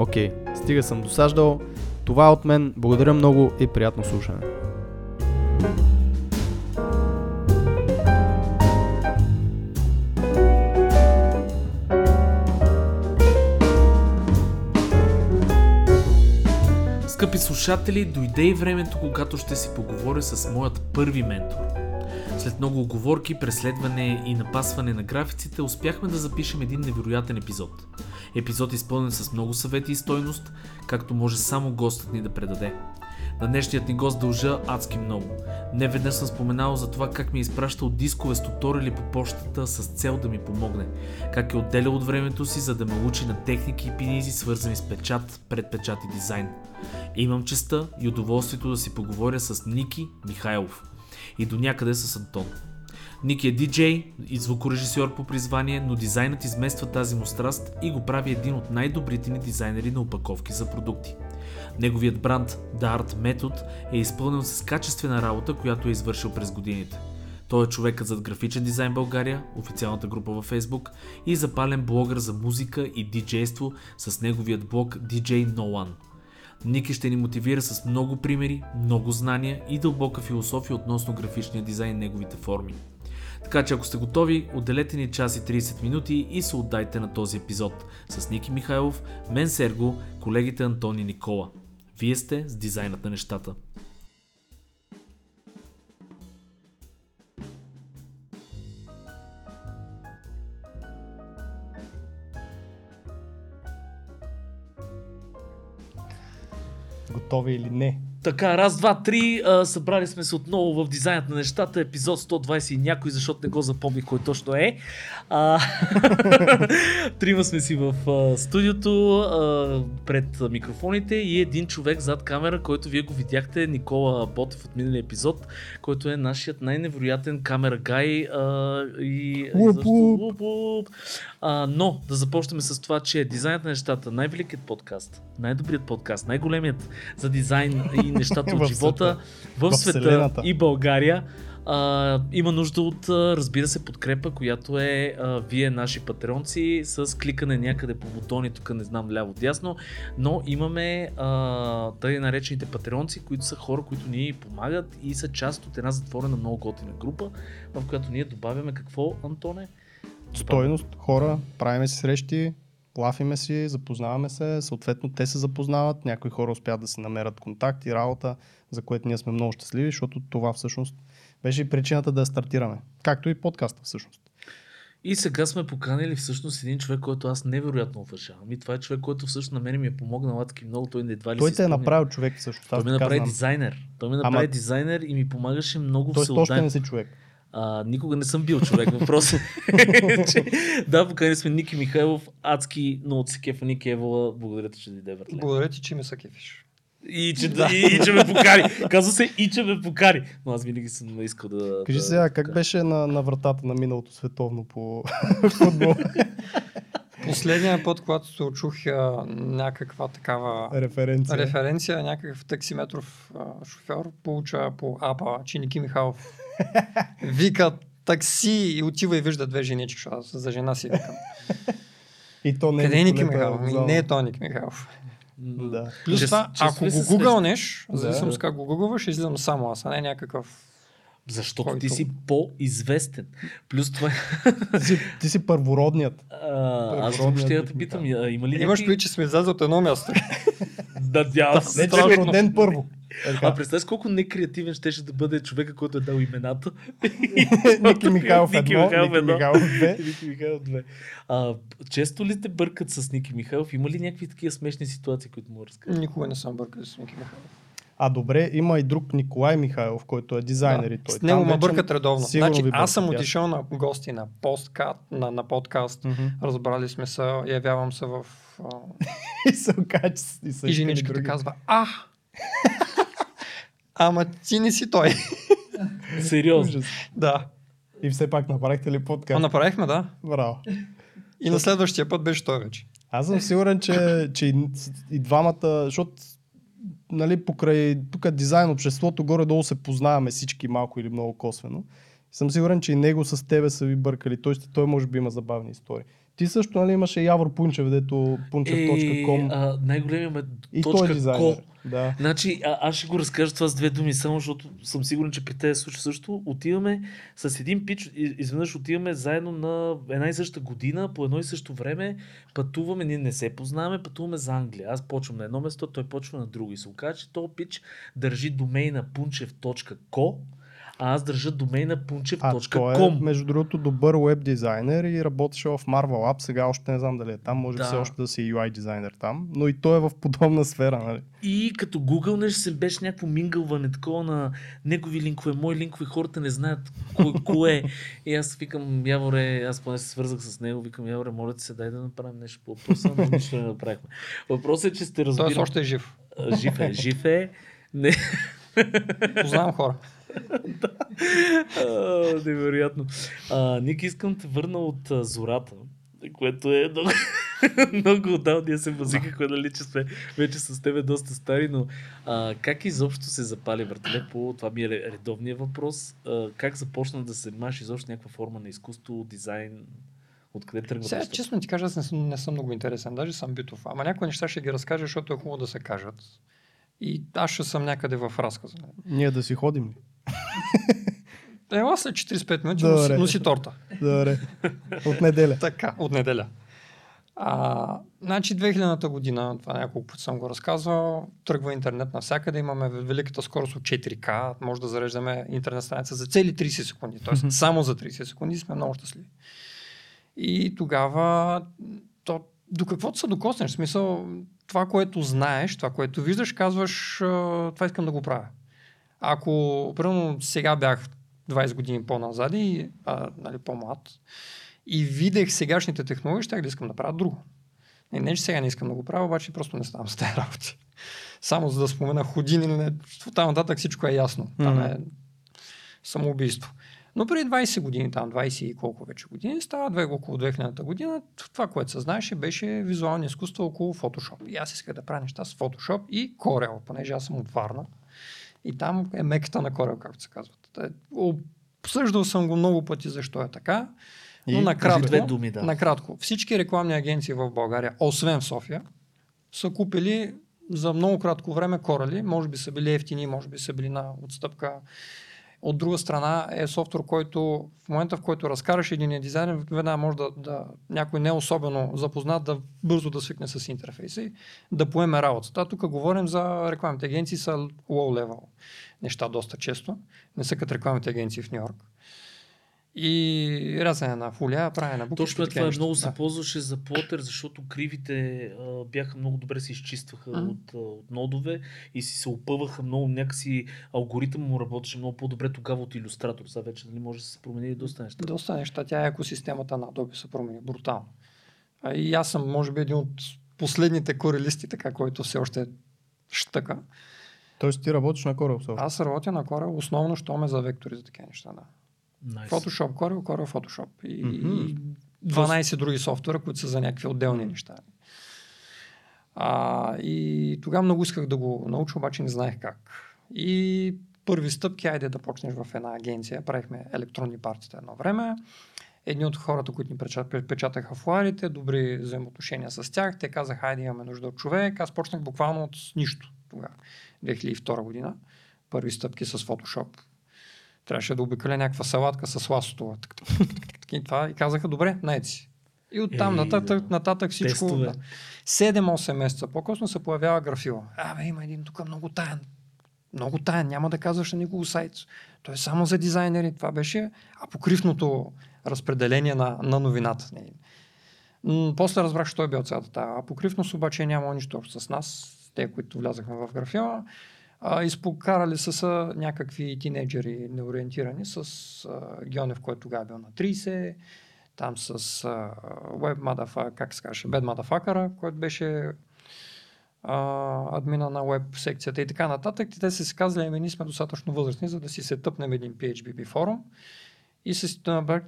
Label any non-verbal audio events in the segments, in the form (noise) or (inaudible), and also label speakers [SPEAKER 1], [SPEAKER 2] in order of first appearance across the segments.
[SPEAKER 1] Окей, стига съм досаждал. Това е от мен. Благодаря много и приятно слушане.
[SPEAKER 2] Скъпи слушатели, дойде и времето, когато ще си поговоря с моят първи ментор. След много оговорки, преследване и напасване на графиците, успяхме да запишем един невероятен епизод. Епизод изпълнен с много съвети и стойност, както може само гостът ни да предаде. На днешният ни гост дължа адски много. Не веднъж съм споменал за това как ми е изпращал дискове с туториали по почтата с цел да ми помогне. Как е отделял от времето си, за да ме учи на техники и пинизи, свързани с печат, предпечат и дизайн. Имам честа и удоволствието да си поговоря с Ники Михайлов и до някъде с Антон. Ники е диджей и звукорежисьор по призвание, но дизайнът измества тази му страст и го прави един от най-добрите ни дизайнери на опаковки за продукти. Неговият бранд The Art Method е изпълнен с качествена работа, която е извършил през годините. Той е човекът зад графичен дизайн България, официалната група във Facebook и запален блогър за музика и диджейство с неговият блог DJ No One. Ники ще ни мотивира с много примери, много знания и дълбока философия относно графичния дизайн и неговите форми. Така че ако сте готови, отделете ни час и 30 минути и се отдайте на този епизод с Ники Михайлов, мен Серго, колегите Антони Никола. Вие сте с дизайнът на нещата.
[SPEAKER 1] Готови или не?
[SPEAKER 2] Така, раз, два, три, а, събрали сме се отново в дизайнът на нещата, епизод 120 и някой, защото не го запомних кой точно е. А, (laughs) трима сме си в а, студиото, а, пред микрофоните и един човек зад камера, който вие го видяхте, Никола Ботев от миналия епизод, който е нашият най-невероятен камера гай. А, и,
[SPEAKER 1] Уп,
[SPEAKER 2] и защо-
[SPEAKER 1] уп.
[SPEAKER 2] уп, уп. А, но да започнем с това, че дизайнът на нещата, най-великият подкаст, най-добрият подкаст, най-големият за дизайн и (laughs) нещата от живота в,
[SPEAKER 1] В
[SPEAKER 2] света
[SPEAKER 1] вселената.
[SPEAKER 2] и България. А, има нужда от, разбира се, подкрепа, която е а, вие, наши патреонци, с кликане някъде по бутони, тук не знам ляво дясно, но имаме а, тъй наречените патреонци, които са хора, които ни помагат и са част от една затворена много готина група, в която ние добавяме какво, Антоне?
[SPEAKER 1] Стойност, хора, правиме си срещи, лафиме си, запознаваме се, съответно те се запознават, някои хора успяват да се намерят контакт и работа, за което ние сме много щастливи, защото това всъщност беше и причината да я стартираме. Както и подкаста всъщност.
[SPEAKER 2] И сега сме поканили всъщност един човек, който аз невероятно уважавам. И това е човек, който всъщност на мен ми е помогнал адски много. Той не едва ли
[SPEAKER 1] Той
[SPEAKER 2] си
[SPEAKER 1] те е направил човек всъщност.
[SPEAKER 2] Той ме
[SPEAKER 1] така
[SPEAKER 2] направи
[SPEAKER 1] знам.
[SPEAKER 2] дизайнер. Той ме
[SPEAKER 1] Ама-
[SPEAKER 2] направи дизайнер и ми помагаше много
[SPEAKER 1] Тоест още
[SPEAKER 2] всеотдайно.
[SPEAKER 1] не си човек.
[SPEAKER 2] А, никога не съм бил човек. Въпросът е, (laughs) че да, поканили сме Ники Михайлов, адски, но от се кефа Ники Евола. Благодаря ти, че дойде, братле.
[SPEAKER 3] Благодаря ти, че ме са кефиш.
[SPEAKER 2] И че, да. и, и, че ме покари. Казва се и че ме покари. Но аз винаги съм искал да...
[SPEAKER 1] Кажи
[SPEAKER 2] да,
[SPEAKER 1] сега, как
[SPEAKER 2] да.
[SPEAKER 1] беше на, на вратата на миналото световно по (laughs) футбол?
[SPEAKER 3] Последния път, когато се очух а, някаква такава
[SPEAKER 1] Референция.
[SPEAKER 3] референция, някакъв таксиметров а, шофьор получа по апа, че Ники Михайлов вика такси и отива и вижда две женички, защото аз за жена си викам. (laughs)
[SPEAKER 1] И то не
[SPEAKER 3] Къде е Ники Михайлов? Ми,
[SPEAKER 1] Лозанов.
[SPEAKER 3] Не е то Ники Михайлов.
[SPEAKER 1] Да.
[SPEAKER 3] Плюс
[SPEAKER 2] Че-
[SPEAKER 3] това,
[SPEAKER 2] че
[SPEAKER 3] ако го гугълнеш,
[SPEAKER 1] Да.
[SPEAKER 3] зависимо с как го гугълваш, излизам само аз, а не някакъв...
[SPEAKER 2] Защото
[SPEAKER 3] Който-
[SPEAKER 2] ти си по-известен. Плюс това...
[SPEAKER 1] Ти си, ти си първородният. (laughs)
[SPEAKER 2] А, аз
[SPEAKER 1] Първородният
[SPEAKER 2] ще я те
[SPEAKER 1] Ники
[SPEAKER 2] питам, а, има ли
[SPEAKER 3] Имаш
[SPEAKER 2] някакви...
[SPEAKER 3] че сме излязли от едно място.
[SPEAKER 2] Надявам се.
[SPEAKER 1] Не, че е роден първо.
[SPEAKER 2] А представяш колко некреативен щеше да бъде човека, който е дал имената. (laughs)
[SPEAKER 1] Ники Михайлов
[SPEAKER 2] Ники
[SPEAKER 1] едно,
[SPEAKER 2] Михайлов
[SPEAKER 1] Ники
[SPEAKER 2] едно.
[SPEAKER 1] Михайлов две. (laughs)
[SPEAKER 2] Ники Михайлов две. А, често ли те бъркат с Ники Михайлов? Има ли някакви такива смешни ситуации, които му разкажеш?
[SPEAKER 3] Никога не съм бъркал с Ники Михайлов.
[SPEAKER 1] А добре, има и друг Николай Михайлов, който е дизайнер и той.
[SPEAKER 3] С него
[SPEAKER 1] Там
[SPEAKER 3] ме бъркат редовно. Значи, аз съм отишъл на гости на, посткат, на, на подкаст.
[SPEAKER 1] Мгм.
[SPEAKER 3] Разбрали сме се, явявам се в... (laughs)
[SPEAKER 1] И се окаже, че и
[SPEAKER 3] и женичката
[SPEAKER 1] други.
[SPEAKER 3] казва, а! Ама ти не си той. (laughs)
[SPEAKER 2] Сериозно.
[SPEAKER 3] Да.
[SPEAKER 1] И все пак направихте ли
[SPEAKER 3] А
[SPEAKER 1] подкаст?
[SPEAKER 3] направихме, да.
[SPEAKER 1] Браво.
[SPEAKER 3] И на следващия път беше той вече.
[SPEAKER 1] Аз съм сигурен, че, че и, и двамата, защото нали, покрай тук дизайн обществото горе-долу се познаваме всички малко или много косвено. Съм сигурен, че и него с тебе са ви бъркали. Той, той може би има забавни истории. Ти също нали, имаше Явор Пунчев, дето punchev.com
[SPEAKER 2] Е, най-големият ме
[SPEAKER 1] и той
[SPEAKER 2] точка
[SPEAKER 1] е дизайнер.
[SPEAKER 2] ко.
[SPEAKER 1] Да.
[SPEAKER 2] Значи, а, аз ще го разкажа това с две думи, само защото съм сигурен, че при те се случва също. Отиваме с един пич, изведнъж отиваме заедно на една и съща година, по едно и също време, пътуваме, ние не се познаваме, пътуваме за Англия. Аз почвам на едно место, той почва на друго. И се оказа, че този пич държи домейна punchev.co, а аз държа домейна
[SPEAKER 1] той е,
[SPEAKER 2] punchev.com.
[SPEAKER 1] между другото, добър веб дизайнер и работеше в Marvel Lab. Сега още не знам дали е там. Може
[SPEAKER 2] Да.
[SPEAKER 1] все още да си UI дизайнер там. Но и той е в подобна сфера. Нали?
[SPEAKER 2] И като гугълнеш се беше някакво мингълване такова на негови линкове, мои линкове, хората не знаят кое, кое. И аз викам, Яворе, аз поне се свързах с него, викам, Яворе, моля ти се, дай да направим нещо по въпроса, но нищо не направихме. Въпросът е, че сте разбирали.
[SPEAKER 3] Той още е жив.
[SPEAKER 2] Жив е, жив е. Не,
[SPEAKER 3] Познавам хора.
[SPEAKER 2] Невероятно. А, Ник, искам те върна от а, зората, което е много, (laughs) много отдавна ние се възикахме, нали, че сме вече с тебе доста стари, но а, как изобщо се запали въртеле по, това ми е ре- редовният въпрос, а, как започна да се занимаваш изобщо някаква форма на изкуство, дизайн, откъде тръгва
[SPEAKER 3] Сега,
[SPEAKER 2] нещата?
[SPEAKER 3] честно ти кажа, аз не съм, не съм много интересен. Даже съм битов. Ама някои неща ще ги разкажа, защото е хубаво да се кажат. И аз ще съм някъде в разказа.
[SPEAKER 1] Ние да си ходим ли?
[SPEAKER 3] Ела след 45 минути,
[SPEAKER 1] Добре.
[SPEAKER 3] носи, носи торта.
[SPEAKER 1] Добре. От неделя.
[SPEAKER 3] Така, от неделя. А, значи 2000-та година, това няколко пъти съм го разказвал, тръгва интернет навсякъде, имаме великата скорост от 4К, може да зареждаме интернет страница за цели 30 секунди, т.е. само за 30 секунди сме много щастливи. И тогава то, до каквото се докоснеш, в смисъл, това, което знаеш, това, което виждаш, казваш, това искам да го правя. Ако, примерно, сега бях 20 години по-назад и а, нали, по-млад, и видех сегашните технологии, ще да искам да правя друго. Не, не, че сега не искам да го правя, обаче просто не ставам с тези работи. Само за да спомена ходини, не, там нататък всичко е ясно. Там
[SPEAKER 1] Мгм.
[SPEAKER 3] е самоубийство. Но преди 20 години, там 20 и колко вече години, става две, около 2000 година, това, което се знаеше, беше визуални изкуства около Photoshop. И аз исках да правя неща с Photoshop и Corel, понеже аз съм от Варна. И там е меката на Corel, както се казва. Та, Обсъждал съм го много пъти защо е така. Но
[SPEAKER 1] И
[SPEAKER 3] накратко,
[SPEAKER 2] две думи, да.
[SPEAKER 3] накратко, всички рекламни агенции в България, освен в София, са купили за много кратко време корали. Може би са били ефтини, може би са били на отстъпка. От друга страна е софтуер, който в момента, в който разкараш един дизайнер, веднага може да, да някой не особено запознат, да бързо да свикне с интерфейса и да поеме работата. Тук говорим за рекламните агенции са low level неща доста често. Не са като рекламните агенции в Нью Йорк. И рязане на фолия, правене на букви.
[SPEAKER 2] Точно е това, много се ползваше за плотер, защото кривите а, бяха много добре се изчистваха
[SPEAKER 3] Мгм.
[SPEAKER 2] от, а, от нодове и си се опъваха много, някакси алгоритъм му работеше много по-добре тогава от иллюстратор. Сега вече нали, може да се промени и доста неща.
[SPEAKER 3] Доста неща. Тя е екосистемата на Adobe се промени брутално. А и аз съм, може би, един от последните корелисти, така, който все още щъка.
[SPEAKER 1] Тоест ти работиш на Corel.
[SPEAKER 3] Аз работя на Corel, основно, що ме за вектори за такива неща. Да.
[SPEAKER 2] Nice.
[SPEAKER 3] Photoshop, Corel, Corel, Photoshop. И,
[SPEAKER 1] Мгм.
[SPEAKER 3] и 12 други софтуера, които са за някакви отделни неща. А, и тогава много исках да го науча, обаче не знаех как. И първи стъпки, айде да почнеш в една агенция. Правихме електронни партита едно време. Едни от хората, които ни печат- печатаха флуарите, добри взаимоотношения с тях, те казаха, айде имаме нужда от човек. Аз почнах буквално от нищо тогава, 2002 година. Първи стъпки с Photoshop. Трябваше да обикаля някаква салатка с так, И, това, и казаха, добре, найди си. И оттам
[SPEAKER 2] Ей,
[SPEAKER 3] нататък,
[SPEAKER 2] да.
[SPEAKER 3] нататък всичко.
[SPEAKER 2] Тестове.
[SPEAKER 3] Да. 7-8 месеца по-късно се появява графила. Абе, има един тук много таен много тая, няма да казваш на никого сайт. То е само за дизайнери. Това беше апокривното разпределение на, на новината. М- после разбрах, що е бил цялата тази апокривност, обаче няма нищо общо с нас, те, които влязахме в графила. А, изпокарали са, са някакви тинейджери неориентирани с а, Геонев, който тогава е бил на 30, там с Web Motherfucker, как се казваше, Bad Motherfucker, който беше а, админа на веб секцията и така нататък. Те са си казали, ами ние сме достатъчно възрастни, за да си се тъпнем един PHBB форум. И се,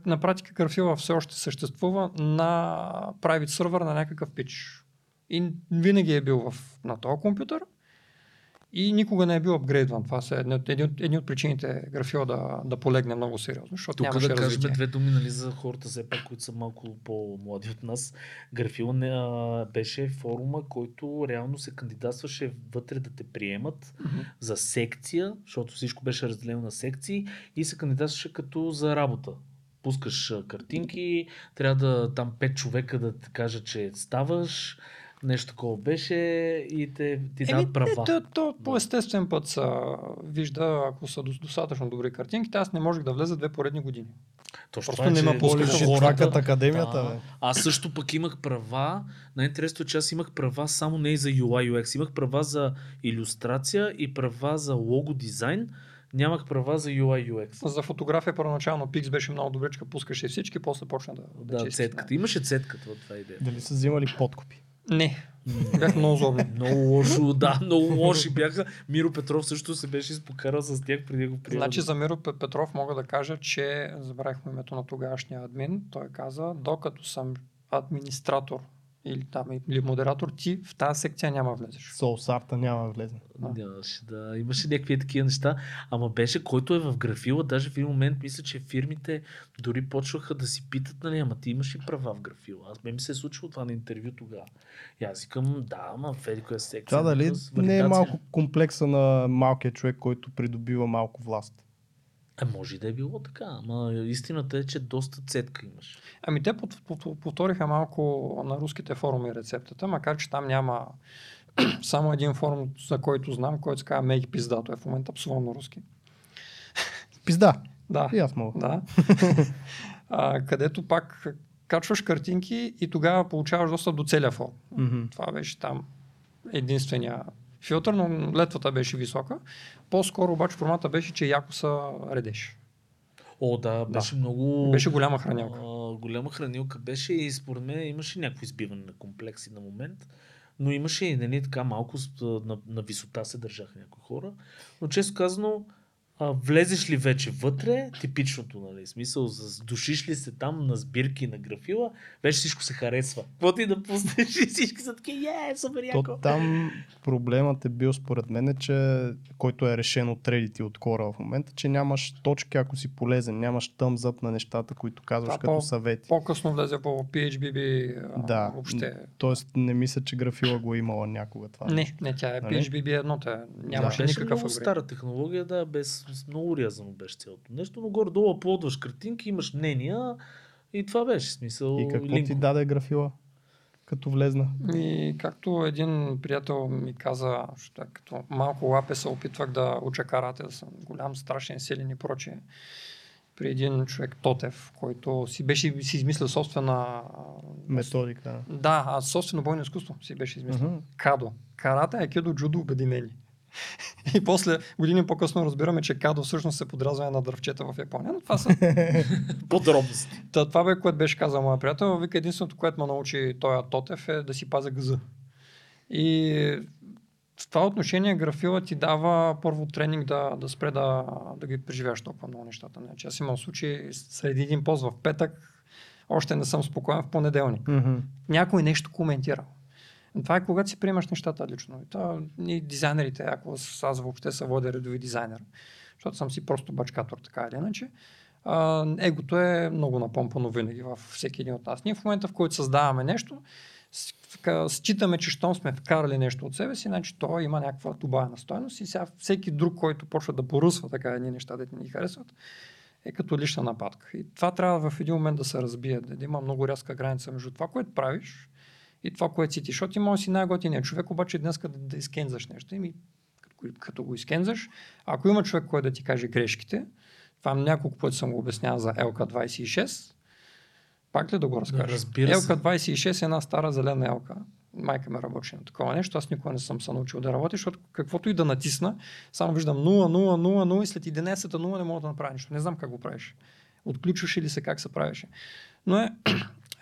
[SPEAKER 3] на, практика графила все още съществува на private сервер на някакъв пич. И винаги е бил в, на този компютър и никога не е бил апгрейдван. Това са едни, едни, едни от причините графила да, да полегне много сериозно, защото
[SPEAKER 2] Тук
[SPEAKER 3] нямаше
[SPEAKER 2] да кажем
[SPEAKER 3] развитие.
[SPEAKER 2] две думи нали, за хората, все пак, които са малко по-млади от нас. Графил не, а, беше форума, който реално се кандидатстваше вътре да те приемат
[SPEAKER 3] Мгм.
[SPEAKER 2] за секция, защото всичко беше разделено на секции и се кандидатстваше като за работа. Пускаш картинки, трябва да там пет човека да ти кажат, че ставаш, нещо такова беше и те ти
[SPEAKER 3] Еми,
[SPEAKER 2] дават права.
[SPEAKER 3] Не, то, то по естествен път се вижда, ако са до- достатъчно добри картинките, аз не можех да влеза две поредни години.
[SPEAKER 2] Точно
[SPEAKER 3] Просто
[SPEAKER 2] това е,
[SPEAKER 3] не ме
[SPEAKER 2] че
[SPEAKER 3] пускаха.
[SPEAKER 2] хората-
[SPEAKER 1] академията,
[SPEAKER 2] Да.
[SPEAKER 1] бе.
[SPEAKER 2] Аз също пък имах права. Най-интересното е, че аз имах права само не и за UI UX. Имах права за иллюстрация и права за лого дизайн. Нямах права за UI UX.
[SPEAKER 3] За фотография първоначално Pix беше много добричка, пускаше всички, после почна да,
[SPEAKER 2] Да,
[SPEAKER 3] чисти.
[SPEAKER 2] цетката. Имаше цетката от това идея.
[SPEAKER 1] Дали са взимали подкупи?
[SPEAKER 3] Не, бях много злобен.
[SPEAKER 2] Много лошо, да, много лоши бяха. Миро Петров също се беше изпокарал с тях преди го приема.
[SPEAKER 3] Значи за Миро Пе- Петров мога да кажа, че забравихме името на тогавашния админ. Той каза, докато съм администратор или там или модератор, ти в тази секция няма да влезеш.
[SPEAKER 1] Соусарта няма да влезе.
[SPEAKER 2] Нямаше да. Имаше някакви такива неща. Ама беше, който е в графила, даже в един момент мисля, че фирмите дори почваха да си питат, нали, ама ти имаш ли права в графила? Аз ме ми се е случило това на интервю тогава. И аз викам, да, ама в еди коя секция.
[SPEAKER 1] Това дали
[SPEAKER 2] с
[SPEAKER 1] не е малко комплекса на малкия човек, който придобива малко власт?
[SPEAKER 2] Е, може и да е било така, ама истината е, че доста цетка имаш.
[SPEAKER 3] Ами те повториха малко на руските форуми рецептата, макар че там няма (clears throat) само един форум, за който знам, който се казва Мейки Пиздато е в момента на руски.
[SPEAKER 1] Пизда.
[SPEAKER 3] Да.
[SPEAKER 1] И аз мога.
[SPEAKER 3] Да. (laughs) а, където пак качваш картинки и тогава получаваш достъп до целия форум.
[SPEAKER 1] Мгм.
[SPEAKER 3] Това беше там единствения филтър, но летвата беше висока. По-скоро обаче формата беше, че яко са редеш.
[SPEAKER 2] О, да, беше много...
[SPEAKER 3] Беше голяма хранилка.
[SPEAKER 2] А, голяма хранилка беше и според мен имаше някакво избиване на комплекси на момент. Но имаше и нали, така малко на, на висота се държаха някои хора. Но често казано, а, влезеш ли вече вътре, типичното, нали, смисъл, душиш ли се там на сбирки на графила, вече всичко се харесва. Какво ти да пуснеш (laughs) и всички са такива, е, супер яко.
[SPEAKER 1] То там проблемът е бил според мен, че който е решен от и от хора в момента, че нямаш точки, ако си полезен, нямаш up на нещата, които казваш
[SPEAKER 3] Това
[SPEAKER 1] като
[SPEAKER 3] по-
[SPEAKER 1] съвети.
[SPEAKER 3] По-късно влезе по PHBB а,
[SPEAKER 1] Да,
[SPEAKER 3] въобще.
[SPEAKER 1] Тоест не мисля, че графила го е имала някога това.
[SPEAKER 3] Не, не, тя е
[SPEAKER 1] Нали?
[SPEAKER 3] PHBB едно, тя нямаше
[SPEAKER 2] да, беше
[SPEAKER 3] никакъв
[SPEAKER 2] много стара технология, да, без с- много рязано беше цялото нещо, но горе-долу аплодваш картинки, имаш мнения и това беше смисъл.
[SPEAKER 1] И какво
[SPEAKER 2] линк.
[SPEAKER 1] ти даде графила, като влезна?
[SPEAKER 3] И както един приятел ми каза, що е като малко лапе се опитвах да уча карате, да съм голям, страшен, силен и прочее. При един човек Тотев, който си беше си измислил собствена...
[SPEAKER 1] Методика.
[SPEAKER 3] Да, а собствено бойно изкуство си беше измислил.
[SPEAKER 1] Мгм.
[SPEAKER 3] Кадо. Карате, айкидо, джудо, обединени. (laughs) И после, години по-късно разбираме, че Кадо всъщност се подразване на дървчета в Япония. Но това са (laughs)
[SPEAKER 2] Подробности.
[SPEAKER 3] Та, това бе, което беше казал моя приятел. Вика, единственото, което ме научи този Тотев е да си пазя газа. И в това отношение графила ти дава първо тренинг да, да спре да, да ги преживяваш толкова много нещата. Значи, аз имам случай среди един пост в петък, още не съм спокоен в понеделник.
[SPEAKER 1] Мгм.
[SPEAKER 3] Някой нещо коментирал. Това е когато си приемаш нещата лично. И това, и дизайнерите, ако аз въобще се водя редови дизайнер, защото съм си просто бачкатор, така или иначе, а, егото е много напомпано винаги във всеки един от нас. Ние в момента, в който създаваме нещо, считаме, че щом сме вкарали нещо от себе си, значи то има някаква добавена стойност и сега всеки друг, който почва да поръсва така едни неща, да ни харесват, е като лична нападка. И това трябва в един момент да се разбие, да има много рязка граница между това, което правиш и това, което си ти. Защото ти може да си най-готиният човек, обаче днес да, да изкензаш нещо. И ми, кои- като го изкензаш. Ако има човек, който да ти каже грешките, това няколко пъти съм го обяснявал за LK26, пак ли да го разкажа?
[SPEAKER 2] разбира се.
[SPEAKER 3] LK26 е една стара зелена елка. Майка ме работи на такова нещо. Аз никога не съм се научил да работя, защото каквото и да натисна, само виждам 0, 0, 0, 0 и след 11-та 0 не мога да направя нищо. Не знам как го правиш. Отключваше ли се, как се правеше. Но е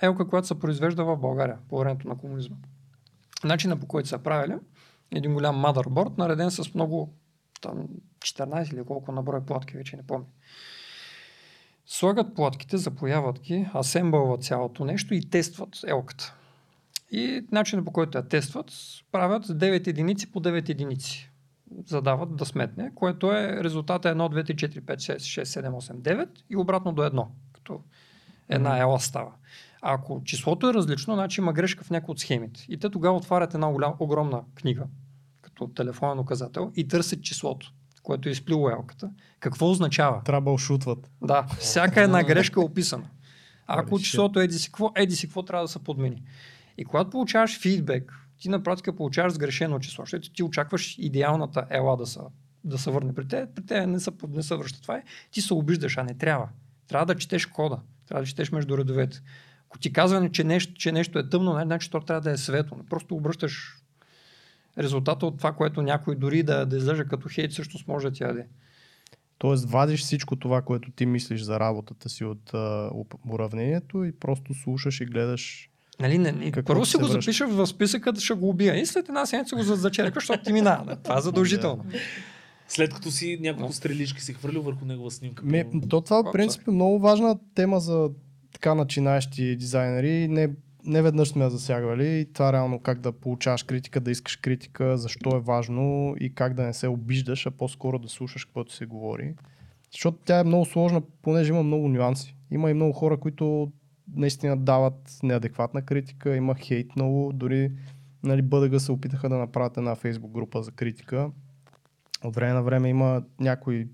[SPEAKER 3] елка, която се произвежда в България по времето на комунизма. Начина по който са правили, един голям мадърборд, нареден с много там, 14 или колко на брой платки, вече не помня. Слагат платките, запояват ги, асембълват цялото нещо и тестват елката. И начинът по който я тестват, правят 9 единици по 9 единици. Задават да сметне, което е резултата 1, 2, 3, 4, 5, 6, 6, 7, 8, 9 и обратно до 1, като една ела става. Ако числото е различно, значи има грешка в някои от схемите. И те тогава отварят една голям, огромна книга, като телефонен указател, и търсят числото, което е изплило елката. Какво означава?
[SPEAKER 1] Трабъл шутват.
[SPEAKER 3] Да, всяка една грешка е описана. А ако числото еди си какво, еди си какво трябва да се подмени. И когато получаваш фидбек, ти на практика получаваш сгрешено число, защото ти очакваш идеалната ела да се, да се върне при те, при те не се, не се връща това. Е, ти се обиждаш, а не трябва. Трябва да четеш кода, трябва да четеш между редовете. Ако ти казва, че нещо, че нещо е тъмно, значи то трябва да е светло. Просто обръщаш резултата от това, което някой дори да, да излъжа като хейт, всъщност може да ти яде.
[SPEAKER 1] Тоест, вадиш всичко това, което ти мислиш за работата си от а, уравнението и просто слушаш и гледаш.
[SPEAKER 3] Нали, не, не, първо си го
[SPEAKER 1] връща?
[SPEAKER 3] запиша в списъка, да ще го убия. И след една седмица го за- зачеркваш, защото ти минава. Да, Това е задължително.
[SPEAKER 2] След като си няколко стрелички си хвърлил върху негова снимка.
[SPEAKER 1] Ме, то това, в принцип, е много важна тема за така начинаещи дизайнери. Не, не веднъж сме засягали. И това реално как да получаваш критика, да искаш критика, защо е важно и как да не се обиждаш, а по-скоро да слушаш каквото се говори. Защото тя е много сложна, понеже има много нюанси. Има и много хора, които наистина дават неадекватна критика, има хейт много, дори нали, БДГ се опитаха да направят една фейсбук група за критика. От време на време има някои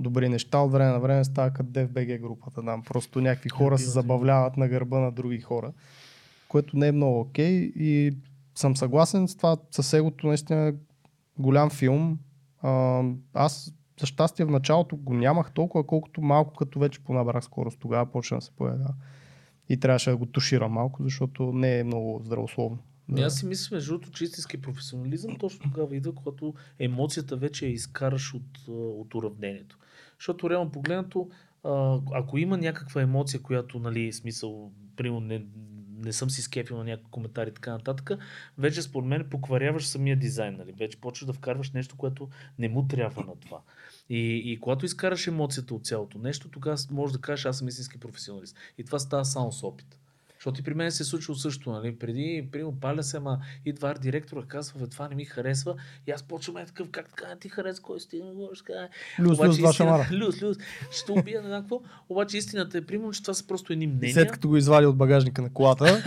[SPEAKER 1] добри неща, от време на време става като DFBG групата там. Просто някакви хора се забавляват на гърба на други хора, което не е много окей и съм съгласен с това, с егото наистина е голям филм. А, аз за щастие в началото го нямах толкова, колкото малко като вече понабрах скорост. Тогава почна да се появява. И трябваше да го туширам малко, защото не е много здравословно.
[SPEAKER 2] Да. Аз си мисля, между другото, че истински професионализъм точно тогава идва, когато емоцията вече я изкараш от, от уравнението. Защото реално погледнато, ако има някаква емоция, която, нали, смисъл, примерно не, не съм си скепил на някакви коментари и така нататък, вече според мен покваряваш самия дизайн, нали? Вече почваш да вкарваш нещо, което не му трябва на това. И, и когато изкараш емоцията от цялото нещо, тогава можеш да кажеш, аз съм истински професионалист. И това става само с опит. Защото и при мен се е случило също, нали? Преди, примерно, паля се, ама идва директора, казва, бе, това не ми харесва. И аз почвам е такъв, как така не ти харесва, кой си ти не говориш, така.
[SPEAKER 1] Люс, люс,
[SPEAKER 2] истина-. (laughs) Люс, люс. Ще убия, знам какво. Обаче истината е, примерно, че това са просто едни мнения.
[SPEAKER 1] след като го извади от багажника на колата, (laughs)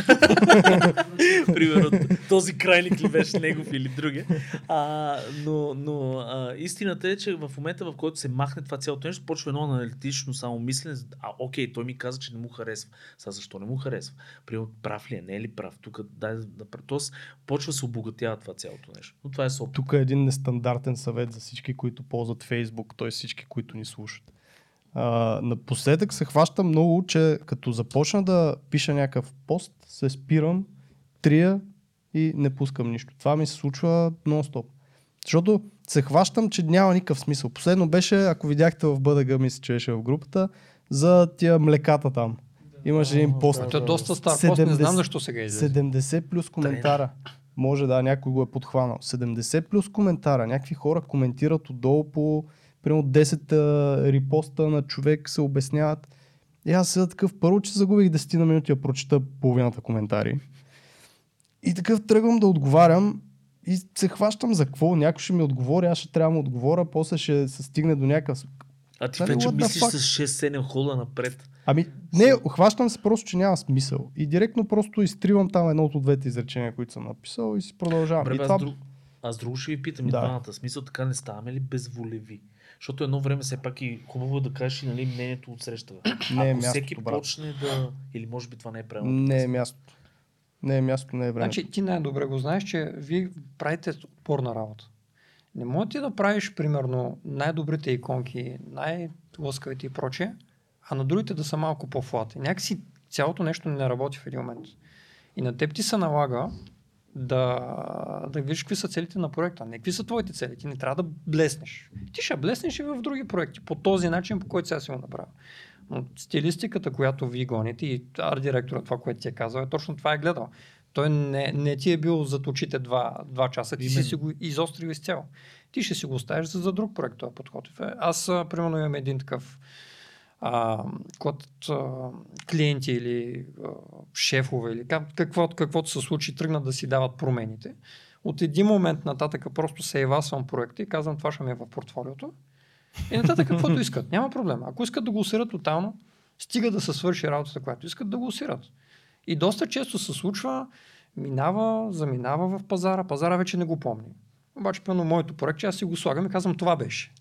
[SPEAKER 2] Примерно, този крайник ли беше негов или другия. А, но но а, истината е, че в момента, в който се махне това цялото нещо, почва едно аналитично само мислене. А, окей, той ми каза, че не му харесва. Сега защо не му харесва? Примерно, прав ли е, не е ли прав? Тук дай да, Тоест, почва се обогатява това цялото нещо. Но това е с опит.
[SPEAKER 1] тук е един нестандартен съвет за всички, които ползват Фейсбук, т.е. всички, които ни слушат. А, напоследък се хващам много, че като започна да пиша някакъв пост, се спирам, трия и не пускам нищо. Това ми се случва нон-стоп. Защото се хващам, че няма никакъв смисъл. Последно беше, ако видяхте в БДГ, мисля, че беше в групата, за тия млеката там. Имаше един пост.
[SPEAKER 3] Който е доста стар. Пост, не
[SPEAKER 1] 70
[SPEAKER 3] знам защо сега излезе.
[SPEAKER 1] 70 плюс коментара. Може да, някой го е подхванал. 70 плюс коментара. Някакви хора коментират отдолу по примерно 10 а, репоста на човек, се обясняват. И аз сега такъв първо, че загубих 10 на минути да прочета половината коментари. И такъв тръгвам да отговарям и се хващам за какво. Някой ще ми отговори, аз ще трябва да му отговоря, после ще се стигне до някакъв
[SPEAKER 2] А ти
[SPEAKER 1] Нали,
[SPEAKER 2] вече мислиш с 6-7 хода напред.
[SPEAKER 1] Ами, не, хващам се просто, че няма смисъл. И директно просто изтривам там едно от двете изречения, които съм написал и си продължавам.
[SPEAKER 2] Добре,
[SPEAKER 1] и това...
[SPEAKER 2] аз, друг, аз друго ще ви питам и
[SPEAKER 1] Да.
[SPEAKER 2] двамата. Смисъл така не ставаме ли безволеви? Защото едно време все пак и хубаво е да кажеш и нали, мнението от среща.
[SPEAKER 1] Не е
[SPEAKER 2] Ако
[SPEAKER 1] мястото,
[SPEAKER 2] всеки
[SPEAKER 1] брат.
[SPEAKER 2] почне да... Или може би това не е правилно.
[SPEAKER 1] Не е място. Не е място, не е време.
[SPEAKER 3] Значи ти най-добре го знаеш, че вие правите упорна работа. Не може ти да правиш, примерно, най-добрите иконки, най-лъскавите и прочее, а на другите да са малко по-флат. И някакси цялото нещо не работи в един момент. И на теб ти се налага да, да видиш какви са целите на проекта, не какви са твоите цели. Ти не трябва да блеснеш. Ти ще блеснеш и в други проекти, по този начин, по който сега си го направил. Но стилистиката, която ви гоните и арт-директора, това, което ти е казал, е точно това е гледал. Той не, не ти е бил зад очите два, два часа, ти Именно. си, си го изострил изцяло. Ти ще си го оставиш за, за друг проект, този подход. Аз, примерно, имам един такъв а, код, а, клиенти или а, шефове или как, какво, каквото се случи, тръгнат да си дават промените. От един момент нататък просто се евасвам проекта и казвам това ще ми е в портфолиото. И нататък (laughs) каквото искат. Няма проблем. Ако искат да го усират тотално, стига да се свърши работата, която искат да го усират. И доста често се случва, минава, заминава в пазара, пазара вече не го помни. Обаче, пълно моето проект, че аз си го слагам и казвам, това беше.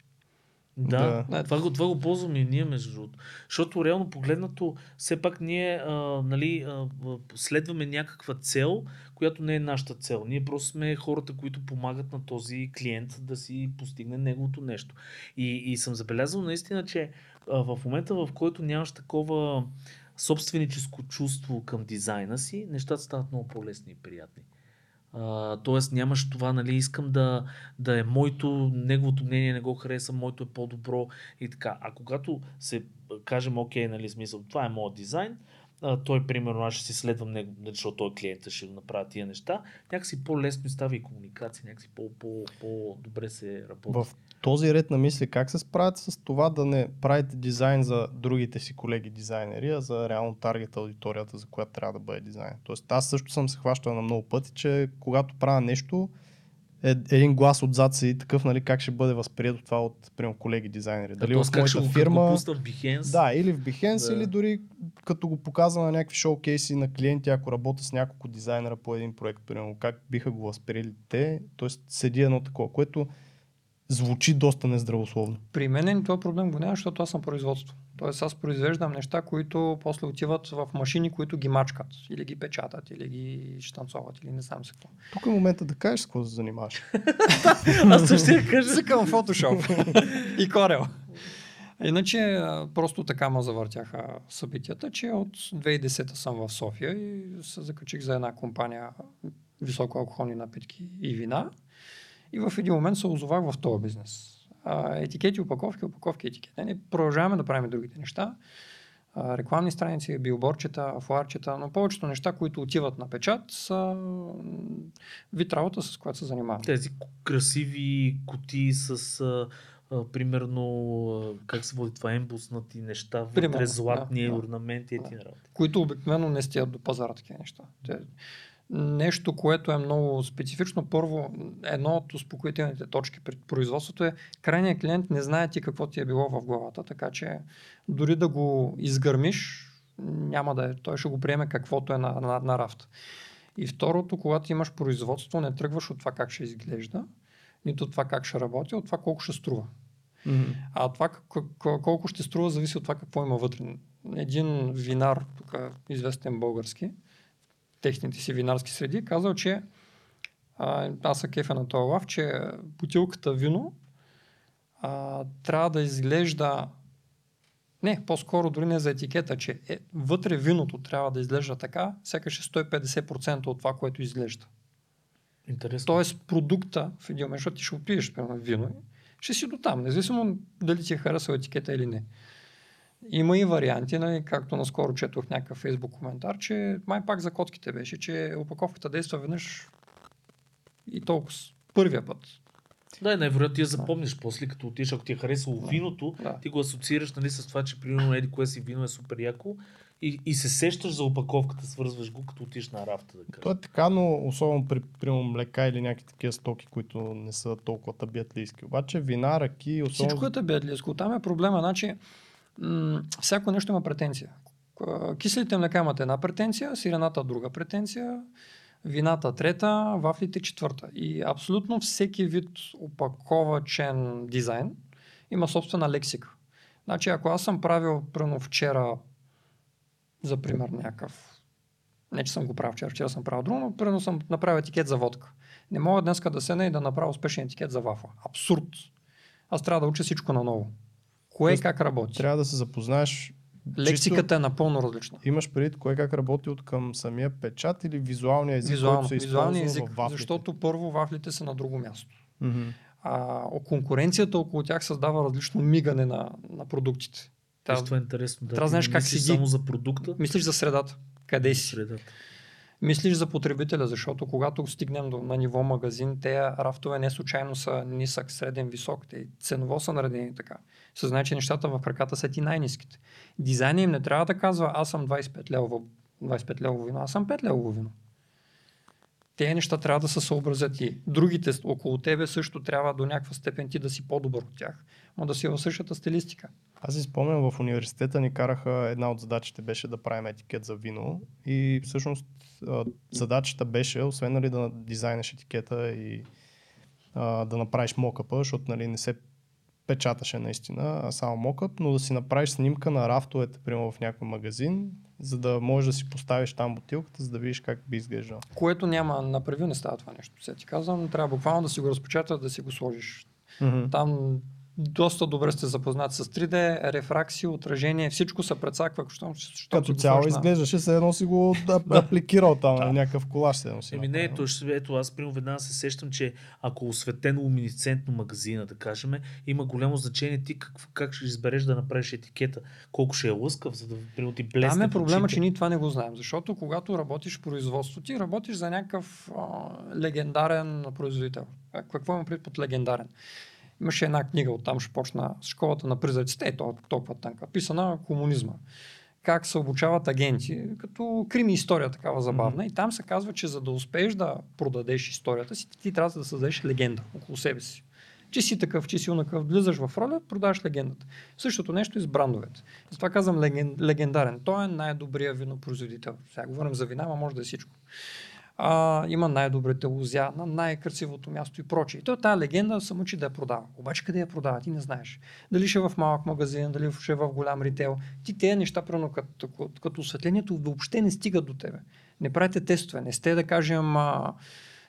[SPEAKER 2] Да, да. Това, го, това го ползваме и ние, между другото. Защото реално погледнато, все пак ние а, нали, а, следваме някаква цел, която не е нашата цел. Ние просто сме хората, които помагат на този клиент да си постигне неговото нещо. И, и съм забелязал наистина, че а, в момента, в който нямаш такова собственическо чувство към дизайна си, нещата стават много по-лесни и приятни. Тоест нямаш това, нали, искам да, да е моето, неговото мнение не го харесвам, моето е по-добро и така. А когато се кажем, окей, нали, смисъл, това е моят дизайн, а, той, примерно, аз ще си следвам него, нали, защото той клиента ще направи тия неща, някакси по-лесно става и комуникация, някакси по-добре се работи.
[SPEAKER 1] Този ред на мисли, как се справят с това да не правите дизайн за другите си колеги дизайнери, а за реално таргет аудиторията, за която трябва да бъде дизайн. Тоест аз също съм се хващал на много пъти, че когато правя нещо, е, един глас отзад си такъв, нали, как ще бъде възприето това от примерно, колеги дизайнери.
[SPEAKER 2] Дали от моята фирма. Го в Behance?
[SPEAKER 1] Да, или в Behance, да. или дори като го показва на някакви шоукейси на клиенти, ако работя с няколко дизайнера по един проект, примерно, как биха го възприели те, т.е. седи едно такова, което звучи доста нездравословно.
[SPEAKER 3] При мен това проблем го няма, защото аз съм производство. Тоест аз произвеждам неща, които после отиват в машини, които ги мачкат, или ги печатат, или ги штанцоват, или не знам се какво.
[SPEAKER 1] Тук е момента да кажеш с какво се занимаваш. (laughs)
[SPEAKER 2] аз също ще кажа.
[SPEAKER 3] Съкам фотошоп и корел. Иначе просто така ме завъртяха събитията, че от 2010 съм в София и се закачих за една компания високо алкохолни напитки и вина. И в един момент се озовах в този бизнес. А, етикети, опаковки, опаковки, етикети. Ние продължаваме да правим другите неща. А, рекламни страници, билборчета, фларчета, но повечето неща, които отиват на печат, са вид работа, с която се занимавам.
[SPEAKER 2] Тези красиви кутии с а, примерно, как се води това, ембуснати неща, вътре златни да, орнаменти, да. работи.
[SPEAKER 3] Които обикновено не стият до пазара такива неща. Те, нещо, което е много специфично. Първо, едно от успокоителните точки пред производството е крайният клиент не знае ти какво ти е било в главата, така че дори да го изгърмиш, няма да е. Той ще го приеме каквото е на, на, на рафта. И второто, когато имаш производство, не тръгваш от това как ще изглежда, нито от това как ще работи, от това колко ще струва. Mm-hmm. А това колко ще струва, зависи от това какво има вътре. Един винар, тук известен български, техните си винарски среди, казал, че а, аз съм кефа на този лав, че бутилката вино а, трябва да изглежда не, по-скоро дори не за етикета, че е, вътре виното трябва да изглежда така, сякаш е 150% от това, което изглежда.
[SPEAKER 2] Интересно.
[SPEAKER 3] Тоест продукта в един момент, защото ти ще опиеш примерно вино, ще си до там, независимо дали ти е харесал етикета или не. Има и варианти, нали, както наскоро четох някакъв фейсбук коментар, че май пак за котките беше, че опаковката действа веднъж и толкова първия път.
[SPEAKER 2] Да, най-вероятно ти я запомниш да. после, като отидеш, ако ти е харесало да. виното, да. ти го асоциираш нали, с това, че примерно еди кое си вино е супер яко и, и се сещаш за опаковката, свързваш го, като отиш на рафта. Да кажа.
[SPEAKER 1] То е така, но особено при, при млека или някакви такива стоки, които не са толкова табиатлийски. Обаче вина, ръки,
[SPEAKER 3] особено... Всичко е табиатлийско. Там е проблема. Значи, м- всяко нещо има претенция. Киселите млека имат една претенция, сирената друга претенция, вината трета, вафлите четвърта. И абсолютно всеки вид опаковачен дизайн има собствена лексика. Значи, ако аз съм правил, прено вчера, за пример някакъв, не че съм го правил вчера, вчера съм правил друго, но прено съм направил етикет за водка. Не мога днеска да седна и да направя успешен етикет за вафа. Абсурд. Аз трябва да уча всичко наново. Кое
[SPEAKER 1] Тоест,
[SPEAKER 3] как работи?
[SPEAKER 1] Трябва да се запознаеш.
[SPEAKER 3] Лексиката е напълно различна.
[SPEAKER 1] Имаш предвид кое как работи от към самия печат или визуалния език,
[SPEAKER 3] Визуално,
[SPEAKER 1] който се
[SPEAKER 3] визуалния език,
[SPEAKER 1] в вафлите?
[SPEAKER 3] защото първо вафлите са на друго място.
[SPEAKER 1] Мгм.
[SPEAKER 3] А, конкуренцията около тях създава различно мигане на, на продуктите.
[SPEAKER 2] Трябва, това е интересно. Да,
[SPEAKER 3] трябва да знаеш как седи.
[SPEAKER 2] само за продукта,
[SPEAKER 3] мислиш за средата. Къде си?
[SPEAKER 2] средата.
[SPEAKER 3] Мислиш за потребителя, защото когато стигнем до, на ниво магазин, те рафтове не случайно са нисък, среден, висок. Те ценово са наредени така. Се знае, че нещата в краката са ти най-низките. Дизайнът им не трябва да казва, аз съм 25 лево, 25 лево вино, аз съм 5 лево вино. Те неща трябва да се съобразят и другите около тебе също трябва до някаква степен ти да си по-добър от тях, но да си в същата стилистика.
[SPEAKER 1] Аз си спомням, в университета ни караха, една от задачите беше да правим етикет за вино и всъщност задачата беше, освен нали, да дизайнеш етикета и а, да направиш мокъпа, защото нали, не се печаташе наистина, а само мокъп, но да си направиш снимка на рафтовете, примерно в някой магазин, за да можеш да си поставиш там бутилката, за да видиш как би изглеждал.
[SPEAKER 3] Което няма на превю не става това нещо. Сега ти казвам, трябва буквално да си го разпечаташ, да си го сложиш.
[SPEAKER 1] Mm-hmm.
[SPEAKER 3] Там доста добре сте запознати с 3D, рефракция, отражение, всичко се прецаква, щом, щом
[SPEAKER 1] Като цяло
[SPEAKER 3] сложиш на-
[SPEAKER 1] изглеждаше, се едно си го (laughs) да, апликирал там, да. някакъв колаж се едно си
[SPEAKER 2] Еми не,
[SPEAKER 1] направил.
[SPEAKER 2] то ще, ето аз примерно веднага се сещам, че ако е осветено луминесцентно магазина, да кажем, има голямо значение ти как, как ще избереш да направиш етикета, колко ще е лъскав, за да примерно ти блесне
[SPEAKER 3] Там е проблема, че ние това не го знаем, защото когато работиш в производство, ти работиш за някакъв а, легендарен производител. Какво има предвид под легендарен? Имаше една книга, оттам ще почна с школата на призраците, е то- толкова тънка, писана комунизма. Как се обучават агенти, като крими история такава забавна. И там се казва, че за да успееш да продадеш историята си, ти трябва да създадеш легенда около себе си. Че си такъв, че си онакъв, влизаш в роля, продаваш легендата. Същото нещо и с брандовете. Затова казвам леген, легендарен. Той е най-добрият винопроизводител. Сега говорим за вина, ама може да е всичко. А, има най-добрите лузя на най-красивото място и прочее. И той тази легенда се мъчи да я продава. Обаче къде я продава, ти не знаеш. Дали ще е в малък магазин, дали ще е в голям ритейл. Ти тези неща, като, като, като осветлението, въобще не стигат до тебе. Не правите тестове. Не сте, да кажем, а,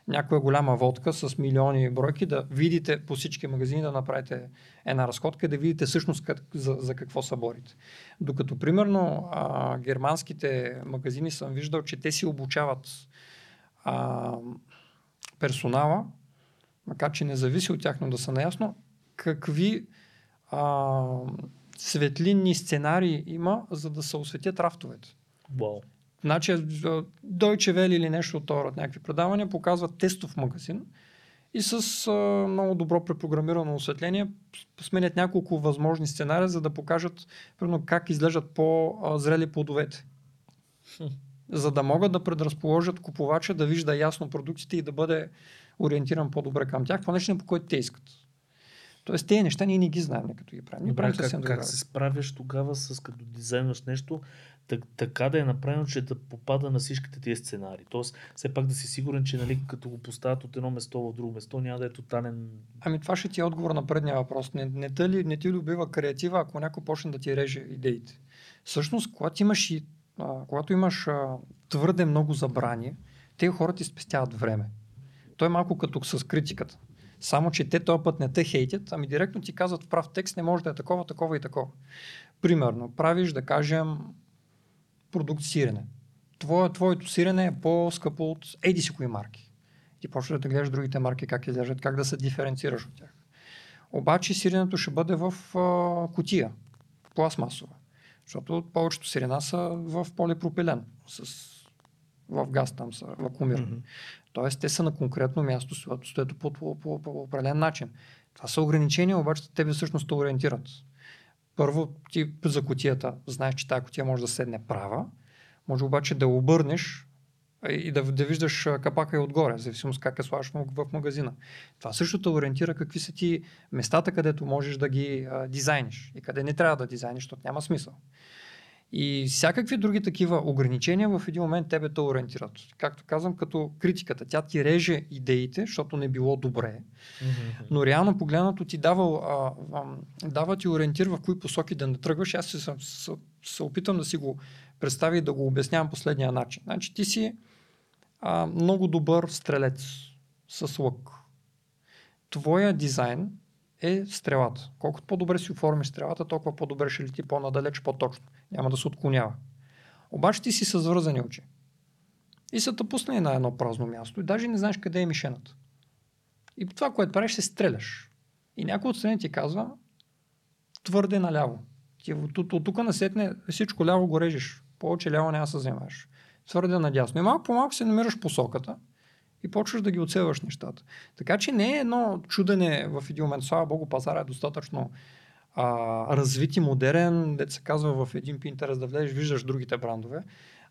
[SPEAKER 3] някоя голяма водка с милиони бройки, да видите по всички магазини, да направите една разходка и да видите всъщност как, за, за какво са борите. Докато, примерно, а, германските магазини съм виждал, че те си обучават а, персонала, макар че не зависи от тях, но да са наясно, какви а, светлинни сценарии има, за да се осветят рафтовете.
[SPEAKER 2] Вау.
[SPEAKER 3] Значи, Deutsche Welle или нещо от това, някакви предавания, показват тестов магазин и с а, много добро препрограмирано осветление сменят няколко възможни сценария, за да покажат примерно, как изглеждат по-зрели плодовете. За да могат да предразположат купувача да вижда ясно продуктите и да бъде ориентиран по-добре към тях, по начин по който те искат. Тоест, тези неща ние не ги знаем, като ги правим.
[SPEAKER 2] Добре,
[SPEAKER 3] правим
[SPEAKER 2] как, как се справяш тогава с като дизайнваш нещо, так, така да е направено, че да попада на всичките тия сценарии. Тоест, все пак да си сигурен, че нали, като го поставят от едно место в друго место, няма да е тотален...
[SPEAKER 3] Ами това ще ти е отговор на предния въпрос. Не, не, те ли, не ти ли убива креатива, ако някой почне да ти реже идеите? Всъщност, когато имаш, и, а, когато имаш а, твърде много забрани, те хора ти спестяват време. Той е малко като с критиката. Само, че те този път не те хейтят, ами директно ти казват в прав текст, не може да е такова, такова и такова. Примерно, правиш, да кажем, продукт сирене. Твое, твоето сирене е по-скъпо от еди си кои марки. Ти почваш да гледаш другите марки как изглеждат, как да се диференцираш от тях. Обаче сиренето ще бъде в а, кутия, пластмасова. Защото повечето сирена са в полипропилен, с, в газ там са вакуумирани.
[SPEAKER 1] Мгм.
[SPEAKER 3] Тоест, те са на конкретно място, стоят, по, по, по, по определен начин. Това са ограничения, обаче тебе всъщност те ориентират. Първо, ти за котията знаеш, че тази котия може да седне права, може обаче да обърнеш и да, да виждаш капака и отгоре, в зависимост как я слагаш в, магазина. Това също те ориентира какви са ти местата, където можеш да ги а, дизайниш и къде не трябва да дизайниш, защото няма смисъл. И всякакви други такива ограничения в един момент тебе те ориентират. Както казвам, като критиката. Тя ти реже идеите, защото не било добре, но реално погледнато ти дава, а, а, дава ти ориентир в кои посоки да не тръгваш. Аз се, се, се, се опитам да си го представя и да го обяснявам последния начин. Значи ти си а, много добър стрелец. с лък. Твоя дизайн е стрелата. Колкото по-добре си оформиш стрелата, толкова по-добре ще лети по-надалеч, по-точно. Няма да се отклонява. Обаче ти си с вързани очи. И са те пуснали на едно празно място и даже не знаеш къде е мишената. И това, което правиш, се стреляш. И някой от страни ти казва твърде наляво. Ти от, от, от тук насетне всичко ляво го режеш. Повече ляво няма се вземаш. Твърде надясно. И малко по малко се намираш посоката и почваш да ги оцелваш нещата. Така че не е едно чудене в един момент. Слава Богу, пазара е достатъчно а, развит и модерен, да се казва в един Pinterest да влезеш, виждаш другите брандове,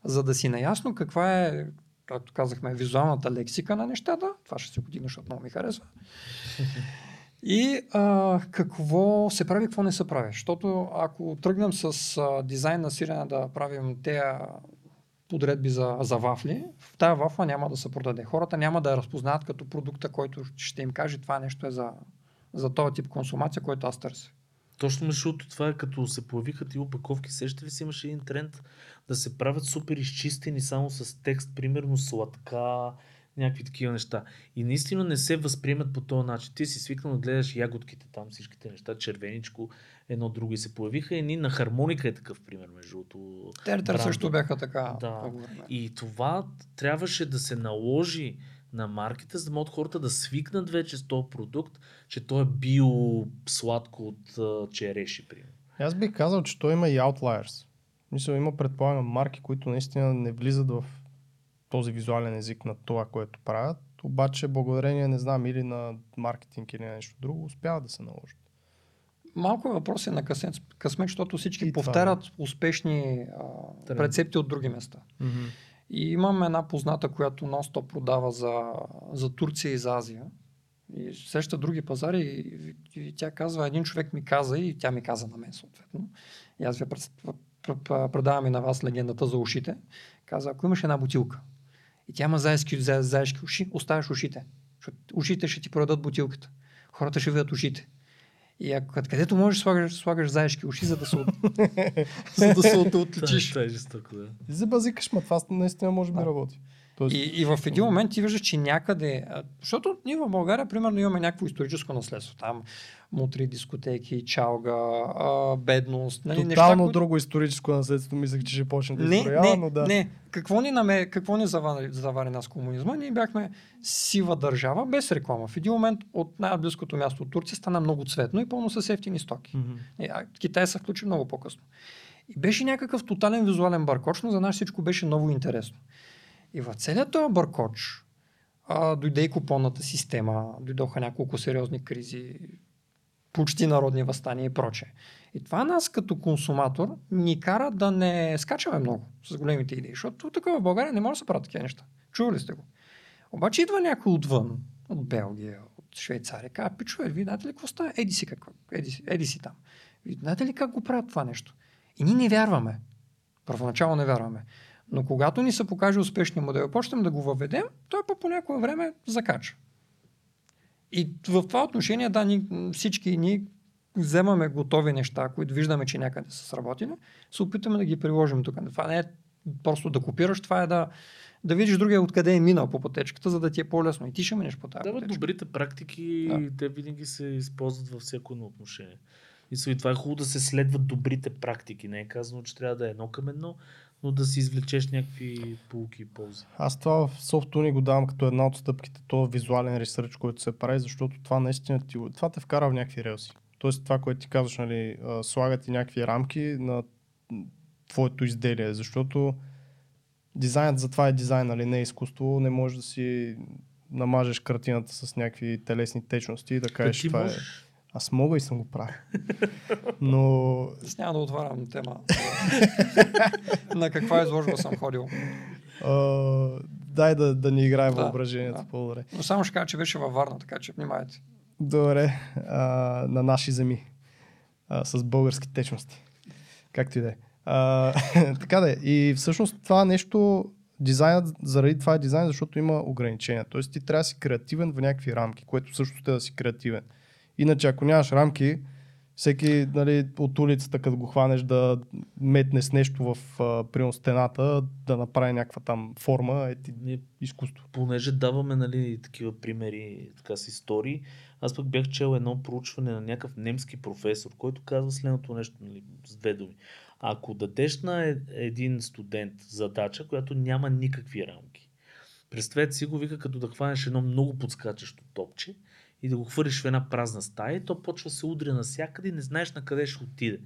[SPEAKER 3] за да си наясно каква е, както казахме, визуалната лексика на нещата. Това ще се година, защото много ми харесва. (laughs) И а, какво се прави, какво не се прави. Защото ако тръгнем с а, дизайн на сирене да правим тези подредби за, за вафли, в тази вафла няма да се продаде. Хората няма да я разпознаят като продукта, който ще им каже това нещо е за, за този тип консумация, който аз търся.
[SPEAKER 2] Точно защото това е като се появиха ти опаковки, сеща ли си имаше един тренд да се правят супер изчистени само с текст, примерно сладка, някакви такива неща. И наистина не се възприемат по този начин. Ти си свикнал да гледаш ягодките там, всичките неща, червеничко, едно друго и се появиха. Едни на хармоника е такъв пример, между другото.
[SPEAKER 3] Тертер също бяха така.
[SPEAKER 2] Да. И това трябваше да се наложи на маркета, за да могат хората да свикнат вече с този продукт, че той е био сладко от череши, примерно.
[SPEAKER 1] Аз бих казал, че той има и outliers. Мисля, има предполагам марки, които наистина не влизат в този визуален език на това, което правят, обаче благодарение, не знам, или на маркетинг или нещо друго, успяват да се наложат.
[SPEAKER 3] Малко въпрос е на късмет, късмет защото всички и повтарят това, успешни а, рецепти от други места.
[SPEAKER 1] Mm-hmm.
[SPEAKER 3] И имам една позната, която нон-стоп продава за, за Турция и за Азия. И среща други пазари и, и, и тя казва, един човек ми каза и тя ми каза на мен съответно. И аз ви предавам и на вас легендата за ушите. Каза, ако имаш една бутилка и тя има заешки, за, заешки уши, оставяш ушите. Ушите ще ти продадат бутилката. Хората ще видят ушите. И ако където можеш, слагаш, слагаш заешки уши, за да се, (laughs) за да се от, отличиш.
[SPEAKER 2] Това е жестоко, да.
[SPEAKER 1] Забазикаш, ма това наистина може би работи.
[SPEAKER 3] Тоест... И, и в един момент ти виждаш, че някъде, защото ние в България, примерно, имаме някакво историческо наследство. Там мутри, дискотеки, чалга, а, бедност.
[SPEAKER 1] Нали, Тотално неща, друго историческо наследство, мислех, че ще почне да
[SPEAKER 3] не,
[SPEAKER 1] но да.
[SPEAKER 3] Не, какво ни, наме, какво ни завари, завари нас комунизма? Ние бяхме сива държава, без реклама. В един момент от най-близкото място от Турция стана много цветно и пълно с ефтини стоки.
[SPEAKER 1] Mm-hmm.
[SPEAKER 3] А Китай се включи много по-късно. И беше някакъв тотален визуален баркоч, но за нас всичко беше много интересно. И в целият този бъркоч а, дойде и купонната система, дойдоха няколко сериозни кризи, почти народни възстания и проче. И това нас като консуматор ни кара да не скачаме много с големите идеи, защото тук в България не може да се правят такива неща. Чували сте го. Обаче идва някой отвън, от Белгия, от Швейцария, казва, пичове, вие знаете ли какво става? Еди си, какво? Еди, си, еди си там. Вие знаете ли как го правят това нещо? И ние не вярваме. Първоначално не вярваме. Но когато ни се покаже успешния модел, почнем да го въведем, той по, по някое време закача. И в това отношение, да, ни, всички ни вземаме готови неща, които виждаме, че някъде са сработили, се опитаме да ги приложим тук. Това не е просто да копираш, това е да, да видиш другия откъде е минал по пътечката, за да ти е по-лесно. И ти ще минеш по тази
[SPEAKER 2] да, пътечка. добрите практики, да. те винаги се използват във всяко едно отношение. И това е хубаво да се следват добрите практики. Не е казано, че трябва да е едно към едно, но да си извлечеш някакви полуки и ползи.
[SPEAKER 1] Аз това в софтуни го давам като една от стъпките, то визуален ресърч, който се прави, защото това наистина ти, това те вкара в някакви релси. Тоест това, което ти казваш, нали, слагат и някакви рамки на твоето изделие, защото дизайнът за това е дизайн, нали, не е изкуство, не можеш да си намажеш картината с някакви телесни течности и да кажеш, това е... Аз мога и съм го правил. (laughs) Но...
[SPEAKER 3] Аз няма да отварям тема. на каква изложба съм ходил.
[SPEAKER 1] Uh, дай да, да ни играем да, въображението да. по-добре.
[SPEAKER 3] Но само ще кажа, че беше във Варна, така че внимайте.
[SPEAKER 1] Добре. Uh, на наши земи. Uh, с български течности. Както и да е. (laughs) така да е. И всъщност това нещо, дизайнът, заради това е дизайн, защото има ограничения. Тоест ти трябва да си креативен в някакви рамки, което също е да си креативен. Иначе, ако нямаш рамки, всеки нали, от улицата, като го хванеш да метне с нещо в примерно стената, да направи някаква там форма, е ти
[SPEAKER 2] Ние,
[SPEAKER 1] изкуство.
[SPEAKER 2] понеже даваме нали, такива примери, така с истории, аз пък бях чел едно проучване на някакъв немски професор, който казва следното нещо, нали, с две думи. Ако дадеш на е- един студент задача, която няма никакви рамки, представете си го, вика като да хванеш едно много подскачащо топче и да го хвърлиш в една празна стая, и то почва се удря навсякъде и не знаеш на къде ще отиде.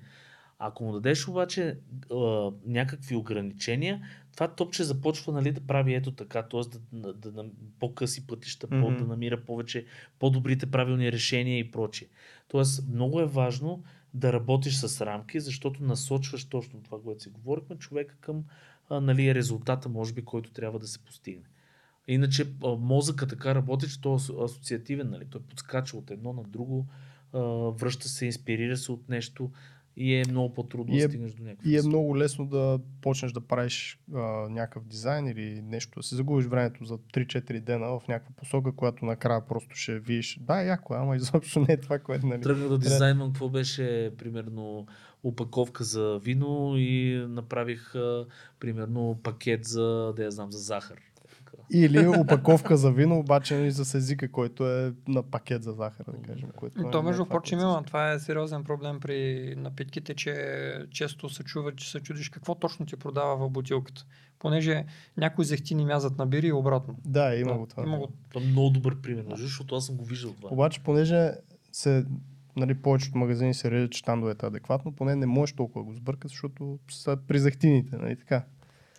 [SPEAKER 2] Ако му дадеш обаче а, някакви ограничения, това топче започва нали, да прави ето така, т.е. Да, да, да, по-къси пътища, mm-hmm.
[SPEAKER 1] Мгм.
[SPEAKER 2] да намира повече по-добрите правилни решения и прочие. Тоест, много е важно да работиш с рамки, защото насочваш точно това, което си говорихме, човека към а, нали, резултата, може би, който трябва да се постигне. Иначе мозъка така работи, че той е асо- асоциативен, нали? той подскача от едно на друго, връща се, инспирира се от нещо и е много по-трудно
[SPEAKER 1] И
[SPEAKER 2] да
[SPEAKER 1] е-
[SPEAKER 2] стигнеш до някакво.
[SPEAKER 1] И е много лесно да почнеш да правиш а, някакъв дизайн или нещо, да си загубиш времето за 3-4 дена в някаква посока, която накрая просто ще видиш. Да, яко, е, ама изобщо не е това, което нали.
[SPEAKER 2] Тръгнах да дизайнвам какво беше, примерно, опаковка за вино и направих, а, примерно, пакет за, да я знам, за захар.
[SPEAKER 1] Или опаковка за вино, обаче нали, с езика, който е на пакет за захар, да кажем. Което
[SPEAKER 3] И
[SPEAKER 1] е
[SPEAKER 3] То,
[SPEAKER 1] не
[SPEAKER 3] между прочим, има. Това е сериозен проблем при напитките, че често се чува, че се чудиш какво точно ти продава в бутилката. Понеже някои зехтини мязат на бири и обратно.
[SPEAKER 1] Да, има
[SPEAKER 3] Да,
[SPEAKER 1] го това.
[SPEAKER 3] има го.
[SPEAKER 2] Това е много добър пример, между, защото аз съм го виждал това.
[SPEAKER 1] Обаче, понеже се, нали, повечето магазини се режат щандовете адекватно, поне не можеш толкова да го сбъркат, защото са при захтините, нали така.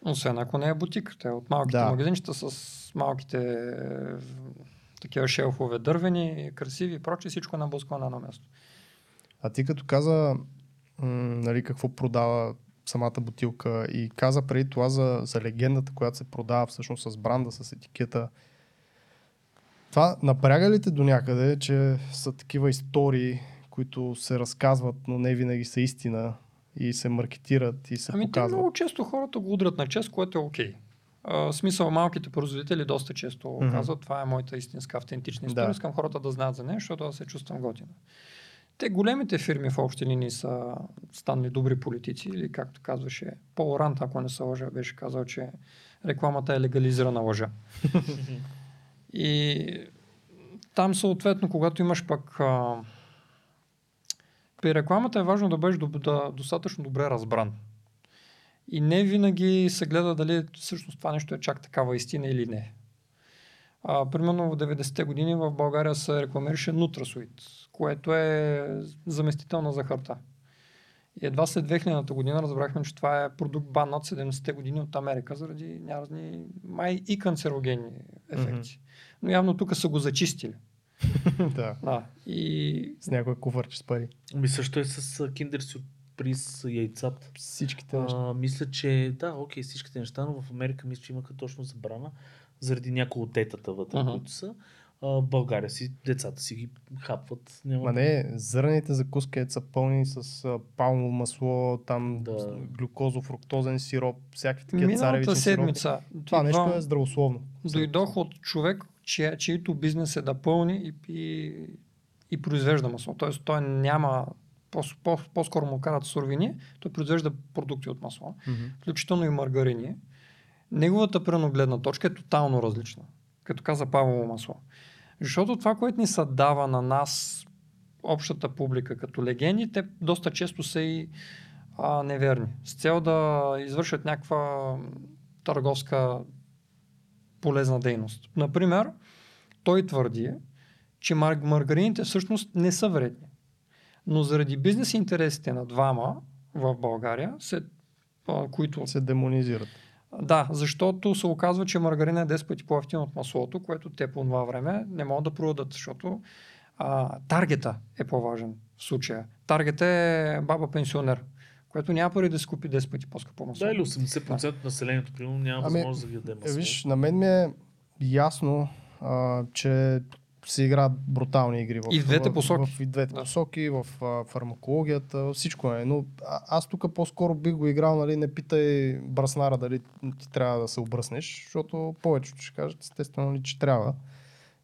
[SPEAKER 3] Освен ако не е бутик. Те от малките
[SPEAKER 1] Да.
[SPEAKER 3] магазинчета с малките е, такива шелфове дървени, красиви и прочее, всичко е наблъскано на едно място.
[SPEAKER 1] А ти като каза м- нали, какво продава самата бутилка и каза преди това за, за легендата, която се продава всъщност с бранда, с етикета. Това напряга ли те до някъде, че са такива истории, които се разказват, но не винаги са истина и се маркетират и се
[SPEAKER 3] Ами
[SPEAKER 1] показват?
[SPEAKER 3] много често хората го удрят на чест, което е окей. В смисъл, малките производители доста често mm-hmm. казват, това е моята истинска, автентична история,
[SPEAKER 1] Да.
[SPEAKER 3] искам хората да знаят за нея, защото да се чувствам готина. Те големите фирми в общи линии са станали добри политици, или както казваше Пол Рант, ако не се лъжа, беше казал, че рекламата е легализирана лъжа. (laughs) И там съответно, когато имаш пък... А, при рекламата е важно да бъдеш доб- да, достатъчно добре разбран. И не винаги се гледа дали всъщност това нещо е чак такава истина или не. А, примерно в 90-те години в България се рекламираше Nutrasweet, което е заместител на захарта. И едва след 2000-та година разбрахме, че това е продукт бан над 70-те години от Америка заради някакви май и канцерогенни ефекти. Но явно тук са го зачистили. (laughs)
[SPEAKER 1] да.
[SPEAKER 3] Да. И
[SPEAKER 1] С някой куфарче с пари.
[SPEAKER 2] Ами също е с а, Kinder Surprise яйцата.
[SPEAKER 1] Всичките неща.
[SPEAKER 2] А, мисля, че да, окей, всичките неща, но в Америка мисля, че имаха точно забрана заради някои от детата вътре,
[SPEAKER 3] Ага.
[SPEAKER 2] които са. А, в България си, децата си ги хапват. Няма...
[SPEAKER 1] Ма не, зърнените закуски са пълни с а, палмово масло, там
[SPEAKER 2] Да.
[SPEAKER 1] с глюкозо-фруктозен сироп, всякакви такива царевични
[SPEAKER 3] миналата
[SPEAKER 1] сиропи.
[SPEAKER 3] седмица
[SPEAKER 1] Това нещо е здравословно.
[SPEAKER 3] дойдох от човек, чия, чието бизнес е да пълни и, и, и произвежда масло. Тоест той няма, по, по, по-скоро му карат суровини, той произвежда продукти от масло, включително и маргарини. Неговата преногледна точка е тотално различна, като каза Павлово масло. Защото това, което ни се дава на нас, общата публика като легенди, те доста често са и а, неверни. С цел да извършат някаква търговска полезна дейност. Например, той твърди, че мар- маргарините всъщност не са вредни. Но заради бизнес интересите на двама в България, се, а, които
[SPEAKER 1] Се демонизират.
[SPEAKER 3] да, защото се оказва, че маргарина е 10 пъти по-ефтина от маслото, което те по това време не могат да продадат, защото а, таргета е по-важен в случая. Таргет е баба пенсионер, което няма пари да си купи 10 пъти по-скъпо масло.
[SPEAKER 2] Да, или 80% от населението, примерно, няма
[SPEAKER 1] Ами,
[SPEAKER 2] възможност да ги яде
[SPEAKER 1] Е,
[SPEAKER 2] масло.
[SPEAKER 1] виж, на мен ми е ясно, а, че се играят брутални игри в,
[SPEAKER 3] И в двете
[SPEAKER 1] в,
[SPEAKER 3] посоки.
[SPEAKER 1] В, и двете
[SPEAKER 3] Да.
[SPEAKER 1] посоки, в а, фармакологията, всичко е. Но а, аз тук по-скоро бих го играл, нали, не питай браснара дали ти трябва да се обръснеш, защото повечето ще кажат естествено ли, че трябва,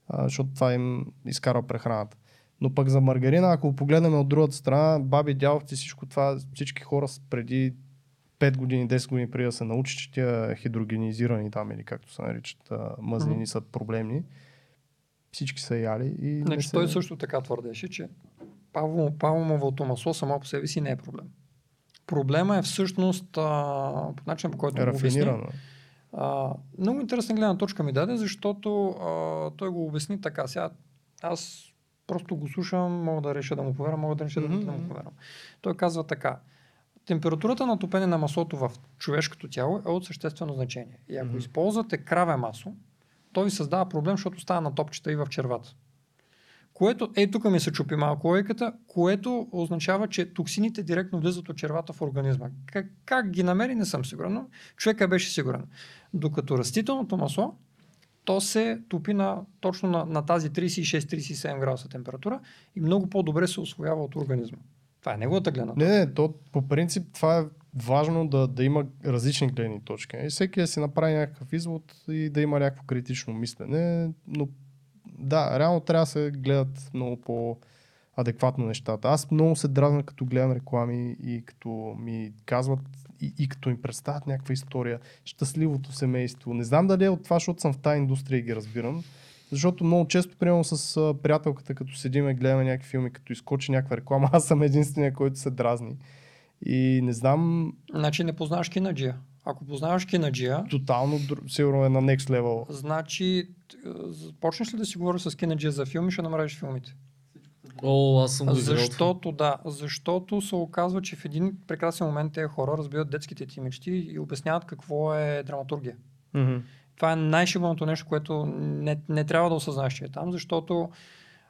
[SPEAKER 1] а, защото това им изкарва прехраната. Но пък за маргарина, ако погледнем от другата страна, баби, дядовци, всичко това, всички хора преди 5 години, 10 години преди да се научи, че тия хидрогенизирани там или както се наричат а, мъзнини са проблемни, всички са яли и
[SPEAKER 3] Значи
[SPEAKER 1] се...
[SPEAKER 3] той също така твърдеше, че палмо- палмовото масло само по себе си не е проблем. Проблема е всъщност а, по начин, по който го обясни. А, много интересна гледна точка ми даде, защото а, той го обясни така. Сега аз просто го слушам, мога да реша да му повярвам, мога да реша да, да му повярвам. Той казва така. Температурата на топене на маслото в човешкото тяло е от съществено значение. И ако
[SPEAKER 1] Мгм.
[SPEAKER 3] използвате краве масло, той ви създава проблем, защото става на топчета и в червата. Което, е тук ми се чупи малко логиката, което означава, че токсините директно влизат от червата в организма. Как, как ги намери, не съм сигурен, но човека беше сигурен. Докато растителното масло, то се топи на, точно на, на тази 36-37 градуса температура и много по-добре се освоява от организма. Това е неговата гледна точка.
[SPEAKER 1] Не, не, то по принцип това е важно да, да има различни гледни точки. И всеки да си направи някакъв извод и да има някакво критично мислене, но да, реално трябва да се гледат много по адекватно нещата. Аз много се дразна като гледам реклами и като ми казват и, и като ми представят някаква история, щастливото семейство. Не знам дали е от това, защото съм в тази индустрия и ги разбирам. Защото много често, примерно с а, приятелката, като седим и гледаме някакви филми, като изкочи някаква реклама, аз съм единствения, който се дразни. И не знам,
[SPEAKER 3] Значи не познаваш кинаджия. Ако познаваш кинаджия,
[SPEAKER 1] тотално сигурно е на next level.
[SPEAKER 3] значи почнеш ли да си говориш с кинаджия за филми, ще намериш филмите.
[SPEAKER 2] О, аз съм го.
[SPEAKER 3] Защото, да, защото се оказва, че в един прекрасен момент тези хора разбиват детските ти мечти и обясняват какво е драматургия. Това е най-шибаното нещо, което не, не трябва да осъзнаеш, че е там, защото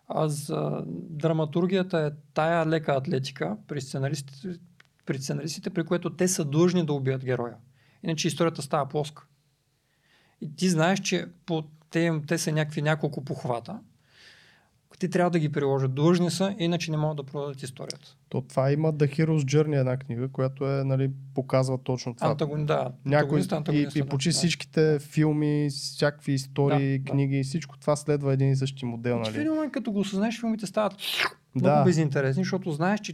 [SPEAKER 3] а, за драматургията е тая лека атлетика при сценаристите, при сценаристите, при което те са длъжни да убият героя. Иначе историята става плоска. И ти знаеш, че по, те, те са някакви няколко похвата. Те трябва да ги приложат. Длъжни са, иначе не могат да продадат историята.
[SPEAKER 1] То това има The Hero's Journey, една книга, която е, нали, показва точно това.
[SPEAKER 3] Антагон, да.
[SPEAKER 1] Някой, и, и
[SPEAKER 3] да,
[SPEAKER 1] почти
[SPEAKER 3] да.
[SPEAKER 1] всичките филми, всякакви истории,
[SPEAKER 3] Да, да.
[SPEAKER 1] книги, всичко това следва един и същи модел.
[SPEAKER 3] Значи в
[SPEAKER 1] Нали?
[SPEAKER 3] един момент, като го осъзнаеш, филмите стават
[SPEAKER 1] Да.
[SPEAKER 3] много безинтересни, защото знаеш, че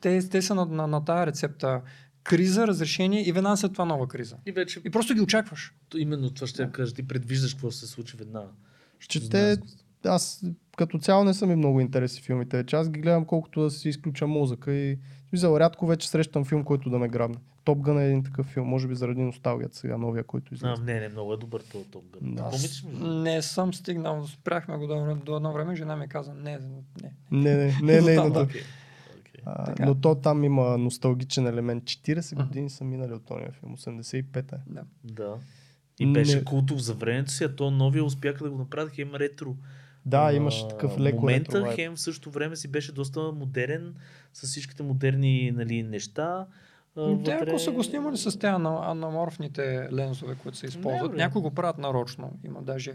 [SPEAKER 3] те, те са на, на, на тази рецепта криза, разрешение и веднага след това нова криза.
[SPEAKER 2] И вече
[SPEAKER 3] И просто ги очакваш.
[SPEAKER 2] именно това ще я кажа. Ти предвиждаш какво ще се случи веднага. Защото
[SPEAKER 1] те, аз като цяло не са ми много интересни филмите. Вече аз ги гледам колкото да си изключа мозъка и смисъл, рядко вече срещам филм, който да ме грабне. Топ Гън е един такъв филм, може би заради носталгията сега, новия, който
[SPEAKER 2] А,
[SPEAKER 1] излезе.
[SPEAKER 2] не, не, много е добър този Топ Гън.
[SPEAKER 1] Да.
[SPEAKER 2] Помниш?
[SPEAKER 3] Не съм стигнал, спряхме го до, до едно време, жена ми каза, не, не.
[SPEAKER 1] Не, не, не, не, не,
[SPEAKER 3] да.
[SPEAKER 1] не. А,
[SPEAKER 3] Така.
[SPEAKER 1] но то там има носталгичен елемент. 40
[SPEAKER 3] Мгм.
[SPEAKER 1] години са минали от този филм, 85 е.
[SPEAKER 3] Да.
[SPEAKER 2] Да. И беше
[SPEAKER 1] Не-
[SPEAKER 2] култов за времето си, а то новия успяха да го направят хем ретро.
[SPEAKER 1] Да,
[SPEAKER 2] а,
[SPEAKER 1] имаш такъв леко
[SPEAKER 2] момента,
[SPEAKER 1] ретро вайб.
[SPEAKER 2] хем в същото време си беше доста модерен, с всичките модерни нали, неща.
[SPEAKER 3] Те, ако са го снимали с тези ана- анаморфните лензове, които се използват, някои го правят нарочно. Има даже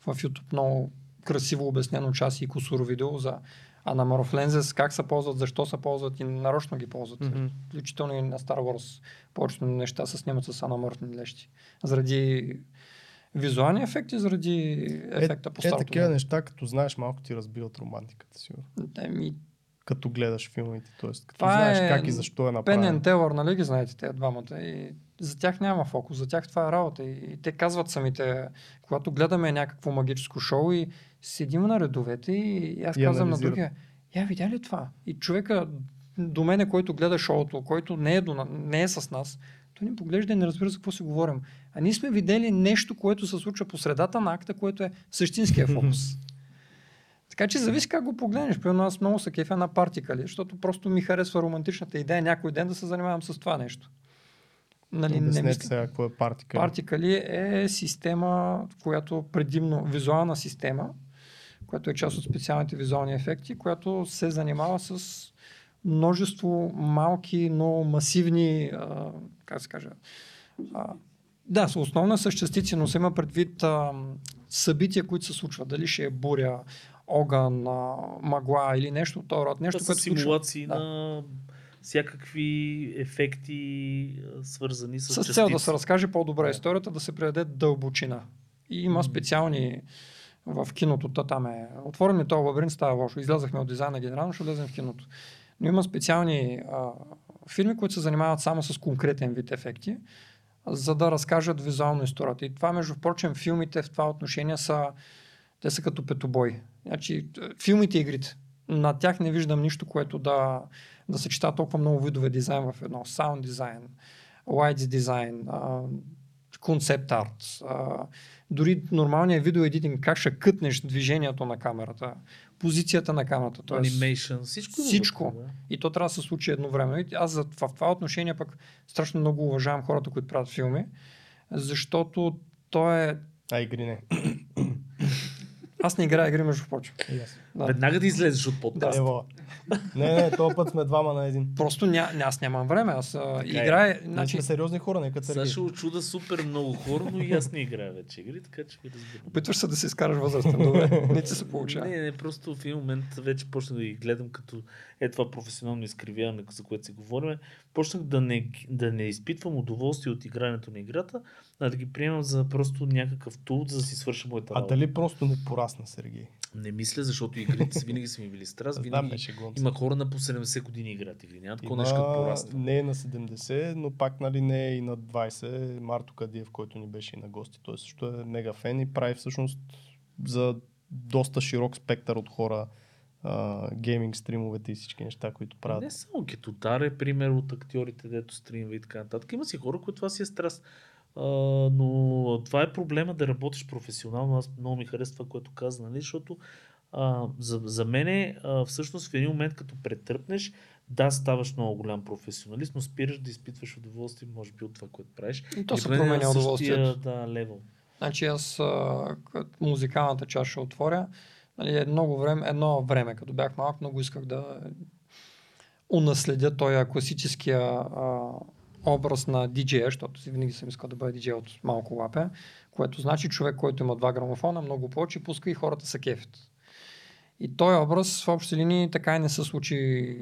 [SPEAKER 3] в YouTube много красиво обяснено час и кусоро видео за анаморф лензес, как се ползват, защо се ползват и нарочно ги ползват.
[SPEAKER 1] Мгм.
[SPEAKER 3] Включително и на Star Wars повечето неща се снимат с анаморфни лещи. Заради визуални ефекти, заради ефекта по
[SPEAKER 1] Е,
[SPEAKER 3] старото.
[SPEAKER 1] такива неща, като знаеш, малко ти разбиват романтиката си.
[SPEAKER 3] Еми,
[SPEAKER 1] Като гледаш филмите, т.е. като
[SPEAKER 3] Това
[SPEAKER 1] знаеш
[SPEAKER 3] е
[SPEAKER 1] как и защо е
[SPEAKER 3] Пен
[SPEAKER 1] направено.
[SPEAKER 3] Телър, нали ги знаете тези двамата? И за тях няма фокус, за тях това е работа. И, и те казват самите, когато гледаме някакво магическо шоу и седим на редовете и, и аз
[SPEAKER 1] И
[SPEAKER 3] казвам на другия, я видя ли това? И човека до мене, който гледа шоуто, който не е, до, не е с нас, той ни поглежда и не разбира за какво си говорим. А ние сме видели нещо, което се случва по средата на акта, което е същинския фокус. (laughs) Така че зависи как го погледнеш. Примерно аз много се кефя на партикали, защото просто ми харесва романтичната идея някой ден да се занимавам с това нещо. Нали, не мисля.
[SPEAKER 1] сега какво е партика.
[SPEAKER 3] Партикали е система, която предимно визуална система, която е част от специалните визуални ефекти, която се занимава с множество малки, но масивни, а, как се каже, а, да, са основно са частици, но се има предвид а, събития, които се случват. Дали ще е буря, огън, а, мъгла или нещо от този род. Нещо,
[SPEAKER 2] Това
[SPEAKER 3] което случва.
[SPEAKER 2] симулации
[SPEAKER 3] Да.
[SPEAKER 2] на всякакви ефекти, свързани с,
[SPEAKER 3] С цел да
[SPEAKER 2] частици.
[SPEAKER 3] се разкаже по-добре
[SPEAKER 2] Да.
[SPEAKER 3] историята, да се предаде дълбочина. И има специални в киното, та там е. Отворен ми този лабиринт, става лошо. Излязахме от дизайна генерално, ще влезем в киното. Но има специални а, фирми, които се занимават само с конкретен вид ефекти, за да разкажат визуално историята. И това, между прочим, филмите в това отношение са, те са като петобой. Значи, филмите и игрите. На тях не виждам нищо, което да, да съчета толкова много видове дизайн в едно. Саунд дизайн, lights дизайн, концепт арт, дори нормалният видео едитинг, как ще кътнеш движението на камерата, позицията на камерата.
[SPEAKER 2] Тоест, Animation, всичко.
[SPEAKER 3] Всичко. Да. И то трябва да се случи едновременно. И аз в, в това отношение пък страшно много уважавам хората, които правят филми, защото то е...
[SPEAKER 1] А игри не. (clears throat) (clears throat)
[SPEAKER 3] Аз не играя игри, между прочим.
[SPEAKER 2] Yes. Да. Веднага да излезеш от подкаста.
[SPEAKER 1] Да, не, не, този път сме двама на един.
[SPEAKER 3] Просто ня, аз нямам време. Аз а, е. играя.
[SPEAKER 1] Значи... сме сериозни хора, нека
[SPEAKER 2] Сега ще очуда супер много хора, но и аз не играя вече игри, така че ви разбирам.
[SPEAKER 3] Опитваш се да се изкараш възрастен, добре. Не ти се получава.
[SPEAKER 2] Не, не, просто в един момент вече почнах да ги гледам като е това професионално изкривяване, за което си говорим. Почнах да не, да не изпитвам удоволствие от игрането на играта, а да ги приемам за просто някакъв тул, за да си свърша моята
[SPEAKER 1] работа. А дали просто не порасна, Сергей?
[SPEAKER 2] Не мисля, защото игрите винаги са ми били страст. (laughs) Винаги беше има хора на по 70 години играят игри. Няма такова нещо като пораства.
[SPEAKER 1] Не е на 70, но пак нали, не е и на 20. Марто Кадиев, който ни беше и на гости. Той също е мега фен и прави всъщност за доста широк спектър от хора гейминг стримовете и всички неща, които правят.
[SPEAKER 2] Не само Кетотар е пример от актьорите, дето стримва и така нататък. Има си хора, които това си е страст. Но това е проблема да работиш професионално. Аз много ми харесва това, което каза, нали? защото uh, за, за мен е, всъщност в един момент, като претръпнеш, да, ставаш много голям професионалист, но спираш да изпитваш удоволствие, може би, от това, което правиш.
[SPEAKER 3] И то се променя удоволствието.
[SPEAKER 2] Да, левел.
[SPEAKER 3] Значи аз музикалната ще отворя. Нали, много време, едно време, като бях малък, много исках да унаследя този класическия а, образ на диджея, защото си винаги съм искал да бъда диджей от малко лапе, което значи човек, който има два грамофона, много повече пуска и хората са кефят. И този образ в общи линии така и не се случи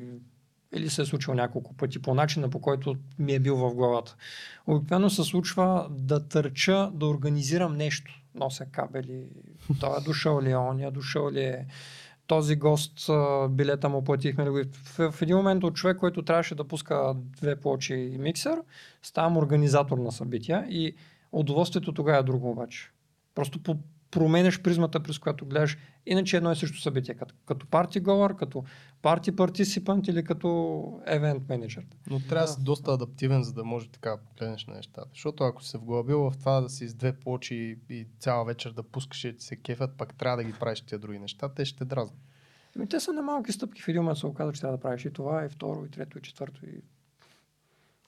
[SPEAKER 3] или се е случил няколко пъти по начина, по който ми е бил в главата. Обикновено се случва да търча, да организирам нещо. Нося кабели, той е дошъл ли, е, он е дошъл ли е, този гост, билета му платихме. В, в един момент от човек, който трябваше да пуска две плочи и миксер, ставам организатор на събития и удоволствието тогава е друго обаче. Просто по, променяш призмата, през която гледаш. Иначе едно и също събитие, като, като парти говор, като парти партисипант или като евент менеджер.
[SPEAKER 1] Но трябва да си доста адаптивен, за да може така да погледнеш на нещата. Защото ако си се вглъбил в това да си с две плочи и цяла вечер да пускаш и ти се кефят, пак трябва да ги правиш тия други неща, те ще дразнат.
[SPEAKER 3] Ами те са на малки стъпки. В един момент се оказа, че трябва да правиш и това, и второ, и трето, и четвърто, и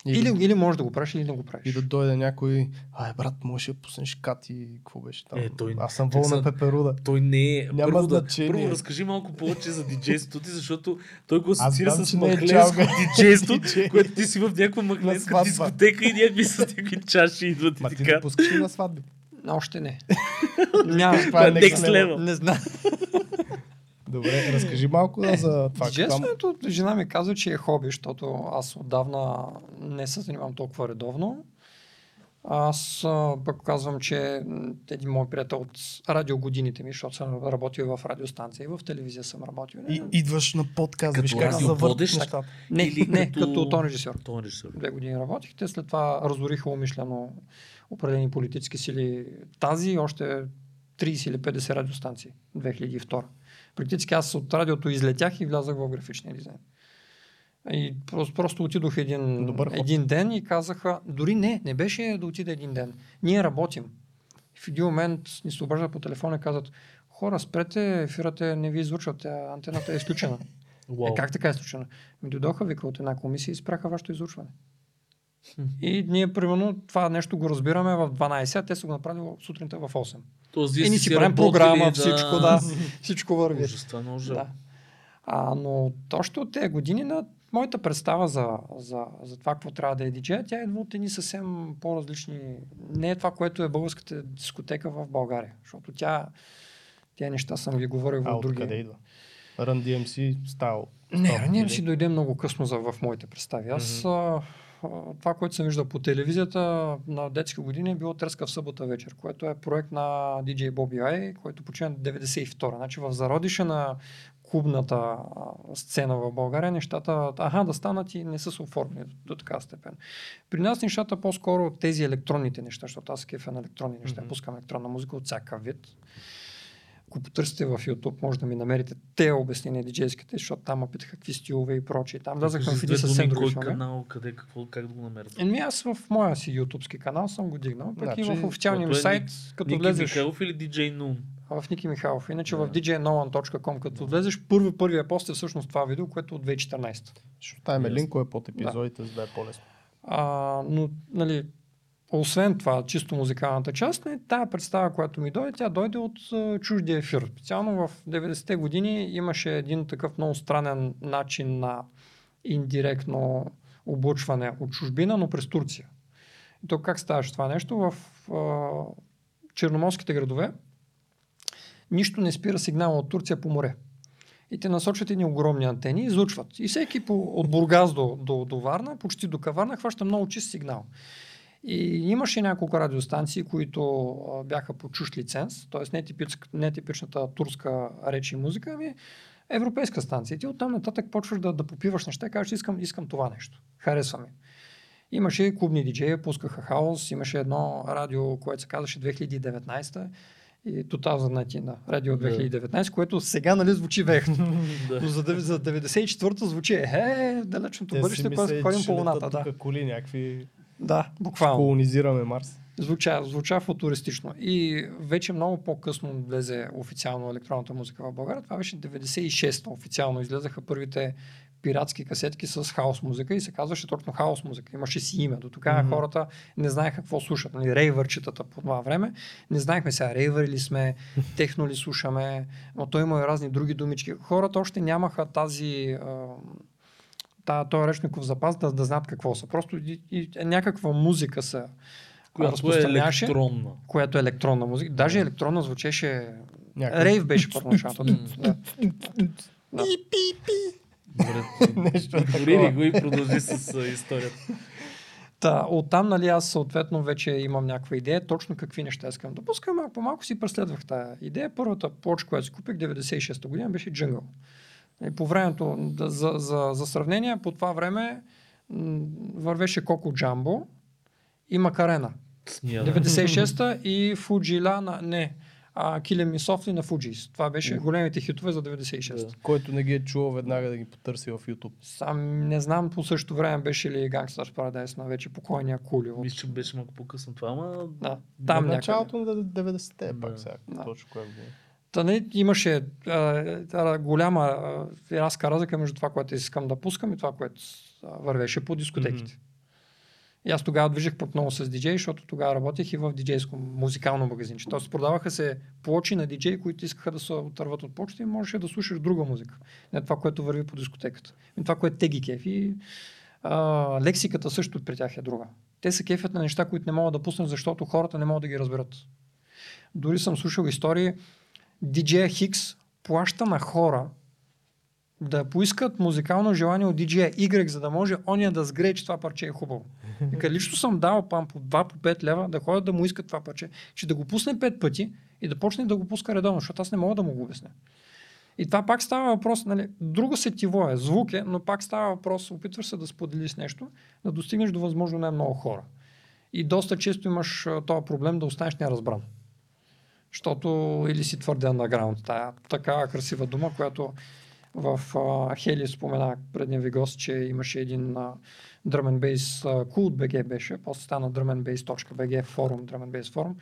[SPEAKER 3] или, или, или можеш да го правиш, или не го правиш.
[SPEAKER 1] И да дойде някой, ай брат, можеш да пуснеш кат и какво беше там. Е, той, Аз съм вълна пеперуда.
[SPEAKER 2] Той не е. Няма първо, значение. Да, първо разкажи малко повече за диджейството ти, защото той го асоциира с е махленско диджейство, (laughs) което ти си в някаква махленска дискотека и някакви с някакви чаши идват
[SPEAKER 1] и така. ти пускаш ли на сватби?
[SPEAKER 3] Още не. (laughs) Няма.
[SPEAKER 2] Това е next level.
[SPEAKER 3] Не знам. (laughs)
[SPEAKER 1] Добре, разкажи малко е, за това.
[SPEAKER 3] Диджействането, жена ми казва, че е хоби, защото аз отдавна не се занимавам толкова редовно. Аз пък казвам, че един мой приятел от радио годините ми, защото съм работил в радиостанция и в телевизия съм работил.
[SPEAKER 1] И идваш на подкаст,
[SPEAKER 2] виж как завъртиш нещата.
[SPEAKER 3] Не, Или не, като, като тон режисьор.
[SPEAKER 2] Тон режисьор.
[SPEAKER 3] Две години работихте, след това разориха умишлено определени политически сили тази още 30 или 50 радиостанции 2002. Практически аз от радиото излетях и влязах в графичния дизайн. И просто, просто отидох един, един ден и казаха, дори не, не беше да отида един ден. Ние работим. В един момент ни се обаждат по телефона и казват, хора, спрете, ефирате, не ви излучвате, антената е изключена. (laughs) Wow. Е, как така е изключена? Ми дойдоха, вика от една комисия и спряха вашето излучване. И ние, примерно, това нещо го разбираме в 12, а те са го направили сутринта в 8.
[SPEAKER 2] Тоест,
[SPEAKER 3] и ни си правим програма, да... всичко, да, (laughs) всичко върви.
[SPEAKER 2] Ужасно, много
[SPEAKER 3] да. А, но точно от тези години на моята представа за, за, за това, какво трябва да е диджей, тя идва от едни съвсем по-различни. Не е това, което е българската дискотека в България. Защото тя, тя неща съм ви говорил
[SPEAKER 1] в
[SPEAKER 3] други.
[SPEAKER 1] Къде идва? Run DMC стайл.
[SPEAKER 3] Не, Run DMC дойде много късно за, в моите представи. Аз mm-hmm това, което съм виждал по телевизията на детски години е било Треска в събота вечер, което е проект на DJ Bobby Ай, който почина 92 Значи в зародиша на клубната сцена в България, нещата, аха, да станат и не са се оформени до, до така степен. При нас нещата по-скоро тези електронните неща, защото аз кефа на електронни неща, mm-hmm. пускам електронна музика от всяка вид. Ако потърсите в YouTube, може да ми намерите те обяснения диджейските, защото там опитах какви стилове и прочие. Там влязахме в един съвсем други
[SPEAKER 2] кой канал, къде, какво, как да го намерят?
[SPEAKER 3] Еми аз в моя си ютубски канал съм го дигнал, пък значи, и в официалния ми е сайт, като Ники влезеш...
[SPEAKER 2] Михайлов или DJ Noon?
[SPEAKER 3] в Ники Михайлов. Иначе yeah. в djnolan.com, като влезеш, първи, първия пост е всъщност това видео, което е от 2014.
[SPEAKER 1] Ще оставим yes. линкове под епизодите, да. за да е по-лесно.
[SPEAKER 3] А, но, нали, освен това, чисто музикалната част, не, тая представа, която ми дойде, тя дойде от uh, чуждия ефир. Специално в 90-те години имаше един такъв много странен начин на индиректно облучване от чужбина, но през Турция. И то как ставаше това нещо? В uh, черноморските градове нищо не спира сигнала от Турция по море. И те насочват едни огромни антени излучват. И всеки по, от Бургас до, до, до Варна, почти до Каварна, хваща много чист сигнал. И имаше няколко радиостанции, които а, бяха по чуж лиценз, т.е. Не, типичната турска реч и музика, ами европейска станция. И ти оттам нататък почваш да, да попиваш неща и кажеш, искам, искам това нещо. Харесва ми. Имаше клубни диджеи, пускаха хаос, имаше едно радио, което се казваше 2019 и Total на Радио 2019, което сега нали звучи вехно. (laughs) Но за, за 94-та звучи е, далечното Те бъдеще, когато ходим по луната. Да.
[SPEAKER 1] коли някакви...
[SPEAKER 3] Да, буквално.
[SPEAKER 1] Колонизираме Марс.
[SPEAKER 3] Звуча, звуча футуристично. И вече много по-късно влезе официално електронната музика в България. Това беше 96-та официално. Излезаха първите пиратски касетки с хаос музика и се казваше точно хаос музика. Имаше си име. До тогава mm-hmm. хората не знаеха какво слушат. Нали, рейвърчетата по това време. Не знаехме сега рейвър ли сме, (laughs) техно ли слушаме, но той има и разни други думички. Хората още нямаха тази та, този речников запас да, да знаят какво са. Просто и, и, някаква музика са
[SPEAKER 2] която е електронна.
[SPEAKER 3] Която е електронна музика. Даже електронна звучеше... Някакъв... Рейв беше първоначалното. да.
[SPEAKER 2] да. (laughs) Нещо Дори го и продължи с историята.
[SPEAKER 3] Та, оттам, нали, аз съответно вече имам някаква идея, точно какви неща искам да пускам. Малко по малко си преследвах тази идея. Първата плоча, която си купих 96-та година, беше джингъл. И по времето, за, за, за сравнение, по това време вървеше Коко Джамбо и Макарена. 96-та и Фуджила на... Не, а, Килем и Софли на Фуджис. Това беше големите хитове за 96. Да.
[SPEAKER 1] Който не ги е чувал, веднага да ги потърси в YouTube.
[SPEAKER 3] Сам не знам по същото време беше ли Gangsters Paradise на вече покойния Кулио.
[SPEAKER 2] Мисля, че беше малко по-късно това, ама...
[SPEAKER 3] Да, там
[SPEAKER 1] в началото на 90-те, да. пак сега. Да. Точно кое е
[SPEAKER 3] Та не, имаше а, голяма а, разка разлика между това, което искам да пускам и това, което вървеше по дискотеките. Mm-hmm. И аз тогава движих пък много с диджей, защото тогава работех и в диджейско музикално магазинче. Тоест продаваха се плочи на диджеи, които искаха да се отърват от почта и можеше да слушаш друга музика. Не това, което върви по дискотеката. И това, което те ги кефи. А, лексиката също при тях е друга. Те се кефят на неща, които не могат да пуснат, защото хората не могат да ги разберат. Дори съм слушал истории, диджея Хикс плаща на хора, да поискат музикално желание от DJ Y, за да може ония да сгрее, че това парче е хубаво. (laughs) Вика, лично съм дал пам по 2 по 5 лева да ходят да му искат това парче, че да го пусне 5 пъти и да почне да го пуска редовно, защото аз не мога да му го обясня. И това пак става въпрос, нали, друго сетиво е, звук е, но пак става въпрос, опитваш се да споделиш нещо, да достигнеш до възможно най-много хора. И доста често имаш този проблем да останеш неразбран. Защото или си твърде underground. Тая така красива дума, която в uh, Хели спомена предния ви гост, че имаше един uh, Drum and Bass, uh, Cool.bg беше, после стана drumandbass.bg форум, Drum and Bass форум.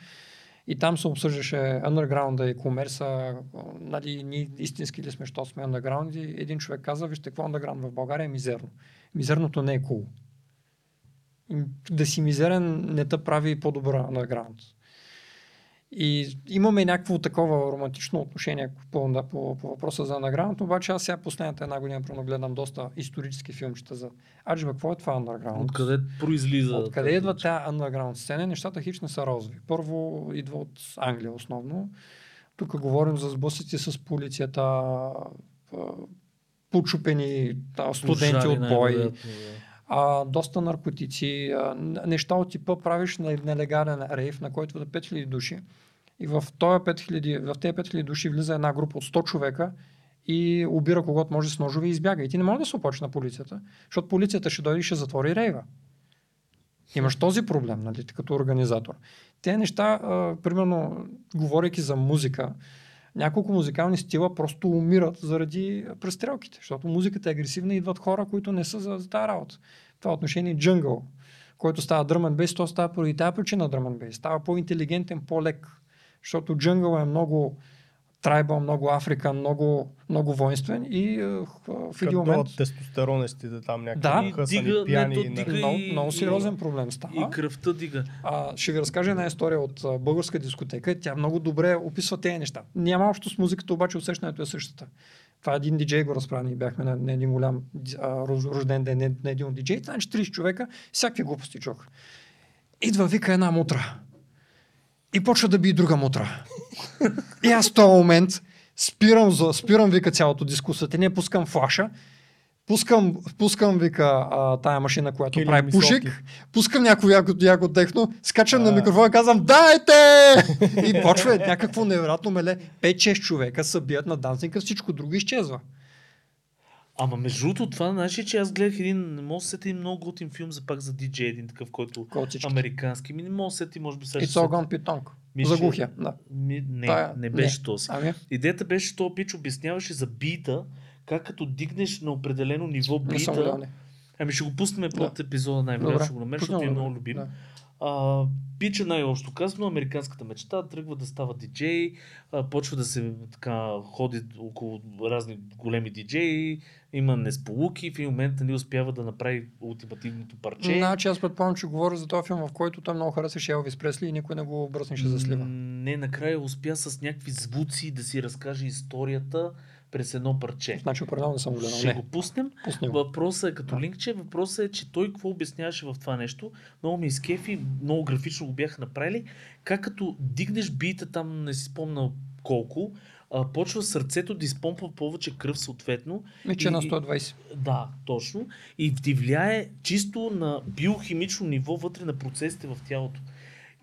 [SPEAKER 3] И там се обсъждаше underground и комерса, нали, ние истински ли сме, що сме underground и един човек каза, вижте какво underground в България е мизерно. Мизерното не е cool. Да си мизерен не те прави по-добър underground. И имаме някакво такова романтично отношение по, да, по, по въпроса за наградата, обаче аз сега последната една година гледам доста исторически филмчета за Аджиба, какво е това underground?
[SPEAKER 2] Откъде произлиза?
[SPEAKER 3] Откъде идва тази underground сцена? Нещата хич не са розови. Първо идва от Англия основно. Тук говорим за сблъсъци с полицията, почупени студенти от бой. а, доста наркотици, а, неща от типа правиш на нелегален рейв, на който да 5000 души. И в, този 5000, в тези 5000 души влиза една група от 100 човека и убира когото може с ножове и избяга. И ти не можеш да се опочи на полицията, защото полицията ще дойде и ще затвори рейва. Имаш този проблем, нали, като организатор. Те неща, а, примерно, говорейки за музика, няколко музикални стила просто умират заради престрелките, защото музиката е агресивна и идват хора, които не са за, за тази работа. Това отношение джънгъл, който става дръмън бейс, то става поради тази причина дръмън бейс. Става по-интелигентен, по-лек, защото джънгъл е много трайбъл, много Африка, много, много воинствен и uh, в един момент...
[SPEAKER 1] тестостеронестите там някакви
[SPEAKER 3] да,
[SPEAKER 1] хъсани,
[SPEAKER 2] дига,
[SPEAKER 1] пияни.
[SPEAKER 2] не,
[SPEAKER 1] и
[SPEAKER 2] то
[SPEAKER 1] на-
[SPEAKER 2] дига
[SPEAKER 3] много,
[SPEAKER 2] и-
[SPEAKER 3] много
[SPEAKER 2] и-
[SPEAKER 3] сериозен проблем става.
[SPEAKER 2] И кръвта дига.
[SPEAKER 3] А, ще ви разкажа една история от българска дискотека. Тя много добре описва тези неща. Няма общо с музиката, обаче усещането е същата. Това един диджей го разправи. Ние бяхме на, на един голям а, рожден ден на, един диджей. Значи 30 човека, всякакви глупости чух. Идва, вика една мутра. И почва да би друга мутра. и аз в този момент спирам, за, спирам вика цялото дискусията. Не пускам флаша. Пускам, пускам вика а, тая машина, която
[SPEAKER 1] Килим
[SPEAKER 3] прави
[SPEAKER 1] и
[SPEAKER 3] пушик. Пускам някой яко, яко техно, скачам на
[SPEAKER 1] А.
[SPEAKER 3] микрофона и казвам дайте! и почва е някакво невероятно меле. 5-6 човека се бият на дансника, всичко друго изчезва.
[SPEAKER 2] Ама между другото, това значи, че аз гледах един, не мога да се сетя един много готин филм за пак за диджей, един такъв, който
[SPEAKER 3] Кой от всички?
[SPEAKER 2] американски. Ми не мога да се сети, може би сега.
[SPEAKER 3] It's
[SPEAKER 2] се
[SPEAKER 3] all gone.
[SPEAKER 2] Мисля,
[SPEAKER 3] За глухия, да.
[SPEAKER 2] Ми, не,
[SPEAKER 3] Тая-
[SPEAKER 2] не беше
[SPEAKER 3] не.
[SPEAKER 2] този.
[SPEAKER 3] Ами,
[SPEAKER 2] Идеята беше, че този пич обясняваше за бита, как като дигнеш на определено ниво
[SPEAKER 3] не съм гледал.
[SPEAKER 2] бита. Ами ще го пуснем
[SPEAKER 3] Да.
[SPEAKER 2] под епизода най-вероятно, ще го
[SPEAKER 3] Пуснем
[SPEAKER 2] защото е
[SPEAKER 3] го,
[SPEAKER 2] много любим.
[SPEAKER 3] Да.
[SPEAKER 2] А, пича най-общо казано, американската мечта, тръгва да става диджей, а, почва да се така ходи около разни големи диджеи, има несполуки, в един момент не успява да направи ултимативното парче.
[SPEAKER 3] Значи аз предполагам, че говоря за този филм, в който той много харесваше Елвис Пресли и никой не го бръснеше за слива.
[SPEAKER 2] Не, накрая успя с някакви звуци да си разкаже историята през едно парче.
[SPEAKER 3] Значи съм го гледал.
[SPEAKER 2] Ще
[SPEAKER 3] Не,
[SPEAKER 2] го пуснем.
[SPEAKER 3] пусни го.
[SPEAKER 2] Въпросът е като
[SPEAKER 3] Да.
[SPEAKER 2] линкче, въпросът е, че той какво обясняваше в това нещо. Много ми изкефи, много графично го бяха направили. Как като дигнеш бита там, не си спомня колко, а, почва сърцето да изпомпва повече кръв съответно.
[SPEAKER 3] Миче на
[SPEAKER 2] и-
[SPEAKER 3] 120.
[SPEAKER 2] Да, точно. И ти влияе чисто на биохимично ниво вътре на процесите в тялото.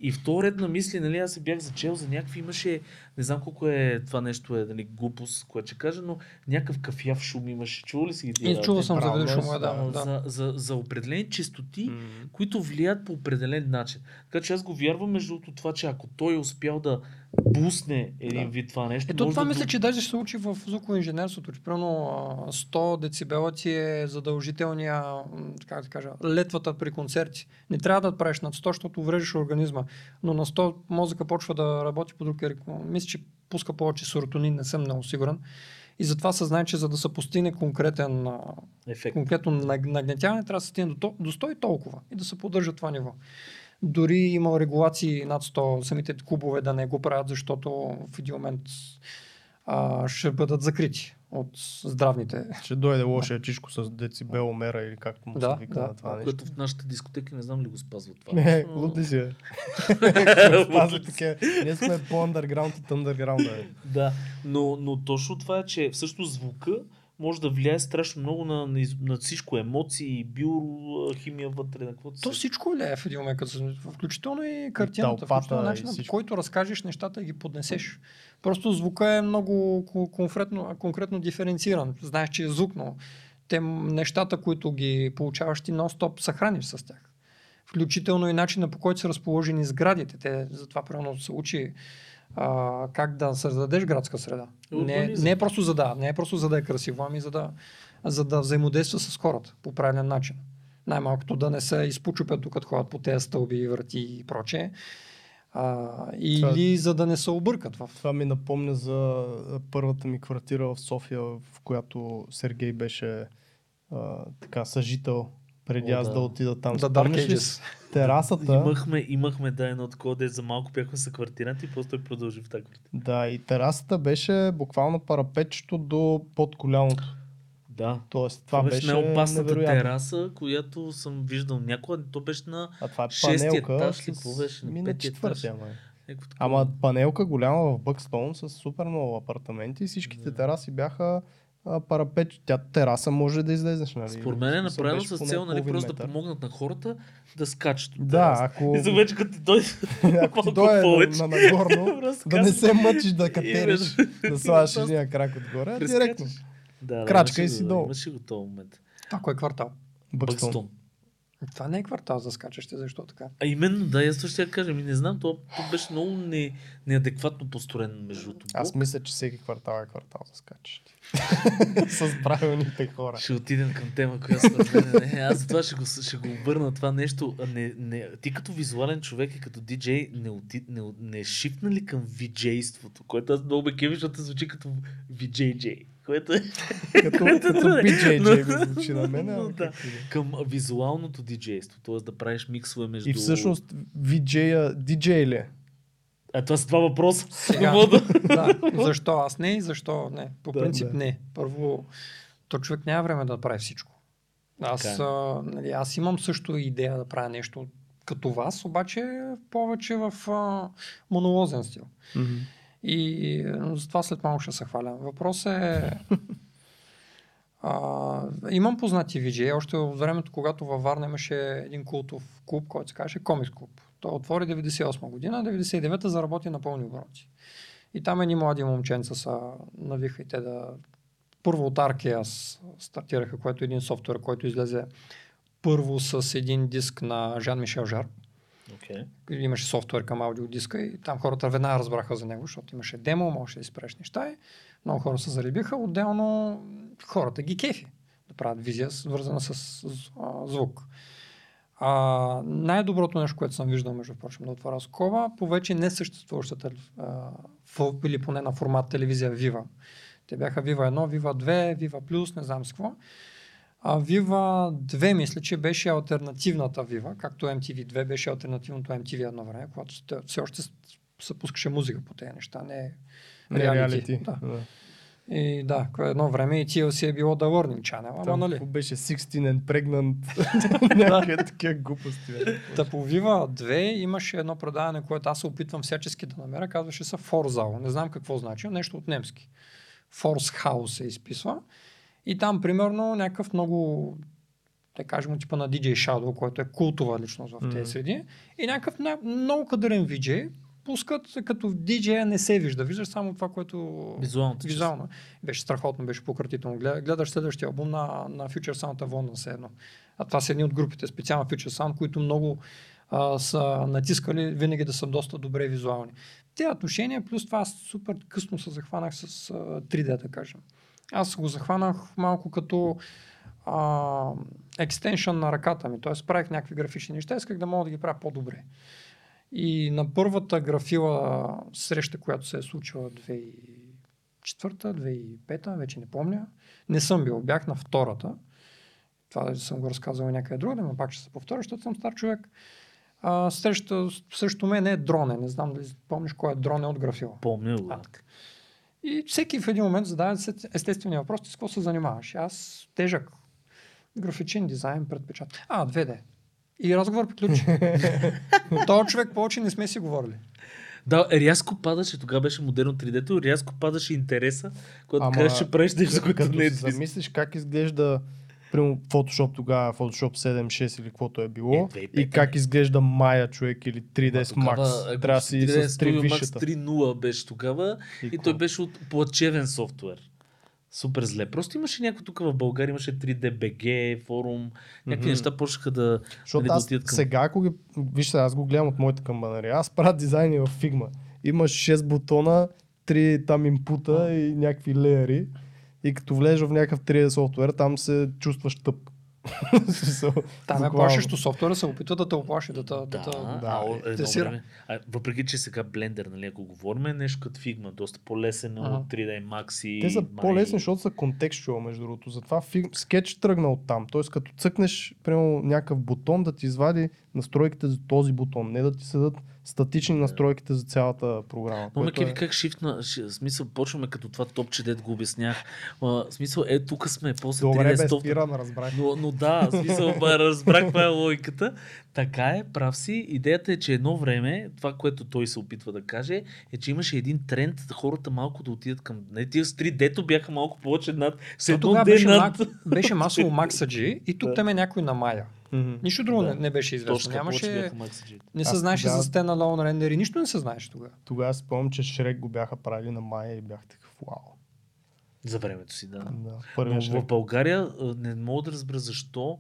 [SPEAKER 2] И в ред на мисли, нали, аз се бях зачел за някакви, имаше, не знам колко е това нещо, е нали, глупост, което ще кажа, но някакъв кафяв шум имаше. Чува ли си ги?
[SPEAKER 3] И
[SPEAKER 2] тия
[SPEAKER 3] чувал съм за
[SPEAKER 1] е,
[SPEAKER 3] шума, да, да.
[SPEAKER 2] За, за, за определени чистоти,
[SPEAKER 1] М.
[SPEAKER 2] които влияят по определен начин. Така че аз го вярвам между другото това, че ако той е успял да бусне един
[SPEAKER 3] Да.
[SPEAKER 2] вид това нещо,
[SPEAKER 3] Ето това
[SPEAKER 2] да
[SPEAKER 3] мисля, че даже се учи в звукоинженерството, че примерно а, 100 децибела ти е задължителния, как да кажа, летвата при концерти. Не трябва да правиш над 100, защото врежеш организма. Но на 100 мозъка почва да работи по друг ритм. Мисля, че пуска повече серотонин, не съм много сигурен. И затова се знае, че за да се постигне конкретен,
[SPEAKER 2] ефект.
[SPEAKER 3] конкретно наг- нагнетяване, трябва да се стигне до, до 100 и толкова и да се поддържа това ниво. Дори има регулации над 100, самите клубове да не го правят, защото в един момент а, ще бъдат закрити от здравните.
[SPEAKER 1] Ще дойде лошия чичко с децибеломера или както му
[SPEAKER 3] Да,
[SPEAKER 1] се вика
[SPEAKER 3] да,
[SPEAKER 1] на това
[SPEAKER 3] да.
[SPEAKER 1] нещо.
[SPEAKER 2] Което в нашите дискотеки не знам ли го спазва това.
[SPEAKER 1] Не, луди си (laughs) е. Спазва такива. Ние сме по-underground от underground. Е.
[SPEAKER 2] Да, но, но точно това е, че всъщност звука може да влияе страшно много на, на, на всичко, емоции, биохимия вътре, на каквото
[SPEAKER 3] То
[SPEAKER 2] се...
[SPEAKER 3] всичко ли е в един момент, като включително и картината,
[SPEAKER 1] тълпата,
[SPEAKER 3] включително
[SPEAKER 1] и
[SPEAKER 3] начинът, по който разкажеш нещата и ги поднесеш. Просто звука е много ко- конкретно, конкретно диференциран. Знаеш, че е звук, но те нещата, които ги получаваш, ти нон-стоп съхраниш с тях. Включително и начина по който са разположени сградите. Те затова примерно се учи а, как да създадеш градска среда. Не, не е просто за да, не е просто за да е красиво, ами за да, за да взаимодейства с хората по правилен начин. Най-малкото да не се изпочупят докато ходят по тези стълби, врати и прочее. А, или за да не се объркат в...
[SPEAKER 1] Това ми напомня за първата ми квартира в София, в която Сергей беше а, така съжител преди
[SPEAKER 2] О,
[SPEAKER 1] аз
[SPEAKER 2] да.
[SPEAKER 1] да. отида там.
[SPEAKER 3] The Dark Ages.
[SPEAKER 1] терасата?
[SPEAKER 2] Имахме, имахме да едно такова, де за малко бяхме са квартиранти и просто той продължи в тази квартира.
[SPEAKER 1] Да, и терасата беше буквално парапетчето до под коляното.
[SPEAKER 2] Да.
[SPEAKER 1] Тоест,
[SPEAKER 2] Това,
[SPEAKER 1] това,
[SPEAKER 2] беше
[SPEAKER 1] беше
[SPEAKER 2] най-опасната
[SPEAKER 1] невероятно.
[SPEAKER 2] тераса, която съм виждал някога. То беше на
[SPEAKER 1] А това е
[SPEAKER 2] Шести
[SPEAKER 1] панелка.
[SPEAKER 2] етаж ли, какво беше? На
[SPEAKER 1] Ми на
[SPEAKER 2] пети
[SPEAKER 1] четвъртия,
[SPEAKER 2] етаж?
[SPEAKER 1] май.
[SPEAKER 2] някакво такова.
[SPEAKER 1] Ама панелка голяма в Бъкстоун с супер много апартаменти и всичките
[SPEAKER 2] Да.
[SPEAKER 1] тераси бяха а, парапет, тя тераса може да излезеш, нали?
[SPEAKER 2] Според мен е направено с цел, нали, просто да помогнат на хората да скачат.
[SPEAKER 1] Да,
[SPEAKER 2] терасата.
[SPEAKER 1] ако,
[SPEAKER 2] И за вече като дойде (laughs)
[SPEAKER 1] ако ти дойде
[SPEAKER 2] повече.
[SPEAKER 1] на, на нагорно, (laughs) да не се мъчиш да катериш, да слагаш един крак отгоре, а директно.
[SPEAKER 2] Да, да,
[SPEAKER 1] Крачка и си долу.
[SPEAKER 2] Имаше го този момент.
[SPEAKER 3] Това кой е квартал?
[SPEAKER 1] Бъкстон.
[SPEAKER 2] Бъкстон.
[SPEAKER 3] Това не е квартал за скачащи, защо така?
[SPEAKER 2] А именно, да, аз също ще кажа. Ми не знам, то, то беше много не, неадекватно построен между другото.
[SPEAKER 1] Аз мисля, че всеки квартал е квартал за скачащи. (laughs) С правилните хора.
[SPEAKER 2] Ще отидем към тема, която мен не. Аз затова ще го, ще го обърна това нещо. А Не, не, ти като визуален човек и като диджей не, оти, не, не шифна ли към виджейството, което аз много ме кеви, защото звучи като VJJ. Което е
[SPEAKER 1] Като, като BJJ
[SPEAKER 2] Но-
[SPEAKER 1] ми звучи на мен.
[SPEAKER 2] но
[SPEAKER 1] ама
[SPEAKER 2] да.
[SPEAKER 1] както и да е.
[SPEAKER 2] към визуалното диджейство, т.е. да правиш миксове между...
[SPEAKER 1] И всъщност VJ-а, DJ ли е?
[SPEAKER 2] А това са два въпроса.
[SPEAKER 3] Сега.
[SPEAKER 2] Да- (laughs)
[SPEAKER 3] защо аз не и защо не? По
[SPEAKER 1] Да,
[SPEAKER 3] принцип
[SPEAKER 1] да.
[SPEAKER 3] не. Първо, то човек няма време да прави всичко. Аз,
[SPEAKER 2] е.
[SPEAKER 3] а, нали, аз имам също идея да правя нещо като вас, обаче повече в а, монолозен стил. И е, затова след малко ще се хваля. Въпрос е... (laughs) А, имам познати видеи, още от времето, когато във Варна имаше един култов клуб, който се казваше Комикс клуб. Той отвори 98 година, 99-та заработи на пълни обороти. И там едни млади момченца са навиха и те да... Първо от Arkeas стартираха, което е един софтуер, който излезе първо с един диск на Жан Мишел Жар
[SPEAKER 2] Okay.
[SPEAKER 3] имаше софтуер към аудиодиска и там хората веднага разбраха за него, защото имаше демо, можеше да изпреш неща и много хора се заребиха. Отделно хората ги кефи да правят визия, свързана с, с а, звук. А, най-доброто нещо, което съм виждал, между прочим, да отваря скоба, по вече не съществуващата а, фо- или поне на формат телевизия Viva. Те бяха Viva 1, Viva 2, Viva Plus, не знам с какво. А Viva 2 мисля, че беше альтернативната Viva, както MTV 2 беше альтернативното MTV едно време, когато все още се пускаше музика по тези неща, не
[SPEAKER 1] Не
[SPEAKER 3] реалити. Да.
[SPEAKER 1] Да.
[SPEAKER 3] И да, едно време и TLC е било The Warning Channel, ама нали?
[SPEAKER 1] беше 16 and pregnant. (laughs) Някакви такива глупости.
[SPEAKER 3] Та по Viva 2 имаше едно предаване, което аз се опитвам всячески да намеря, казваше се Форзал. Не знам какво значи, нещо от немски. Форс Хаус се изписва. И там, примерно, някакъв много, да кажем, типа на DJ Shadow, който е култова личност в тези
[SPEAKER 1] Мгм.
[SPEAKER 3] среди. И някакъв ня- много кадърен VJ пускат, като DJ не се вижда. Виждаш само това, което...
[SPEAKER 2] Визуалната част.
[SPEAKER 3] Визуално. Беше страхотно, беше пократително. Гледа- Гледаш следващия албум на, на Future Sound Avon все едно. А това са едни от групите, специално Future Sound, които много а, са натискали винаги да са доста добре визуални. Те отношения, плюс това аз супер късно се захванах с а, 3D, да кажем. Аз го захванах малко като а, екстеншън на ръката ми, т.е. правих някакви графични неща, исках да мога да ги правя по-добре. И на първата графила среща, която се е случила 2004-та, 2005-та, вече не помня, не съм бил, бях на втората. Това съм го разказал някъде другаде, но пак ще се повторя, защото съм стар човек. А, среща, срещу мен е дроне. Не знам дали помниш кой е дроне от графила.
[SPEAKER 2] Помня.
[SPEAKER 3] А. И всеки в един момент задава се естествения въпрос, ти с какво се занимаваш? Аз тежък. Графичен дизайн, предпечат. А, 2D. И разговор приключи. (laughs) Този човек повече не сме си говорили.
[SPEAKER 2] Да, рязко падаше, тогава беше модерно 3D-то, рязко падаше интереса, когато
[SPEAKER 1] Ама,
[SPEAKER 2] кажеш, че правиш нещо,
[SPEAKER 1] Като-
[SPEAKER 2] което не е
[SPEAKER 1] замислиш как изглежда Примерно Photoshop тогава, Photoshop 7, 6 или каквото е било.
[SPEAKER 2] Е, 2005
[SPEAKER 1] и как изглежда Maya човек или 3ds
[SPEAKER 2] Ма
[SPEAKER 1] Max.
[SPEAKER 2] тогава, е,
[SPEAKER 1] Трябва да си с 3
[SPEAKER 2] Max
[SPEAKER 1] висшата.
[SPEAKER 2] 3.0 беше тогава и,
[SPEAKER 1] какво?
[SPEAKER 2] той беше от плачевен софтуер. Супер зле. Просто имаше някой тук в България, имаше 3DBG, форум, някакви
[SPEAKER 1] Мгм.
[SPEAKER 2] неща почнаха да...
[SPEAKER 1] Защото
[SPEAKER 2] нали, да
[SPEAKER 1] аз
[SPEAKER 2] към-
[SPEAKER 1] сега, ако ги... Вижте, аз го гледам от моите камбанария. Аз правя дизайни в Figma. Имаш 6 бутона, 3 там импута и някакви леери. И като влезеш в някакъв 3D софтуер, там се чувстваш тъп. (laughs)
[SPEAKER 3] Там е плашещо. Софтуера се опитва да те оплаши, да те... Да,
[SPEAKER 2] Да,
[SPEAKER 3] да,
[SPEAKER 2] да,
[SPEAKER 1] да,
[SPEAKER 2] а,
[SPEAKER 1] е,
[SPEAKER 2] време. А, въпреки, че сега Blender, нали, ако говорим, е нещо като Figma, доста по-лесен от 3D Max и
[SPEAKER 1] Те са
[SPEAKER 2] Maya.
[SPEAKER 1] по-лесни, защото са контекстуал, между другото. Затова фиг... скетч тръгна от там. Тоест, като цъкнеш, примерно, някакъв бутон да ти извади настройките за този бутон, не да ти седат статични настройките за цялата програма.
[SPEAKER 2] Но ме е... как шифна, ши- смисъл, почваме като това топче, дет го обяснях. А, смисъл, е, тук сме, после
[SPEAKER 1] Добре,
[SPEAKER 2] 3D
[SPEAKER 1] бе,
[SPEAKER 2] стоп.
[SPEAKER 1] спирам, разбрах.
[SPEAKER 2] Но, но да, смисъл, разбрах каква е логиката. Така е, прав си. Идеята е, че едно време, това, което той се опитва да каже, е, че имаше един тренд хората малко да отидат към... Не, тия с 3D-то бяха малко повече над... С едно
[SPEAKER 3] тогава
[SPEAKER 2] ден
[SPEAKER 3] беше,
[SPEAKER 2] над...
[SPEAKER 3] беше масово Максаджи и тук
[SPEAKER 2] Да.
[SPEAKER 3] там е някой на Мая.
[SPEAKER 1] Мгм.
[SPEAKER 3] Нищо друго
[SPEAKER 2] Да.
[SPEAKER 3] не, не беше известно.
[SPEAKER 2] Точно,
[SPEAKER 3] Нямаше, не се знаеше
[SPEAKER 1] тогава-
[SPEAKER 3] за standalone рендери, нищо не се знаеше тогава.
[SPEAKER 1] Тогава спомням, че Шрек го бяха правили на Майя и бях такъв вау.
[SPEAKER 2] За времето си, да.
[SPEAKER 1] Да,
[SPEAKER 2] Но в. България не мога да разбера защо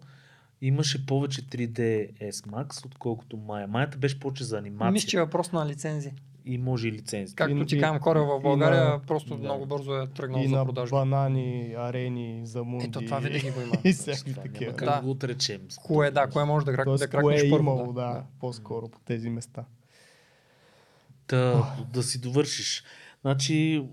[SPEAKER 2] имаше повече 3D S Max, отколкото Maya. Маята беше повече за анимация
[SPEAKER 3] Мисля, че е въпрос на лицензи.
[SPEAKER 2] И може и лицензия.
[SPEAKER 3] Както ти казвам, Корел в България
[SPEAKER 1] на-
[SPEAKER 3] просто
[SPEAKER 2] да.
[SPEAKER 3] много бързо е тръгнал
[SPEAKER 1] И
[SPEAKER 3] за продажба.
[SPEAKER 1] банани, арени, замунди.
[SPEAKER 3] Ето това винаги го има. (laughs)
[SPEAKER 1] и всякакви такива.
[SPEAKER 2] как
[SPEAKER 3] Да.
[SPEAKER 2] да го отречем.
[SPEAKER 3] Кое да, кое може да, крак,
[SPEAKER 1] Тоест,
[SPEAKER 3] да
[SPEAKER 1] кое
[SPEAKER 3] кракнеш
[SPEAKER 1] е
[SPEAKER 3] първо.
[SPEAKER 1] имало, да, по-скоро по тези места.
[SPEAKER 2] Та, да си довършиш. Значи,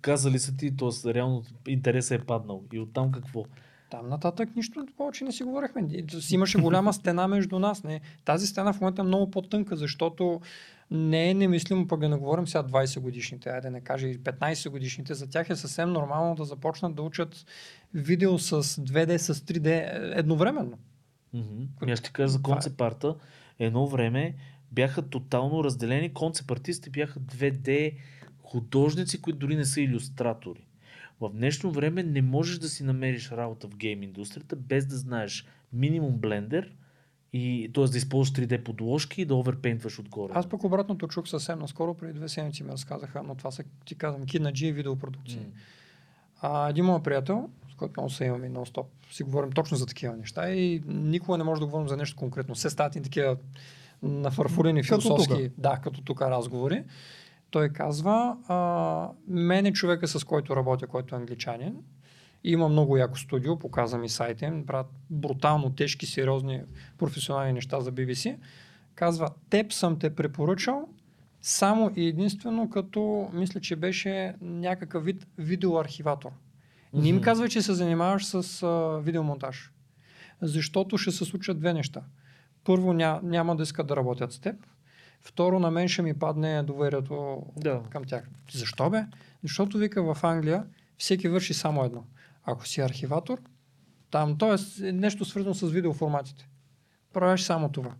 [SPEAKER 2] казали са ти, т.е. реално интересът е паднал. И оттам какво?
[SPEAKER 3] Там нататък нищо повече не си говорихме. Имаше голяма стена между нас. Не. Тази стена в момента е много по-тънка, защото не е немислимо, пък да не говорим сега 20 годишните, айде да не кажа и 15 годишните, за тях е съвсем нормално да започнат да учат видео с 2D, с 3D едновременно.
[SPEAKER 2] Ами Аз ще кажа за
[SPEAKER 3] е.
[SPEAKER 2] концепт арта. Едно време бяха тотално разделени. Концепт артистите бяха 2D художници, които дори не са иллюстратори. В днешно време не можеш да си намериш работа в гейм индустрията без да знаеш минимум блендер и т.е. да използваш 3D подложки и да оверпейнтваш отгоре.
[SPEAKER 3] Аз пък обратното чух съвсем наскоро, преди две седмици ми разказаха, но това са, ти казвам, G и видеопродукции.
[SPEAKER 2] М.
[SPEAKER 3] А, един мой приятел, с който много се имаме и нон-стоп, си говорим точно за такива неща и никога не може да говорим за нещо конкретно. Все стават и такива нафарфурени
[SPEAKER 1] Като
[SPEAKER 3] философски,
[SPEAKER 1] тука.
[SPEAKER 3] да, като тук разговори. Той казва, а, мен е човека с който работя, който е англичанин. Има много яко студио, показа ми сайта им, правят брутално тежки, сериозни професионални неща за BBC. Казва, теб съм те препоръчал само и единствено като, мисля, че беше някакъв вид видеоархиватор. Не им казва, че се занимаваш с а, видеомонтаж. Защото ще се случат две неща. Първо, ня, няма да искат да работят с теб. Второ, на мен ще ми падне доверието
[SPEAKER 2] Да.
[SPEAKER 3] към тях. Защо бе? Защото вика в Англия всеки върши само едно. Ако си архиватор, там, т.е. нещо свързано с видеоформатите. Правиш само това.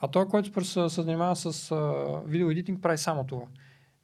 [SPEAKER 3] А той, който се, се занимава с а, видеоедитинг, прави само това.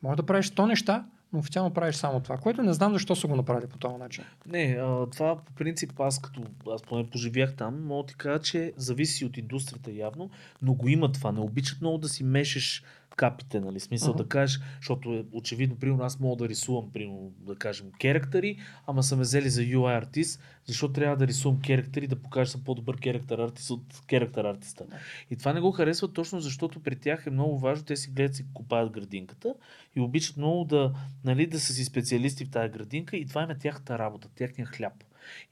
[SPEAKER 3] Може да правиш 100 неща, но официално правиш само това, което не знам защо са го направили по този начин.
[SPEAKER 2] Не, това по принцип аз като аз поне поживях там, мога да ти кажа, че зависи от индустрията явно, но го има това. Не обичат много да си мешеш капите, нали? Смисъл
[SPEAKER 3] Мгм.
[SPEAKER 2] да кажеш, защото е очевидно, примерно аз мога да рисувам, примерно, да кажем, керактери, ама са ме взели за UI артист, защото трябва да рисувам керактери, да покажа съм по-добър керактер артист от керактер артиста. И това не го харесват точно защото при тях е много важно, те си гледат си копаят градинката и обичат много да, нали, да са си специалисти в тази градинка и това е тяхната работа, тяхния хляб.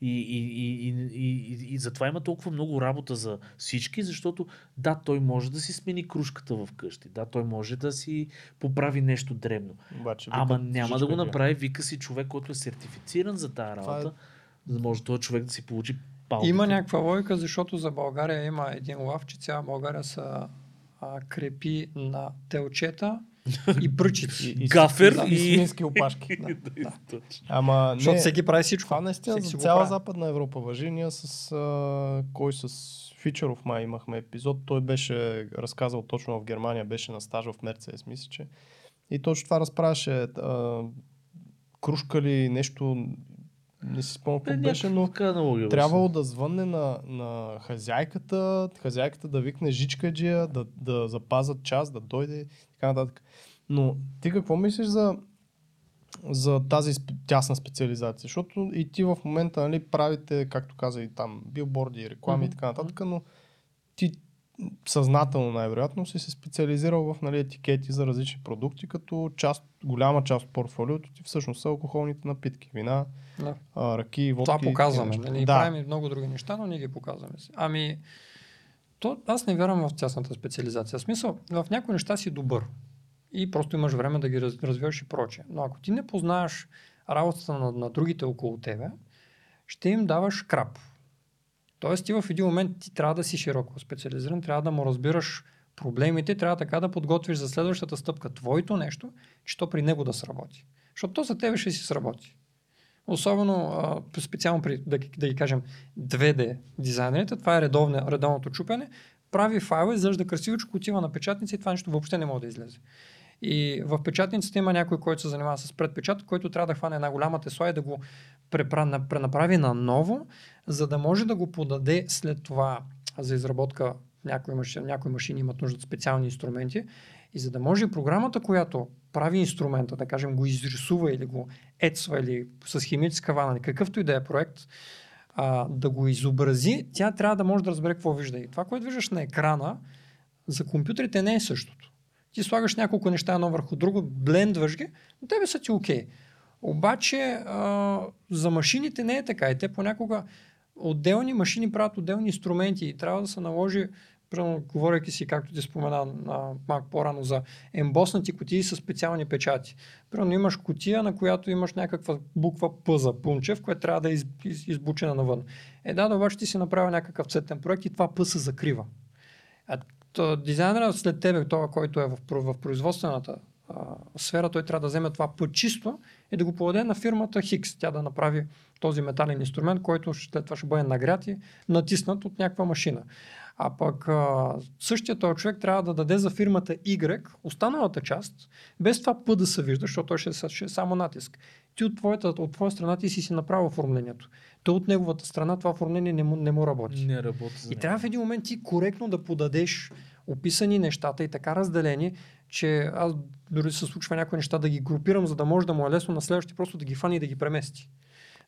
[SPEAKER 2] И, и, и, и, и, и, затова има толкова много работа за всички, защото да, той може да си смени кружката в къщи, да, той може да си поправи нещо дребно.
[SPEAKER 1] Обаче,
[SPEAKER 2] Ама
[SPEAKER 1] викат
[SPEAKER 2] няма да го
[SPEAKER 1] е гледано.
[SPEAKER 2] направи, вика си човек, който е сертифициран за тази
[SPEAKER 1] е-
[SPEAKER 2] работа, за да може този човек да си получи палката.
[SPEAKER 3] Има някаква логика, защото за България има един лав, че цяла България се а, крепи на телчета и пръчици.
[SPEAKER 1] И- и-
[SPEAKER 2] Гафер
[SPEAKER 1] да,
[SPEAKER 2] и-
[SPEAKER 1] и свински опашки.
[SPEAKER 3] Да, (laughs) да.
[SPEAKER 2] Точно.
[SPEAKER 1] Ама
[SPEAKER 3] Защото
[SPEAKER 1] не,
[SPEAKER 3] всеки прави всичко.
[SPEAKER 1] това наистина за цяла
[SPEAKER 3] прави.
[SPEAKER 1] Западна Европа въжи. Ние с а, кой с Фичеров май имахме епизод. Той беше разказал точно в Германия, беше на стаж в Мерцедес, мисля, че. И точно това разправяше. А, кружка ли нещо, не си спомням
[SPEAKER 2] Е,
[SPEAKER 1] какво беше, но трябвало да звънне на, на хазяйката, хазяйката да викне жичкаджия, да, да запазят час, да дойде така нататък. Но ти какво мислиш за, за тази тясна специализация? Защото и ти в момента нали, правите, както каза и там, билборди, реклами и така нататък, но ти съзнателно най-вероятно си се специализирал в нали, етикети за различни продукти, като част, голяма част от портфолиото ти всъщност са алкохолните напитки, вина,
[SPEAKER 3] Да.
[SPEAKER 1] а, ръки, водки.
[SPEAKER 3] Това показваме.
[SPEAKER 1] неща.
[SPEAKER 3] Нали?
[SPEAKER 1] Да,
[SPEAKER 3] Правим и много други неща, но ние ги показваме. Ами, то, аз не вярвам в тясната специализация. В смисъл, в някои неща си добър и просто имаш време да ги раз, развиваш и прочее. Но ако ти не познаваш работата на, на другите около тебе, ще им даваш крап. Тоест ти в един момент ти трябва да си широко специализиран, трябва да му разбираш проблемите, трябва така да подготвиш за следващата стъпка твоето нещо, че то при него да сработи. Защото то за тебе ще си сработи. Особено специално при, да, да ги кажем, 2D дизайнерите, това е редовно, редовното чупене, прави файла, изглежда красивичко, отива на печатница и това нещо въобще не може да излезе. И в печатницата има някой, който се занимава с предпечат, който трябва да хване една голяма тесла и да го пренаправи на ново, за да може да го подаде след това за изработка. Някои машини, някои машини имат нужда от специални инструменти. И за да може програмата, която прави инструмента, да кажем го изрисува или го ецва или с химическа вана, какъвто и да е проект, а, да го изобрази, тя трябва да може да разбере какво вижда. И това, което виждаш на екрана, за компютрите не е същото. Ти слагаш няколко неща едно върху друго, блендваш ги, но тебе са ти окей. Okay. Обаче а, за машините не е така. И те понякога отделни машини правят отделни инструменти и трябва да се наложи Примерно, говоряки си, както ти спомена а, малко по-рано за ембоснати кутии с специални печати. Примерно имаш кутия, на която имаш някаква буква П за Пунчев, която трябва да е из, из, избучена навън. Е, да, да, обаче ти си направил някакъв цветен проект и това П се закрива. А то, дизайнера след тебе, това, който е в, в производствената а, сфера, той трябва да вземе това П чисто и да го подаде на фирмата Хикс. Тя да направи този метален инструмент, който след това ще бъде нагрят и натиснат от някаква машина. А пък а, същия този човек трябва да даде за фирмата Y останалата част, без това П да се вижда, защото той ще, ще е само натиск. Ти от, твоята, от твоя страна ти си си направил оформлението. То от неговата страна това оформление не му, не му работи.
[SPEAKER 2] Не работи.
[SPEAKER 3] и трябва в един момент ти коректно да подадеш описани нещата и така разделени, че аз дори се случва някои неща да ги групирам, за да може да му е лесно на следващия просто да ги фани и да ги премести.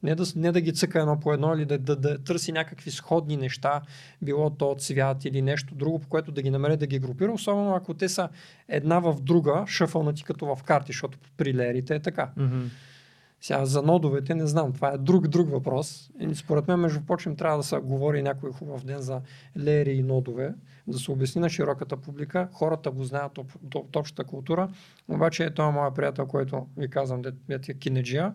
[SPEAKER 3] Не да, не да ги цъка едно по едно или да, да, да търси някакви сходни неща, било то цвят или нещо друго, по което да ги намери да ги групира, особено ако те са една в друга, шъфълнати като в карти, защото при лерите е така.
[SPEAKER 1] Mm-hmm.
[SPEAKER 3] Сега за нодовете не знам, това е друг, друг въпрос. И според мен, между прочим, трябва да се говори някой хубав ден за лери и нодове, да се обясни на широката публика. Хората го знаят от, общата култура. Обаче е това моя приятел, който ви казвам, дете е кинеджия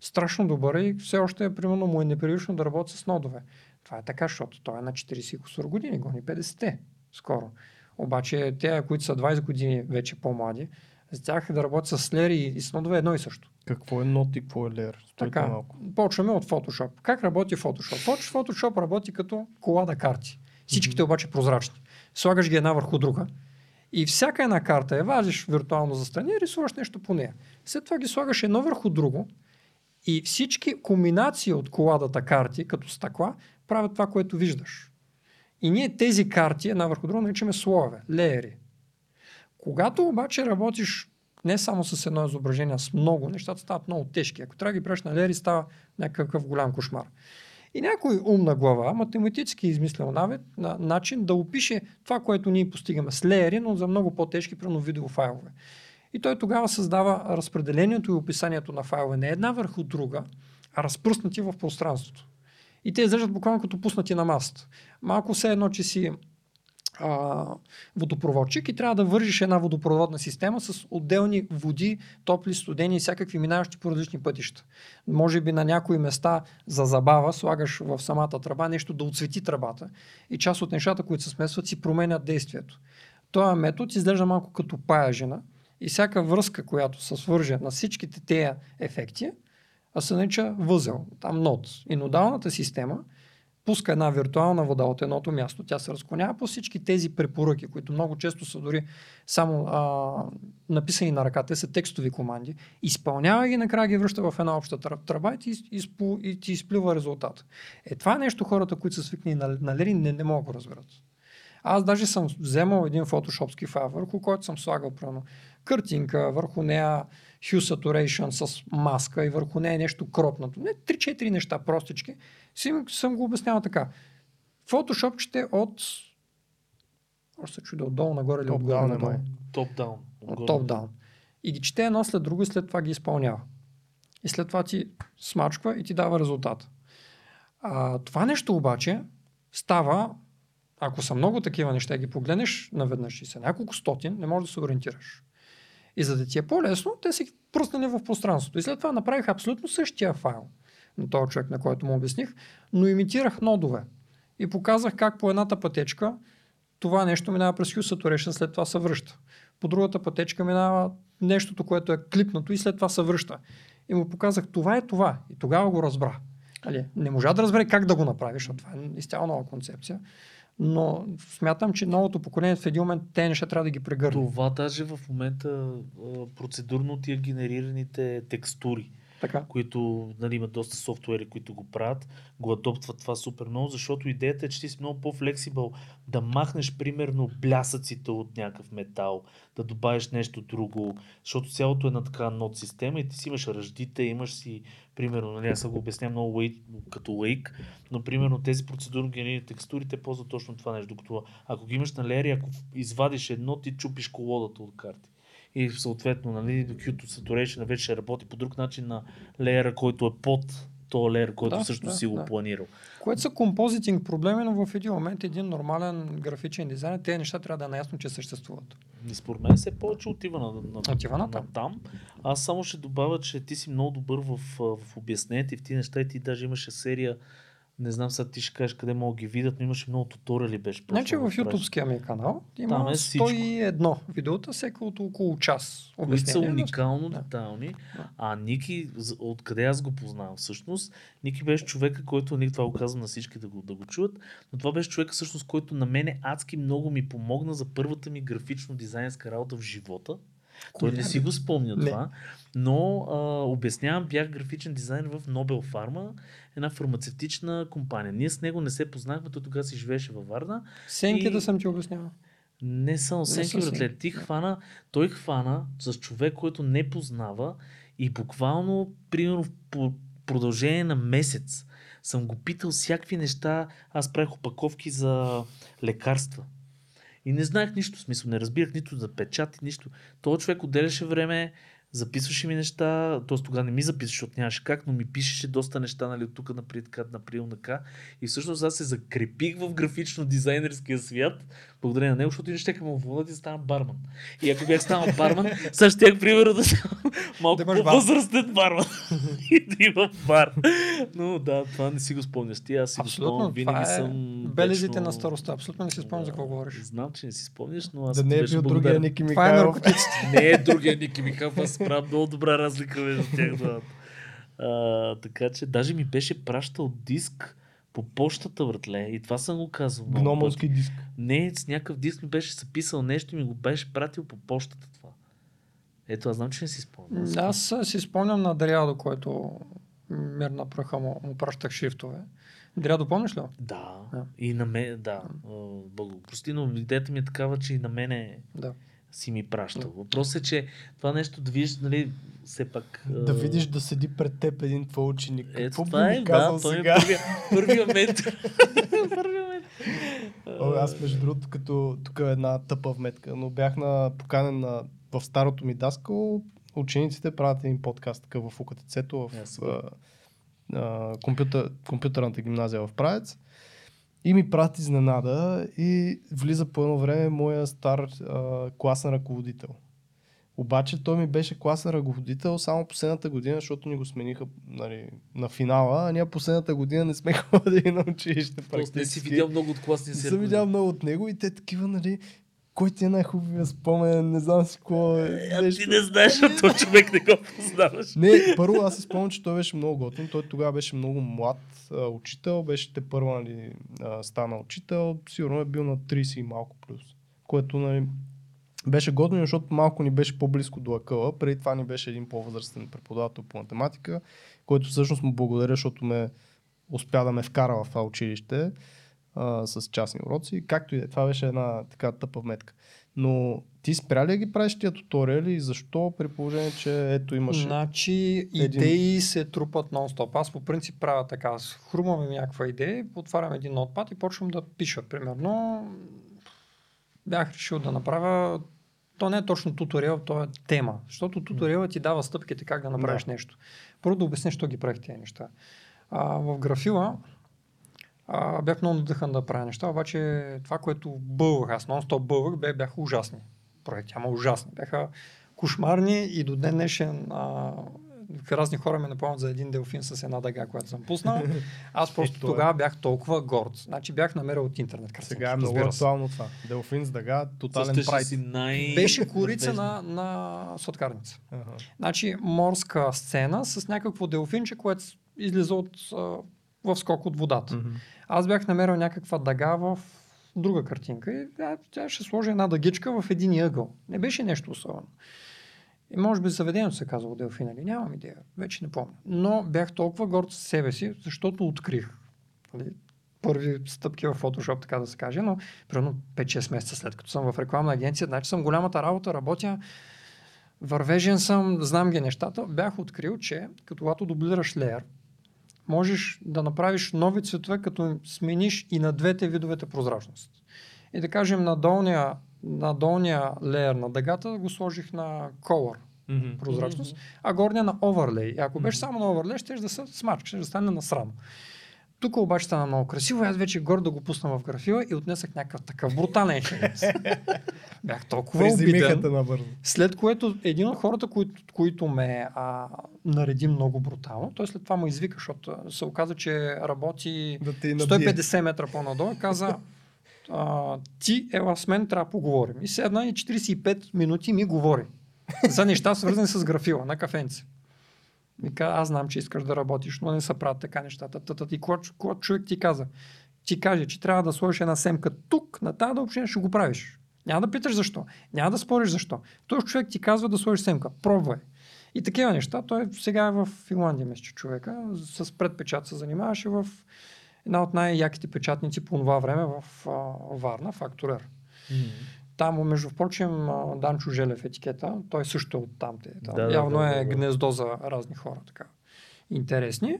[SPEAKER 3] страшно добър и все още, примерно, му е непривично да работи с нодове. Това е така, защото той е на 40 години, гони 50-те скоро. Обаче те, които са 20 години вече по-млади, за тях да работят с лери и с нодове е едно и също.
[SPEAKER 1] Какво е нот и какво е лер?
[SPEAKER 3] така, малко. почваме от Photoshop. Как работи Photoshop? Photoshop работи като колада карти. Всичките mm-hmm. обаче прозрачни. Слагаш ги една върху друга и всяка една карта е вазиш виртуално за страни и рисуваш нещо по нея. След това ги слагаш едно върху друго и всички комбинации от коладата карти, като стъкла, правят това, което виждаш. И ние тези карти, една върху друга, наричаме слоеве, леери. Когато обаче работиш не само с едно изображение, а с много, нещата стават много тежки. Ако трябва да ги правиш на леери, става някакъв голям кошмар. И някой умна глава, математически измислял навет, на начин да опише това, което ние постигаме с леери, но за много по-тежки, примерно видеофайлове. И той тогава създава разпределението и описанието на файлове не една върху друга, а разпръснати в пространството. И те изглеждат буквално като пуснати на масата. Малко все едно, че си а, водопроводчик и трябва да вържиш една водопроводна система с отделни води, топли, студени и всякакви минаващи по различни пътища. Може би на някои места за забава слагаш в самата тръба нещо да отсвети тръбата и част от нещата, които се смесват, си променят действието. Този метод изглежда малко като паяжина, и всяка връзка, която се свърже на всичките тези ефекти, а се нарича възел, там нод. И нодалната система пуска една виртуална вода от едното място, тя се разклонява по всички тези препоръки, които много често са дори само а, написани на ръка, те са текстови команди, изпълнява ги, накрая ги връща в една обща тръба и ти, изпу, и ти изплюва резултат. Е, това е нещо хората, които са свикни на, на Лери, не, не могат да го разберат. Аз даже съм вземал един фотошопски файл, върху който съм слагал прано картинка, върху нея hue saturation с маска и върху нея нещо кропнато. Не, 3-4 неща простички. Си, съм го обяснявал така. Фотошопчите от още се чудя отдолу нагоре или отгоре надолу.
[SPEAKER 2] Топ-даун.
[SPEAKER 3] Топ-даун. И ги чете едно след друго и след това ги изпълнява. И след това ти смачква и ти дава резултат. А, това нещо обаче става, ако са много такива неща, ги погледнеш наведнъж и са няколко стотин, не можеш да се ориентираш. И за да ти е по-лесно, те си пръснали в пространството. И след това направих абсолютно същия файл на този човек, на който му обясних, но имитирах нодове. И показах как по едната пътечка това нещо минава през Hue Saturation, след това се връща. По другата пътечка минава нещото, което е клипнато и след това се връща. И му показах това е това. И тогава го разбра. Али, не можа да разбере как да го направи, защото това е изцяло нова концепция. Но смятам, че новото поколение в един момент те неща трябва да ги прегърне.
[SPEAKER 2] Това даже в момента процедурно тия генерираните текстури,
[SPEAKER 3] Така.
[SPEAKER 2] които нали, имат доста софтуери, които го правят, го адоптват това супер много, защото идеята е, че ти си много по-флексибъл да махнеш примерно блясъците от някакъв метал, да добавиш нещо друго, защото цялото е на така нот система и ти си имаш ръждите, имаш си, примерно, нали, аз го обяснявам много wait, като лейк, но примерно тези процедурно генерирани текстури те ползват точно това нещо, докато ако ги имаш на лери, ако извадиш едно, ти чупиш колодата от карти. И съответно, нали, Qt Saturation вече работи по друг начин на леера, който е под този леер, който
[SPEAKER 3] Да,
[SPEAKER 2] също
[SPEAKER 3] да,
[SPEAKER 2] си го
[SPEAKER 3] да.
[SPEAKER 2] планирал.
[SPEAKER 3] Което са композитинг проблеми, но в един момент един нормален графичен дизайн, тези неща трябва да е наясно, че съществуват.
[SPEAKER 2] И според мен все повече отива на, на,
[SPEAKER 3] Отива
[SPEAKER 2] на,
[SPEAKER 3] натам.
[SPEAKER 2] там. Аз само ще добавя, че ти си много добър в, в обяснението и в тези неща и ти даже имаше серия, не знам сега ти ще кажеш къде могат ги видят, но имаше много туториали беше.
[SPEAKER 3] Значи в. YouTube-ския ми канал има
[SPEAKER 2] Там е всичко.
[SPEAKER 3] 101 видеота, всеки от около час.
[SPEAKER 2] които са уникално
[SPEAKER 3] Да.
[SPEAKER 2] детални.
[SPEAKER 3] Да.
[SPEAKER 2] А Ники, откъде аз го познавам всъщност, Ники беше човека, който, Ники това го казвам на всички да го, да го чуят, но това беше човека всъщност, който на мене адски много ми помогна за първата ми графично-дизайнерска работа в живота. Той не
[SPEAKER 3] Коя
[SPEAKER 2] си го спомня
[SPEAKER 3] Не.
[SPEAKER 2] това, но а, обяснявам, бях графичен дизайнер в Nobel Pharma, една фармацевтична компания. Ние с него не се познахме, той тогава си живееше във Варна.
[SPEAKER 3] Сенки
[SPEAKER 2] И-
[SPEAKER 3] да съм ти обяснявал.
[SPEAKER 2] Не само Сенки, братле. Ти хвана, той хвана с човек, който не познава и буквално, примерно, в продължение на месец съм го питал всякакви неща. Аз правих опаковки за лекарства. И не знаех нищо, смисъл, не разбирах нито за печати, нищо. Този човек отделяше време, записваше ми неща, т.е. тогава не ми записваше, защото нямаше как, но ми пишеше доста неща, нали, от тук напред, така, наприл, така. И всъщност аз се закрепих в графично-дизайнерския свят, благодарение на него, защото иначе ще ме уволнят и стана барман. И ако бях станал барман, (laughs) сега ще примерно да съм (laughs) малко
[SPEAKER 3] Да
[SPEAKER 2] по-възрастен барман (laughs) и да имам бар. Но да, това не си го спомняш ти, аз си го
[SPEAKER 3] Абсолютно.
[SPEAKER 2] спомням, винаги
[SPEAKER 3] е
[SPEAKER 2] съм
[SPEAKER 3] белезите
[SPEAKER 2] вечно-
[SPEAKER 3] на старостта. Абсолютно не си спомням за какво
[SPEAKER 2] Да,
[SPEAKER 3] говориш.
[SPEAKER 2] Знам, че не си спомняш, но аз
[SPEAKER 1] Да не е бил другия
[SPEAKER 2] благодарен.
[SPEAKER 1] Ники
[SPEAKER 3] Това е
[SPEAKER 1] Михайлов.
[SPEAKER 3] наркотиците.
[SPEAKER 2] Не е другия Ники Михайлов, аз правя много добра разлика между тях двамата. А, така че даже ми беше пращал диск по почтата, братле. И това съм го казал. много
[SPEAKER 1] Гномонски диск.
[SPEAKER 2] Не, с някакъв диск ми беше записал нещо и ми го беше пратил по почтата това. Ето, аз знам, че не си спомням.
[SPEAKER 3] Аз а, си спомням на Дриадо, който мир на праха му, му пращах шрифтове. Дриадо, помниш ли?
[SPEAKER 2] Да,
[SPEAKER 3] Да.
[SPEAKER 2] и на мен, да. а, Бог го прости, но идеята ми е такава, че и на мене
[SPEAKER 3] Да.
[SPEAKER 2] Си ми пращал. Въпросът е, че това нещо да видиш, нали, все пак...
[SPEAKER 1] Да видиш да седи пред теб един твой ученик.
[SPEAKER 2] Ето
[SPEAKER 1] Какво
[SPEAKER 2] това е, да, той е първия, първия ментор. първия ментор. (laughs)
[SPEAKER 1] О, аз между другото, като тук е една тъпа вметка, но бях на поканен на, в старото ми даскал, учениците правят един подкаст такъв в УКТЦ-то, в
[SPEAKER 2] Ясно.
[SPEAKER 1] а, а, компютър, компютърната гимназия в Правец. И ми прати изненада и влиза по едно време моя стар а, класен ръководител. Обаче той ми беше класен ръководител само последната година, защото ни го смениха нали, на финала, а ние последната година не сме ходили (laughs) на училище.
[SPEAKER 2] Тоест не си
[SPEAKER 1] практически.
[SPEAKER 2] видял много от класния
[SPEAKER 1] Не
[SPEAKER 2] си
[SPEAKER 1] съм видял много от него и те такива, нали, кой ти е най-хубавия спомен, не знам си какво е.
[SPEAKER 2] А
[SPEAKER 1] нещо.
[SPEAKER 2] ти не знаеш, защото този човек не го познаваш.
[SPEAKER 1] Не, първо аз си спомням, че той беше много готин. Той тогава беше много млад а, учител, беше те първа, нали, а, стана учител. Сигурно е бил на 30 и малко плюс. Което, нали, беше готино, защото малко ни беше по-близко до акъла. Преди това ни беше един по-възрастен преподавател по математика, който всъщност му благодаря, защото ме успя да ме вкара в това училище а, с частни уроци. Както и да е, това беше една така тъпа вметка. Но ти спря ли ги правиш тия туториали и защо при положение, че ето имаш...
[SPEAKER 3] Значи
[SPEAKER 1] един-
[SPEAKER 3] идеи се трупат нон-стоп. Аз по принцип правя така. Аз Хрумвам ми някаква идея, отварям един нотпад и почвам да пиша. Примерно бях решил да направя то не е точно туториал, то е тема. Защото туториалът ти дава стъпките как да направиш
[SPEAKER 1] Да.
[SPEAKER 3] нещо. Първо да обясня, що ги правих тези неща. А, в графила а, бях много надъхан да правя неща, обаче това, което бълвах, аз нон-стоп бълвах, бе, бяха ужасни проекти, ама ужасни. Бяха кошмарни и до ден днешен а, разни хора ме напомнят за един делфин с една дъга, която съм пуснал. (laughs) Аз просто
[SPEAKER 1] е.
[SPEAKER 3] тогава бях толкова горд. Значи бях намерил от интернет картинки.
[SPEAKER 1] Сега е много актуално това. Делфин с дъга, тотален прайд.
[SPEAKER 2] най...
[SPEAKER 3] Беше корица на, на сладкарница.
[SPEAKER 1] Ага.
[SPEAKER 3] Значи морска сцена с някакво делфинче, което излиза от, в скок от водата.
[SPEAKER 1] Мгм.
[SPEAKER 3] Аз бях намерил някаква дъга в друга картинка и тя, тя ще сложи една дъгичка в един ъгъл. Не беше нещо особено. И може би заведението се казва Делфин или нямам идея, вече не помня. Но бях толкова горд с себе си, защото открих нали, първи стъпки в Photoshop, така да се каже, но примерно 5-6 месеца след като съм в рекламна агенция, значи съм голямата работа, работя, вървежен съм, знам ги нещата, бях открил, че като когато дублираш леер, можеш да направиш нови цветове, като смениш и на двете видовете прозрачност. И да кажем на долния, на долния леер на дъгата го сложих на color
[SPEAKER 1] Мгм.
[SPEAKER 3] прозрачност, а горния на оверлей. И ако беше
[SPEAKER 1] Мгм.
[SPEAKER 3] само на оверлей, ще да се смачка, ще да стане насрано. Тук обаче стана много красиво аз вече гордо го пусна в графила и отнесах някакъв такъв брутален шерец. (laughs) Бях толкова обиден.
[SPEAKER 1] набързо.
[SPEAKER 3] След което един от хората, които, които ме а, нареди много брутално, той след това ме извика, защото се оказа, че работи
[SPEAKER 1] Да ти набие.
[SPEAKER 3] 150 метра по-надолу и каза а, ти, ела с мен, трябва да поговорим. И седна и 45 минути ми говори за неща, свързани с графила на кафенце. Ми каза, аз знам, че искаш да работиш, но не са правят така нещата. Тата, и когато, когато човек ти каза, ти каже, че трябва да сложиш една семка тук, на тази дълбочина, ще го правиш. Няма да питаш защо. Няма да спориш защо. Този човек ти казва да сложиш семка. Пробвай. И такива неща. Той сега е в Финландия, мисля, човека. С предпечат се занимаваше в една от най-яките печатници по това време в а, Варна, Фактурер.
[SPEAKER 2] М.
[SPEAKER 3] Там, между прочим, Данчо Желев етикета, той също е от там. Там.
[SPEAKER 2] Да,
[SPEAKER 3] Явно
[SPEAKER 2] да,
[SPEAKER 3] е
[SPEAKER 2] да, да.
[SPEAKER 3] гнездо за разни хора. Така. Интересни.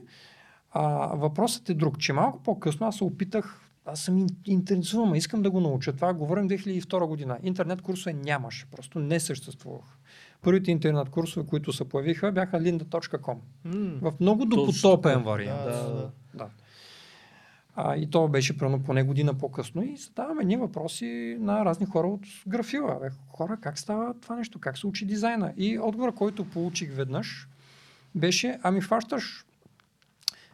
[SPEAKER 3] А, въпросът е друг, че малко по-късно аз се опитах, аз съм ин- интересувам, искам да го науча. Това говорим 2002 година. Интернет курсове нямаше, просто не съществувах. Първите интернет курсове, които се появиха, бяха lynda.com.
[SPEAKER 1] М.
[SPEAKER 3] В много допотопен вариант.
[SPEAKER 1] Да, да, да.
[SPEAKER 3] Да. А, и то беше примерно поне година по-късно и задаваме ни въпроси на разни хора от графила. Бе, хора, как става това нещо? Как се учи дизайна? И отговор, който получих веднъж, беше, ами фащаш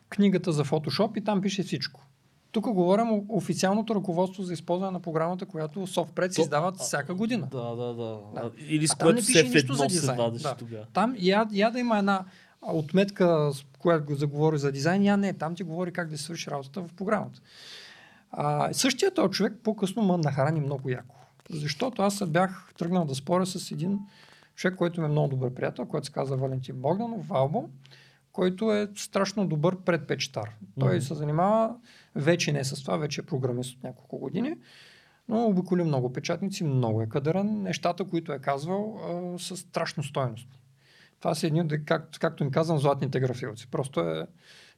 [SPEAKER 3] книгата за Photoshop и там пише всичко. Тук говорим официалното ръководство за използване на програмата, която софтпред
[SPEAKER 2] То-
[SPEAKER 3] издават всяка година.
[SPEAKER 2] Да, да, да.
[SPEAKER 3] Да.
[SPEAKER 2] Или с
[SPEAKER 3] А
[SPEAKER 2] което
[SPEAKER 3] пише
[SPEAKER 2] все в
[SPEAKER 3] нищо за
[SPEAKER 2] се
[SPEAKER 3] дизайн. Да.
[SPEAKER 2] тогава.
[SPEAKER 3] Там я, я да има една а, отметка, която го заговори за дизайн, я не. Там ти говори как да свърши работата в програмата. А, същия този човек по-късно ме нахрани много яко. Защото аз бях тръгнал да споря с един човек, който ми е много добър приятел, който се казва Валентин Богданов, Валбо, който е страшно добър предпечатар. Той
[SPEAKER 2] Мгм.
[SPEAKER 3] се занимава вече не с това, вече е програмист от няколко години, но обиколи много печатници, много е кадърен. Нещата, които е казвал, а, са страшно стойностни. Това са едни, как, както им казвам, златните графилци. Просто е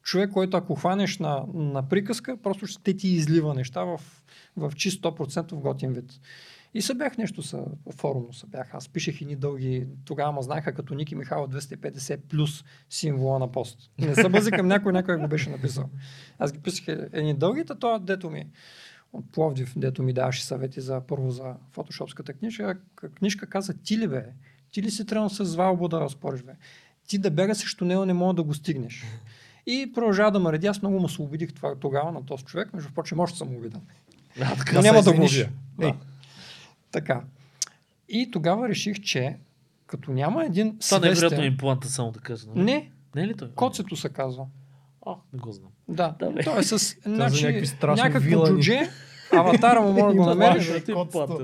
[SPEAKER 3] човек, който ако хванеш на, на приказка, просто ще ти излива неща в, в чист 100% готин вид. И се бях нещо са, форумно се бях. Аз пишех едни дълги, тогава ме знаеха като Ники Михайлов 250 плюс символа на пост. И не се бъзи към някой, някой го беше написал. Аз ги писах едни дългите, то дето ми от Пловдив, дето ми даваше съвети за първо за фотошопската книжка, книжка каза, ти ли бе? Ти ли си тръгнал с Валбо да спориш бе? Ти да бягаш срещу него не мога да го стигнеш. И продължава да ме реди. Аз много му се убедих това, тогава на този човек. Между прочим, още съм
[SPEAKER 2] така
[SPEAKER 3] Но няма да го убия. Да. Така. И тогава реших, че като няма един
[SPEAKER 2] Това не е вероятно импланта, само да кажа. нали?
[SPEAKER 3] Не,
[SPEAKER 2] Не е ли той?
[SPEAKER 3] коцето се казва.
[SPEAKER 2] А, не го знам.
[SPEAKER 3] Да,
[SPEAKER 2] Да, бе.
[SPEAKER 3] той е с (laughs) значи,
[SPEAKER 1] някакви страшни
[SPEAKER 3] някакво
[SPEAKER 1] вилани.
[SPEAKER 3] джудже, аватара му може да го (laughs) намериш.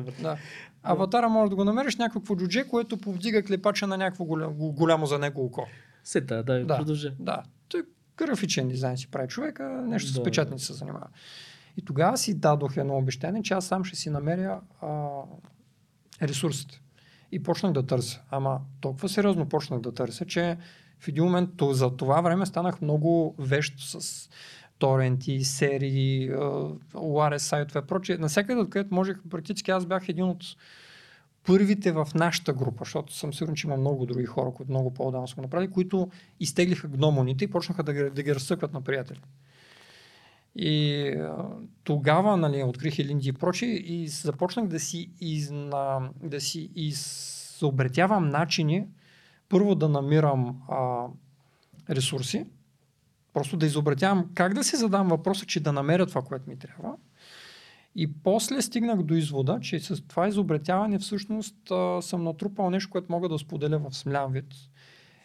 [SPEAKER 2] бе.
[SPEAKER 3] Да. Аватара може да го намериш някакво джудже, което повдига клепача на някакво голямо, голямо за него око.
[SPEAKER 2] Сета, да,
[SPEAKER 3] Да.
[SPEAKER 2] продължи.
[SPEAKER 3] Да, той графичен дизайн си прави човека, нещо с
[SPEAKER 2] Да.
[SPEAKER 3] печатници се занимава. И тогава си дадох едно обещание, че аз сам ще си намеря а, ресурсите. И почнах да търся. Ама толкова сериозно почнах да търся, че в един момент то, за това време станах много вещ с торенти, серии, ORS сайтове, прочее. Насякъде, откъдето можех, практически аз бях един от първите в нашата група, защото съм сигурен, че има много други хора, които много по-отдавна са го направили, които изтеглиха гномоните и почнаха да, да ги разсъкват на приятели. И тогава нали, открих и Линди и прочие и започнах да си, изна, да си изобретявам начини първо да намирам а, ресурси, просто да изобретявам как да си задам въпроса, че да намеря това, което ми трябва. И после стигнах до извода, че с това изобретяване всъщност а, съм натрупал нещо, което мога да споделя в смлян вид.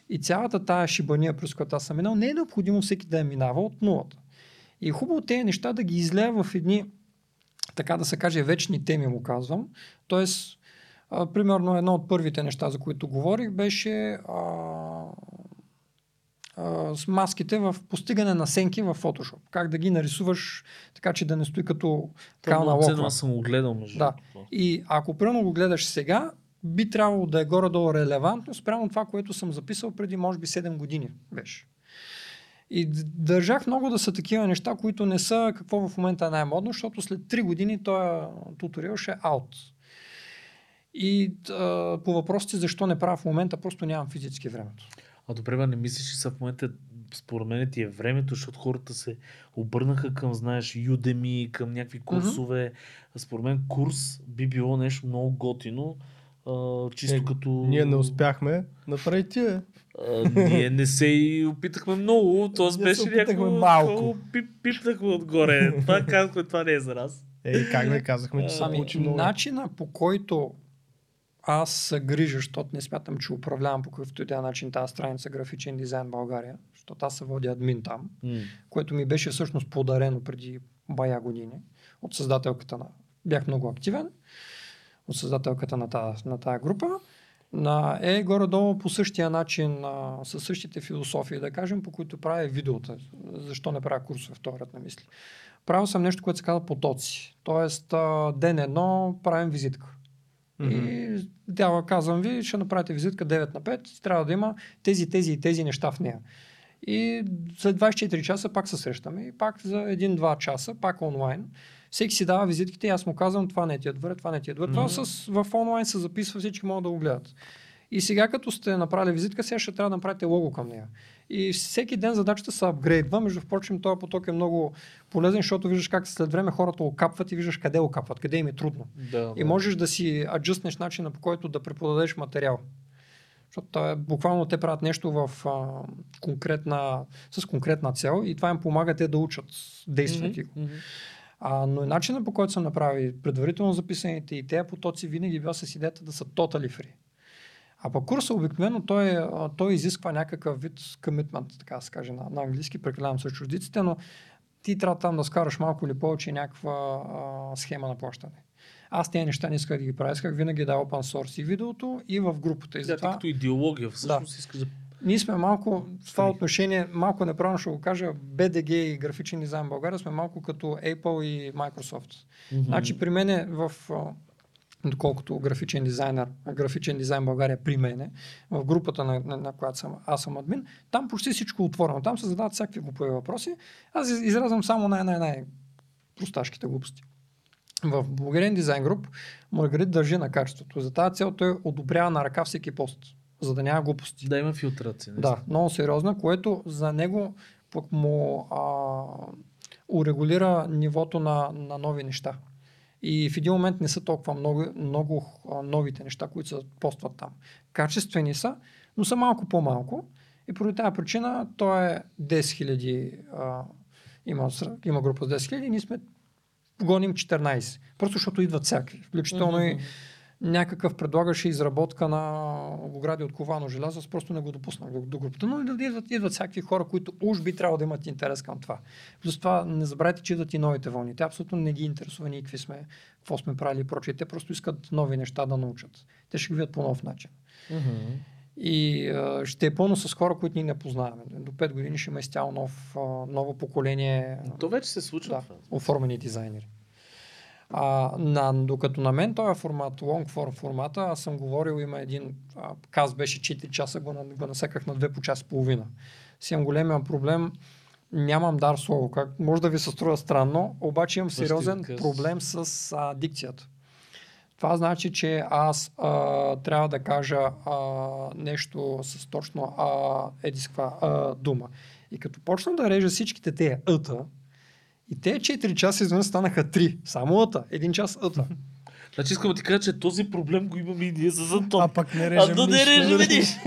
[SPEAKER 3] И цялата тая шибания, през която аз съм минал, не е необходимо всеки да е минава от нулата. И е хубаво тези неща да ги излея в едни, така да се каже, вечни теми, му казвам. Тоест, а, примерно едно от първите неща, за които говорих, беше а, а, с маските в постигане на сенки в Photoshop. Как да ги нарисуваш така, че да не стои като кална локва.
[SPEAKER 2] Аз съм го гледал между
[SPEAKER 3] Да. И ако примерно го гледаш сега, би трябвало да е горе-долу релевантно спрямо това, което съм записал преди може би 7 години беше. И държах много да са такива неща, които не са какво в момента е най-модно, защото след 3 години този туториал ще е аут. И а, по въпросите защо не правя в момента, просто нямам физически времето.
[SPEAKER 2] А добре, бе, не мислиш, че са в момента според мен ти е времето, защото хората се обърнаха към, знаеш, Udemy, към някакви курсове. Според мен курс би било нещо много готино. А, чисто
[SPEAKER 1] Е,
[SPEAKER 2] като...
[SPEAKER 1] Ние не успяхме. Направи ти, бе.
[SPEAKER 2] А, ние не се и опитахме много, т.е.
[SPEAKER 1] Се
[SPEAKER 2] беше някакво...
[SPEAKER 1] малко.
[SPEAKER 2] Пип, пипнахме отгоре. (laughs) това казахме, това не е за нас.
[SPEAKER 1] Ей, как да казахме, че се
[SPEAKER 3] Ами,
[SPEAKER 1] получи много.
[SPEAKER 3] начина по който аз се грижа, защото не смятам, че управлявам по какъвто и да е начин тази страница графичен дизайн България, защото аз се водя админ там,
[SPEAKER 2] М.
[SPEAKER 3] което ми беше всъщност подарено преди бая години от създателката на... Бях много активен от създателката на тази, на тази група. На, е горе-долу по същия начин, а, със същите философии, да кажем, по които правя видеота. Защо не правя курсове в този ред на мисли. Правил съм нещо, което се казва потоци. Тоест, а, ден едно правим визитка. И тя казвам ви, ще направите визитка 9 на 5, трябва да има тези, тези и тези неща в нея. И след 24 часа пак се срещаме и пак за 1-2 часа, пак онлайн. Всеки си дава визитките и аз му казвам това не ти е добре, това не ти е добре. Това с, в онлайн се записва, всички могат да го гледат. И сега като сте направили визитка, сега ще трябва да направите лого към нея. И всеки ден задачата се апгрейдва. Между впрочем, този поток е много полезен, защото виждаш как след време хората окапват и виждаш къде окапват, къде им е трудно.
[SPEAKER 2] Да,
[SPEAKER 3] И можеш да си аджъстнеш начина по който да преподадеш материал. Защото е, буквално те правят нещо в, а, конкретна, с конкретна цел и това им помага те да учат, действайки го. А, но и начинът по който съм направил предварително записаните и тези потоци винаги бил с идеята да са totally free. А пък курса обикновено той, той изисква някакъв вид commitment, така да се каже на, на английски, прекалявам с чуждиците, но ти трябва там да скараш малко или повече някаква а, схема на плащане. Аз тези неща не исках да ги правя, исках винаги да е open source и видеото и в групата. И
[SPEAKER 2] Да,
[SPEAKER 3] затова...
[SPEAKER 2] като идеология всъщност искаш да...
[SPEAKER 3] Ние сме малко, в това
[SPEAKER 2] Фри.
[SPEAKER 3] отношение, малко неправилно ще го кажа, BDG и графичен дизайн в България сме малко като Apple и Microsoft.
[SPEAKER 2] Мгм.
[SPEAKER 3] Значи при мен в, доколкото графичен дизайнер, графичен дизайн България при мене, в групата на, на, на която съм, аз съм админ, там почти всичко е отворено. Там се задават всякакви глупави въпроси. Аз из- изразвам само най-най-най просташките глупости. В Българен дизайн груп Маргарит държи на качеството. За тази цел той одобрява на ръка всеки пост, за да няма глупости.
[SPEAKER 2] Да има филтрация.
[SPEAKER 3] Да, много сериозна, което за него пък му а, урегулира нивото на, на нови неща. И в един момент не са толкова много, много новите неща, които се постват там. Качествени са, но са малко по-малко. И поради тази причина той е 10 000, а, има, има група с 10 000 и ние сме гоним 14. Просто защото идват всякакви. Включително и някакъв предлагаше изработка на огради от ковано желязо, аз просто не го допуснах до, до групата. Но идват, идват всякакви хора, които уж би трябвало да имат интерес към това. Плюс това не забравяйте, че идват и новите вълни. Те абсолютно не ги интересува ние какви сме, какво сме правили и прочее. Те просто искат нови неща да научат. Те ще ги видят по нов начин.
[SPEAKER 2] Мгм.
[SPEAKER 3] И а, ще е пълно с хора, които ние не познаваме. До 5 години ще има изцяло нов, ново поколение
[SPEAKER 2] То вече се случва
[SPEAKER 3] да, оформени дизайнери. А, на, докато на мен този формат, long form формата, аз съм говорил, има един, а, каз беше 4 часа, го, го насеках на 2 по час и половина. Си имам големия проблем, нямам дар слово. Как, може да ви се струва странно, обаче имам сериозен проблем с а, дикцията. Това значи, че аз а, трябва да кажа а, нещо с точно а, еди с каква а, дума. И като почна да режа всичките тези ъта, и те 4 часа извън станаха 3. Само ъта. Един час ъта. (laughs)
[SPEAKER 2] Значи искам да ти кажа, че този проблем го имаме и ние с Антон.
[SPEAKER 1] А пък не
[SPEAKER 2] А
[SPEAKER 1] режем
[SPEAKER 2] да не режем (laughs) нищо.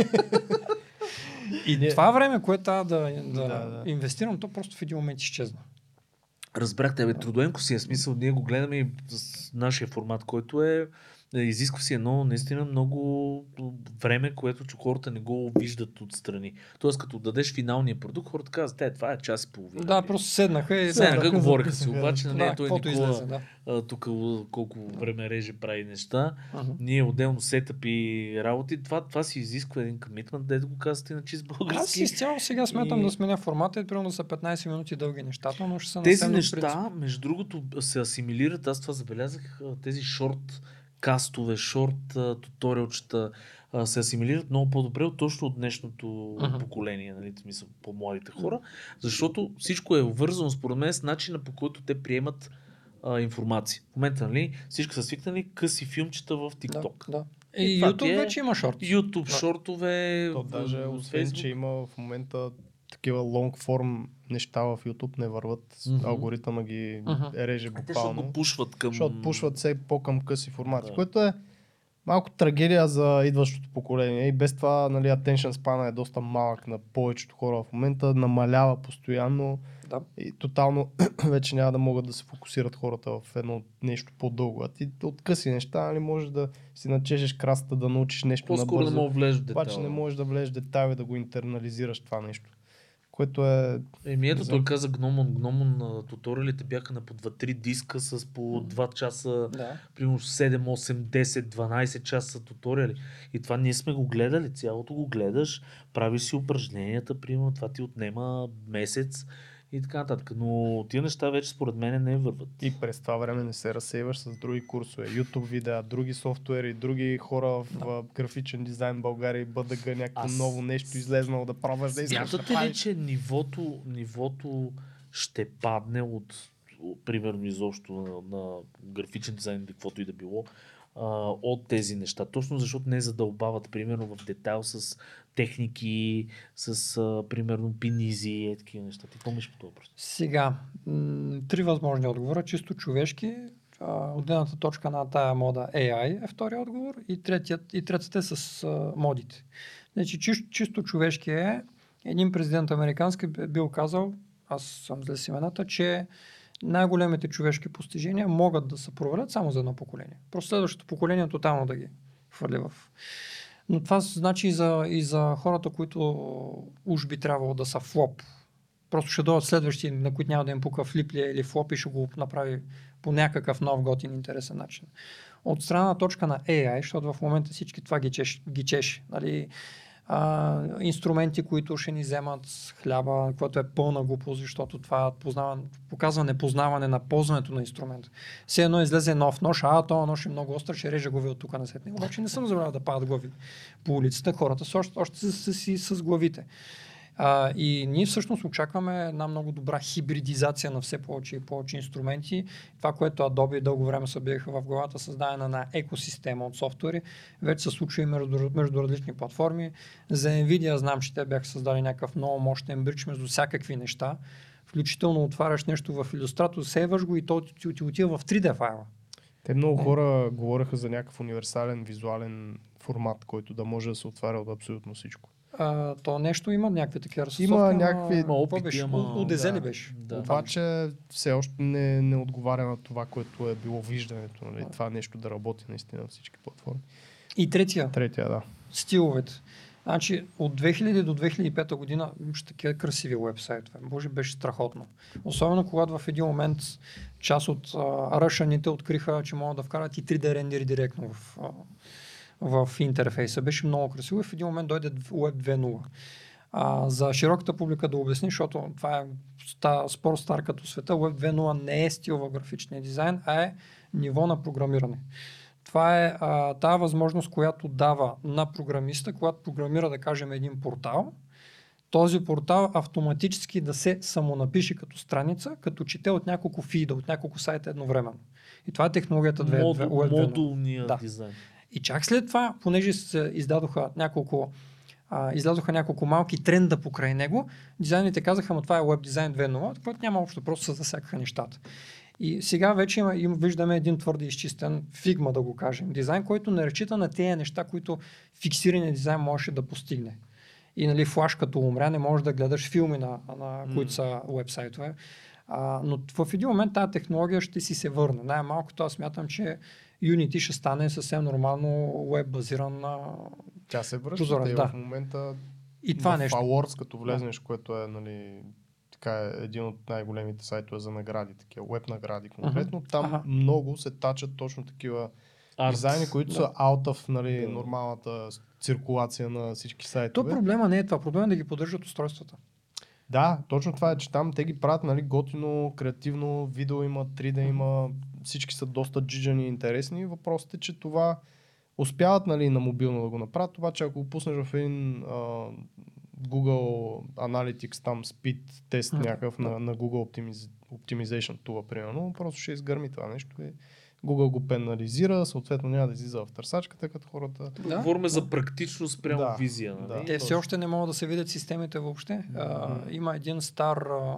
[SPEAKER 3] И
[SPEAKER 1] Не.
[SPEAKER 3] това време, което трябва да, да,
[SPEAKER 1] Да, да.
[SPEAKER 3] инвестирам, то просто в един момент изчезна.
[SPEAKER 2] Разбрахте, бе, трудоемко си е смисъл. Ние го гледаме и с нашия формат, който е, изисква си едно наистина много време, което че хората не го виждат отстрани. Тоест, като дадеш финалния продукт, хората казват, те, това е час и половина.
[SPEAKER 3] Да, просто седнаха и
[SPEAKER 2] Седнаха, говориха си, обаче
[SPEAKER 3] да,
[SPEAKER 2] не е той Никола,
[SPEAKER 3] излезе, да.
[SPEAKER 2] а, тук колко време реже прави неща.
[SPEAKER 3] Мгм.
[SPEAKER 2] Ние отделно сетъп и работи. Това, това си изисква един комитмент, да го казвате на чист
[SPEAKER 3] Аз
[SPEAKER 2] български.
[SPEAKER 3] изцяло сега смятам
[SPEAKER 2] И-
[SPEAKER 3] да сменя формата и примерно са 15 минути дълги нещата, но ще са
[SPEAKER 2] Тези неща,
[SPEAKER 3] принцип.
[SPEAKER 2] между другото, се асимилират. Аз това забелязах. Тези шорт кастове, шорт туториалчета се асимилират много по-добре от точно от днешното
[SPEAKER 3] Мгм.
[SPEAKER 2] поколение, нали, смисъл, по-младите хора, защото всичко е вързано според мен с начина по който те приемат а, информация. В момента, нали, всички са свикнали къси филмчета в TikTok.
[SPEAKER 3] Да, да.
[SPEAKER 2] И
[SPEAKER 3] И, YouTube
[SPEAKER 2] е-
[SPEAKER 3] вече има шорт.
[SPEAKER 2] YouTube,
[SPEAKER 3] Да.
[SPEAKER 2] шортове,
[SPEAKER 1] То даже,
[SPEAKER 2] в
[SPEAKER 1] освен,
[SPEAKER 2] Facebook.
[SPEAKER 1] че има в момента такива лонг форм неща в YouTube не върват.
[SPEAKER 2] Мгм.
[SPEAKER 1] Алгоритъма ги
[SPEAKER 3] Мгм.
[SPEAKER 1] реже
[SPEAKER 2] Те
[SPEAKER 1] буквално.
[SPEAKER 2] го пушват към...
[SPEAKER 1] Защото пушват все по-към къси формати,
[SPEAKER 2] Да.
[SPEAKER 1] което е малко трагедия за идващото поколение. И без това, нали, attention span е доста малък на повечето хора в момента, намалява постоянно
[SPEAKER 3] Да.
[SPEAKER 1] и тотално (clears throat) вече няма да могат да се фокусират хората в едно нещо по-дълго. А ти от къси неща, нали, можеш да си начешеш красата, да научиш нещо
[SPEAKER 2] По-скоро не
[SPEAKER 1] набързо.
[SPEAKER 2] мога да влезеш в детайла.
[SPEAKER 1] Обаче не можеш да влезеш в детайли да го интернализираш това нещо. Което е...
[SPEAKER 2] Еми ето, той каза Гномон. Гномон туториалите бяха на по 2-3 диска с по 2 часа,
[SPEAKER 3] Да.
[SPEAKER 2] примерно 7, 8, 10, 12 часа туториали. И това ние сме го гледали, цялото го гледаш, правиш си упражненията, примерно това ти отнема месец и така нататък. Но тия неща вече според мен не върват.
[SPEAKER 1] И през това време не се разсейваш с други курсове. YouTube видеа, други софтуери, други хора в а, графичен дизайн България и БДГ, някакво
[SPEAKER 2] Аз-
[SPEAKER 1] ново нещо излезнало да пробваш да да
[SPEAKER 2] Смятате ли,
[SPEAKER 1] правиш.
[SPEAKER 2] че нивото, нивото ще падне от, от примерно изобщо на, на графичен дизайн или каквото и да било, а, от тези неща? Точно защото не задълбават, примерно, в детайл с техники, с, а, примерно, пинизи, е такива неща. Ти помниш по този въпрос?
[SPEAKER 3] Сега, м- три възможни отговора. Чисто човешки, а, от гледната точка на тая мода AI е втория отговор и, третият, и третата е с а, модите. Значи, чисто, чисто човешки е, един президент американски бил казал, аз съм зле с имената, че най-големите човешки постижения могат да се провалят само за едно поколение. Просто следващото поколение тотално да ги хвърли в... Но това значи и за, и за хората, които уж би трябвало да са флоп. Просто ще дойдат следващи, на които няма да им пука флип ли или флоп и ще го направи по някакъв нов, готин, интересен начин. От страна на точка на AI, защото в момента всички това ги чеш, ги чеше. Нали? А, инструменти, които ще ни вземат хляба, което е пълна глупост, защото това познава, показва непознаване на ползването на инструмент. Все едно излезе нов нож, а този нож е много остър, ще реже глави от тук на сетне. Обаче не съм забравял да падат глави по улицата. Хората са още, още са си с главите. А, и ние всъщност очакваме една много добра хибридизация на все повече и повече инструменти. Това, което Adobe дълго време се биеха в главата, създаване на екосистема от софтуери, вече се случва и между, между различни платформи. За Nvidia знам, че те бяха създали някакъв много мощен бридж между всякакви неща. Включително отваряш нещо в Illustrator, сейваш го и то ти, ти, ти отива в 3D файла.
[SPEAKER 1] Те много хора говореха за някакъв универсален визуален формат, който да може да се отваря от абсолютно всичко.
[SPEAKER 3] А, то нещо има някакви такива разсъсовки,
[SPEAKER 1] Има някакви-
[SPEAKER 2] Има опити,
[SPEAKER 3] беше?
[SPEAKER 2] ама-
[SPEAKER 3] У- УДЗ ли беше?
[SPEAKER 2] Да.
[SPEAKER 1] Обаче все още не, не отговаря на това, което е било виждането. Нали? Това нещо да работи наистина на всички платформи.
[SPEAKER 3] И третия,
[SPEAKER 1] Третия, да.
[SPEAKER 3] стиловете. Значи от 2000 до 2005 година имаше такива красиви вебсайтове. Боже, беше страхотно. Особено когато в един момент част от а, ръшаните откриха, че могат да вкарат и 3D рендери директно в, а, в интерфейса. Беше много красиво и в един момент дойде Web 2.0. А, за широката публика да обясни, защото това е ста, спор стар като света, Web 2.0 не е стил в графичния дизайн, а е ниво на програмиране. Това е а, тази възможност, която дава на програмиста, когато програмира, да кажем, един портал, този портал автоматически да се самонапише като страница, като чете от няколко фида, от няколко сайта едновременно. И това е технологията 2.0.
[SPEAKER 2] Модул,
[SPEAKER 3] Web 2.0.
[SPEAKER 2] модулния
[SPEAKER 3] Да.
[SPEAKER 2] дизайн.
[SPEAKER 3] И чак след това, понеже се издадоха няколко, а, излязоха няколко малки тренда покрай него, дизайните казаха, но това е веб дизайн 2.0, което няма общо, просто се засякаха нещата. И сега вече има, им, виждаме един твърде изчистен фигма, да го кажем. Дизайн, който не разчита на тези неща, които фиксирания дизайн можеше да постигне. И нали, флаш като умря, не можеш да гледаш филми, на, на които са вебсайтове. А, но в един момент тази технология ще си се върне. Най-малкото аз смятам, че Unity ще стане съвсем нормално веб базиран на...
[SPEAKER 1] Тя се връща.
[SPEAKER 3] Прозорен,
[SPEAKER 1] те
[SPEAKER 3] да.
[SPEAKER 1] в момента
[SPEAKER 3] И това
[SPEAKER 1] в
[SPEAKER 3] нещо.
[SPEAKER 1] Awards, като влезнеш, което е нали, така е един от най-големите сайтове за награди, такива веб награди конкретно, там
[SPEAKER 3] Аха.
[SPEAKER 1] много се тачат точно такива
[SPEAKER 2] Арт.
[SPEAKER 1] дизайни, които
[SPEAKER 3] Да.
[SPEAKER 1] са out of нали,
[SPEAKER 2] Да.
[SPEAKER 1] нормалната циркулация на всички
[SPEAKER 3] То
[SPEAKER 1] сайтове.
[SPEAKER 3] проблема не е това. Проблема е да ги поддържат устройствата.
[SPEAKER 1] Да, точно това е, че там те ги правят нали, готино, креативно, видео има, 3D има, всички са доста джиджани и интересни. Въпросът е, че това успяват нали, на мобилно да го направят, обаче ако го пуснеш в един а, Google Analytics, там speed тест някакъв на, на Google Optimiz- Optimization Tool, примерно, просто ще изгърми това нещо и Google го пенализира, съответно няма да излиза в търсачката, като хората.
[SPEAKER 3] Да.
[SPEAKER 2] Говорим за практичност прямо
[SPEAKER 1] Да,
[SPEAKER 2] визия.
[SPEAKER 1] да.
[SPEAKER 2] Нали?
[SPEAKER 3] Те все още не могат да се видят системите въобще. А,
[SPEAKER 1] Мгм.
[SPEAKER 3] има един стар а,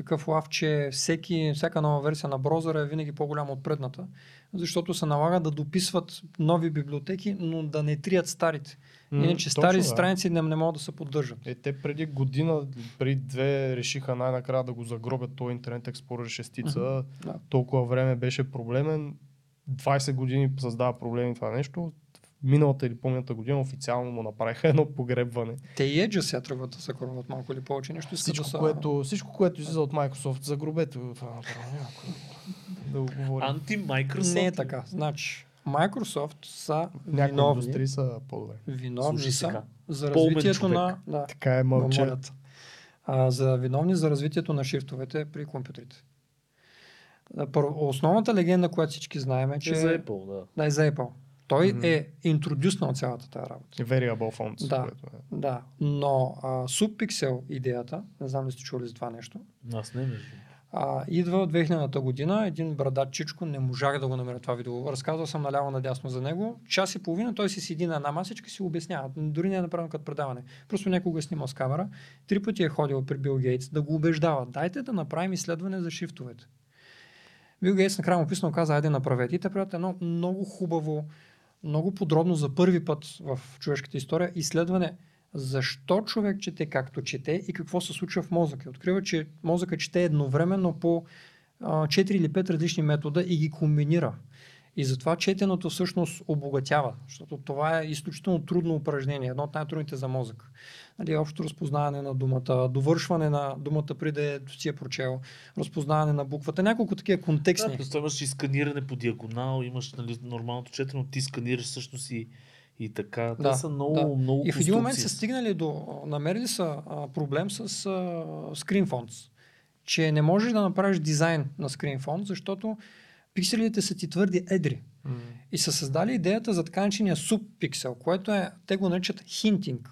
[SPEAKER 3] такъв лав, че всеки, всяка нова версия на браузъра е винаги по-голяма от предната, защото се налага да дописват нови библиотеки, но да не трият старите.
[SPEAKER 1] М,
[SPEAKER 3] Иначе стари
[SPEAKER 1] да.
[SPEAKER 3] страници не, не могат да се поддържат.
[SPEAKER 1] Е, те преди година, преди две, решиха най-накрая да го загробят този интернет Explorer 6.
[SPEAKER 3] Да.
[SPEAKER 1] Толкова време беше проблемен. 20 години създава проблеми това нещо. Миналата или помната година официално му направиха едно погребване.
[SPEAKER 3] Те и Edge сега тръгват да се малко или повече. Нещо
[SPEAKER 1] Всичко,
[SPEAKER 3] да са...
[SPEAKER 1] което, всичко, което излиза от Microsoft, загробете кой да го говорим.
[SPEAKER 2] Анти-Microsoft.
[SPEAKER 3] Не е така. Значи, Microsoft са
[SPEAKER 1] Някои
[SPEAKER 3] виновни,
[SPEAKER 1] индустрии са по-добре.
[SPEAKER 3] виновни
[SPEAKER 2] Слушай
[SPEAKER 3] са
[SPEAKER 2] сега.
[SPEAKER 3] за развитието на... Да,
[SPEAKER 1] Така е мълча.
[SPEAKER 3] А, за виновни за развитието на шрифтовете при компютрите. Основната легенда, която всички знаем е, че...
[SPEAKER 2] Че за Apple, да.
[SPEAKER 3] Да, е за Apple. Той
[SPEAKER 1] Мгм.
[SPEAKER 3] е интродюснал цялата тази работа.
[SPEAKER 1] Variable fonts.
[SPEAKER 3] Да.
[SPEAKER 1] Което е.
[SPEAKER 3] Да, но а, Subpixel идеята, не знам ли сте чули за това нещо,
[SPEAKER 2] Аз не
[SPEAKER 3] а, идва от 2000-та година, един брадачичко, не можах да го намеря това видео. Разказвал съм наляво надясно за него. Час и половина той си седи на една масичка и си обяснява. Дори не е направено като предаване. Просто някой го е снимал с камера. Три пъти е ходил при Бил Гейтс да го убеждава. Дайте да направим изследване за шрифтовете. Бил Гейтс накрая му писано каза, айде направете. И те правят едно много хубаво, много подробно за първи път в човешката история изследване защо човек чете както чете и какво се случва в мозъка. Открива, че мозъка чете едновременно по а, 4 или 5 различни метода и ги комбинира. И затова четеното всъщност обогатява, защото това е изключително трудно упражнение, едно от най-трудните за мозък. Нали, общо разпознаване на думата, довършване на думата преди да си е прочел, разпознаване на буквата, няколко такива
[SPEAKER 2] Да,
[SPEAKER 3] контекстни.
[SPEAKER 2] просто имаш и сканиране по диагонал, имаш нали, нормалното четене, но ти сканираш всъщност и, и така. Те
[SPEAKER 3] Да,
[SPEAKER 2] са много,
[SPEAKER 3] да.
[SPEAKER 2] много
[SPEAKER 3] И в един момент са стигнали до, намерили са а, проблем с а, screen fonts, че не можеш да направиш дизайн на screen font, защото пикселите са ти твърди едри.
[SPEAKER 1] М.
[SPEAKER 3] И са създали идеята за така наречения субпиксел, което е, те го наричат хинтинг.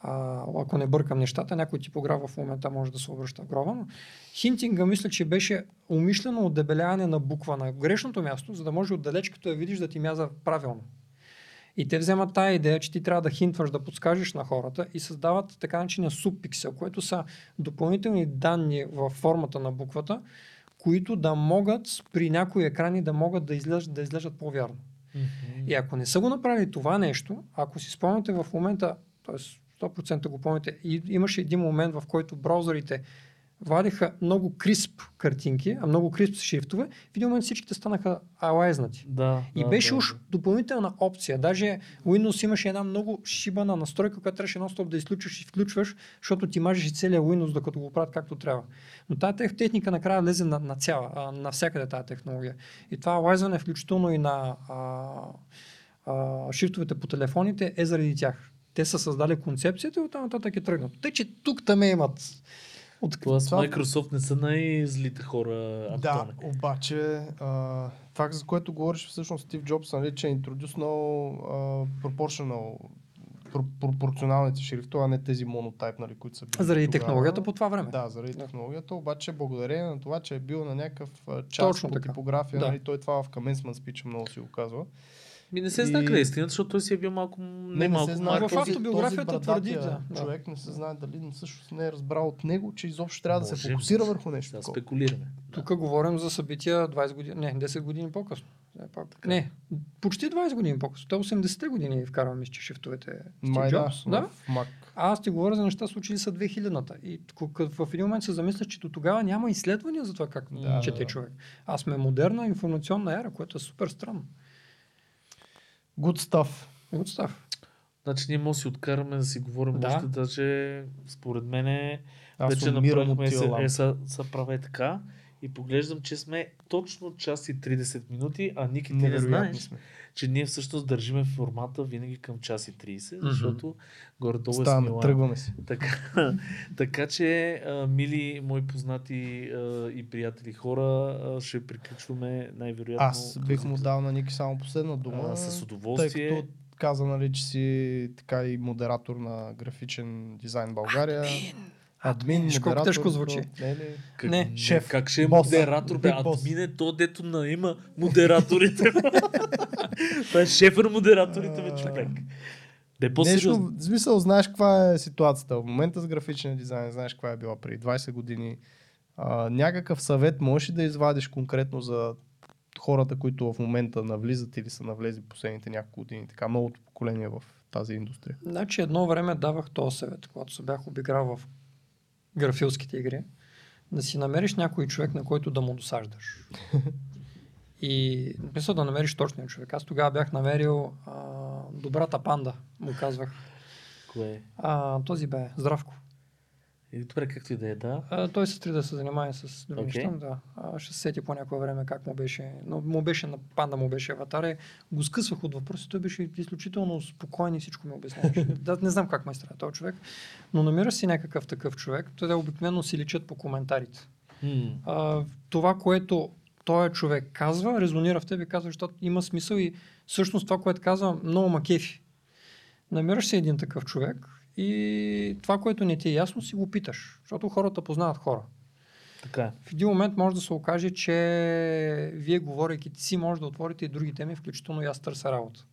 [SPEAKER 3] А, ако не бъркам нещата, някой типограф в момента може да се обръща в гроба, но хинтинга мисля, че беше умишлено отдебеляване на буква на грешното място, за да може отдалеч, като я видиш, да ти мяза правилно. И те вземат тая идея, че ти трябва да хинтваш, да подскажеш на хората и създават така наречения субпиксел, което са допълнителни данни в формата на буквата, които да могат при някои екрани да могат да изглеждат, да изглеждат по-вярно.
[SPEAKER 2] Мгм.
[SPEAKER 3] И ако не са го направили това нещо, ако си спомняте в момента, т.е. 100% го помните, и, имаше един момент, в който браузърите вадиха много крисп картинки, а много крисп шрифтове, в един момент всичките станаха алайзнати.
[SPEAKER 2] Да,
[SPEAKER 3] И
[SPEAKER 2] да,
[SPEAKER 3] беше
[SPEAKER 2] да,
[SPEAKER 3] уж
[SPEAKER 2] да.
[SPEAKER 3] допълнителна опция. Даже Windows имаше една много шибана настройка, която трябваше нон-стоп да изключваш и включваш, защото ти мажеш целият Windows, докато го правят както трябва. Но тази тех- техника накрая влезе на, на цяла, а, навсякъде тази технология. И това лайзване, включително и на а, а, шрифтовете по телефоните, е заради тях. Те са създали концепцията и оттам нататък е тръгнат. Те, че тук там имат от
[SPEAKER 2] Това с Microsoft не са най-злите хора,
[SPEAKER 1] Да,
[SPEAKER 2] Антоне.
[SPEAKER 1] обаче а, това, за което говориш всъщност Стив Джобс, нали, че е а, proportional, пр- пропорционалните шрифтове, а не тези монотайп, нали, които са били
[SPEAKER 3] заради
[SPEAKER 1] тогава.
[SPEAKER 3] технологията по това време.
[SPEAKER 1] Да, заради
[SPEAKER 3] Да.
[SPEAKER 1] технологията, обаче благодарение на това, че е бил на някакъв част
[SPEAKER 3] Точно
[SPEAKER 1] по
[SPEAKER 3] така.
[SPEAKER 1] типография,
[SPEAKER 3] Да.
[SPEAKER 1] нали, той това в commencement speech много си го казва.
[SPEAKER 2] Ми не се знае
[SPEAKER 1] И-
[SPEAKER 2] къде е истината, защото той си е бил малко, не,
[SPEAKER 1] Не, не
[SPEAKER 2] малко
[SPEAKER 1] се знае.
[SPEAKER 3] В автобиографията твърди, да, да.
[SPEAKER 1] Човек не се знае дали всъщност не е разбрал от него, че изобщо трябва да се фокусира върху нещо. Такова.
[SPEAKER 2] спекулираме. Да.
[SPEAKER 3] Тук говорим за събития 20 години, не, 10 години по-късно. Все пак. Не, почти 20 години по-късно. Той 80-те години вкарва, мисля, че шифтовете
[SPEAKER 1] Май да,
[SPEAKER 3] Джобс. да.
[SPEAKER 1] Mac.
[SPEAKER 3] А аз ти говоря за неща, случили са 2000-та. И в един момент се замисля, че до тогава няма изследвания за това как
[SPEAKER 1] Да,
[SPEAKER 3] чете
[SPEAKER 1] да, да.
[SPEAKER 3] човек. А сме модерна информационна ера, което е супер странно.
[SPEAKER 1] Good stuff.
[SPEAKER 3] Отстав.
[SPEAKER 2] Значи ние може да си откараме да си говорим
[SPEAKER 3] Да.
[SPEAKER 2] още, даже според мен
[SPEAKER 1] Аз
[SPEAKER 2] вече направихме се, е, са, са праве така и поглеждам, че сме точно час и 30 минути, а Ники ти не знаеш,
[SPEAKER 1] сме.
[SPEAKER 2] Че ние всъщност държиме формата винаги към час и 30,
[SPEAKER 3] Мгм.
[SPEAKER 2] защото горе-долу е
[SPEAKER 1] Ставаме,
[SPEAKER 2] смила.
[SPEAKER 1] тръгваме си.
[SPEAKER 2] Така, (laughs) така че, а, мили мои познати а, и приятели хора, а, ще приключваме най-вероятно.
[SPEAKER 1] Аз бих му дал на Ники само последна дума.
[SPEAKER 2] а, с
[SPEAKER 1] Тъй
[SPEAKER 2] удоволствие.
[SPEAKER 1] като каза, нали, че си така и модератор на графичен дизайн България. Админ,
[SPEAKER 3] Виж колко тежко звучи.
[SPEAKER 1] Не, ли?
[SPEAKER 2] Как,
[SPEAKER 3] Не.
[SPEAKER 1] Шеф,
[SPEAKER 2] Как ще е
[SPEAKER 1] бос,
[SPEAKER 2] модератор, бе? Админ е то, дето на има модераторите. (laughs) Това е шефър модераторите, бе, човек. Де по-сериозно.
[SPEAKER 1] Нещо, в смисъл, знаеш каква е ситуацията. В момента с графичен дизайн, знаеш каква е била преди 20 години. А, някакъв съвет можеш ли да извадиш конкретно за хората, които в момента навлизат или са навлезли последните няколко години, така новото поколение в тази индустрия?
[SPEAKER 3] Значи едно време давах този съвет, когато се бях обиграл в графилските игри, да си намериш някой човек, на който да му досаждаш. (laughs) И мисля да намериш точния човек. Аз тогава бях намерил а, добрата панда, му казвах.
[SPEAKER 2] Кое?
[SPEAKER 3] А, този бе, Здравко.
[SPEAKER 2] Добре, както и да е, да.
[SPEAKER 3] А, той се стри да се занимава с други неща. Да. А, ще се сети по някое време как му беше. Но му беше на панда му беше аватар. и Го скъсвах от въпроси. Той беше изключително спокоен и всичко ми обясняваше. (laughs) да, не знам как майстра този човек. Но намираш си някакъв такъв човек. Той обикновено си личат по коментарите.
[SPEAKER 2] М,
[SPEAKER 3] А, това, което този човек казва, резонира в тебе, казва, защото има смисъл и всъщност това, което казва, много макефи. Намираш си един такъв човек и това, което не ти е ясно, си го питаш, защото хората познават хора.
[SPEAKER 2] Така е.
[SPEAKER 3] В един момент може да се окаже, че вие говорейки си, може да отворите и други теми, включително и аз търся работа.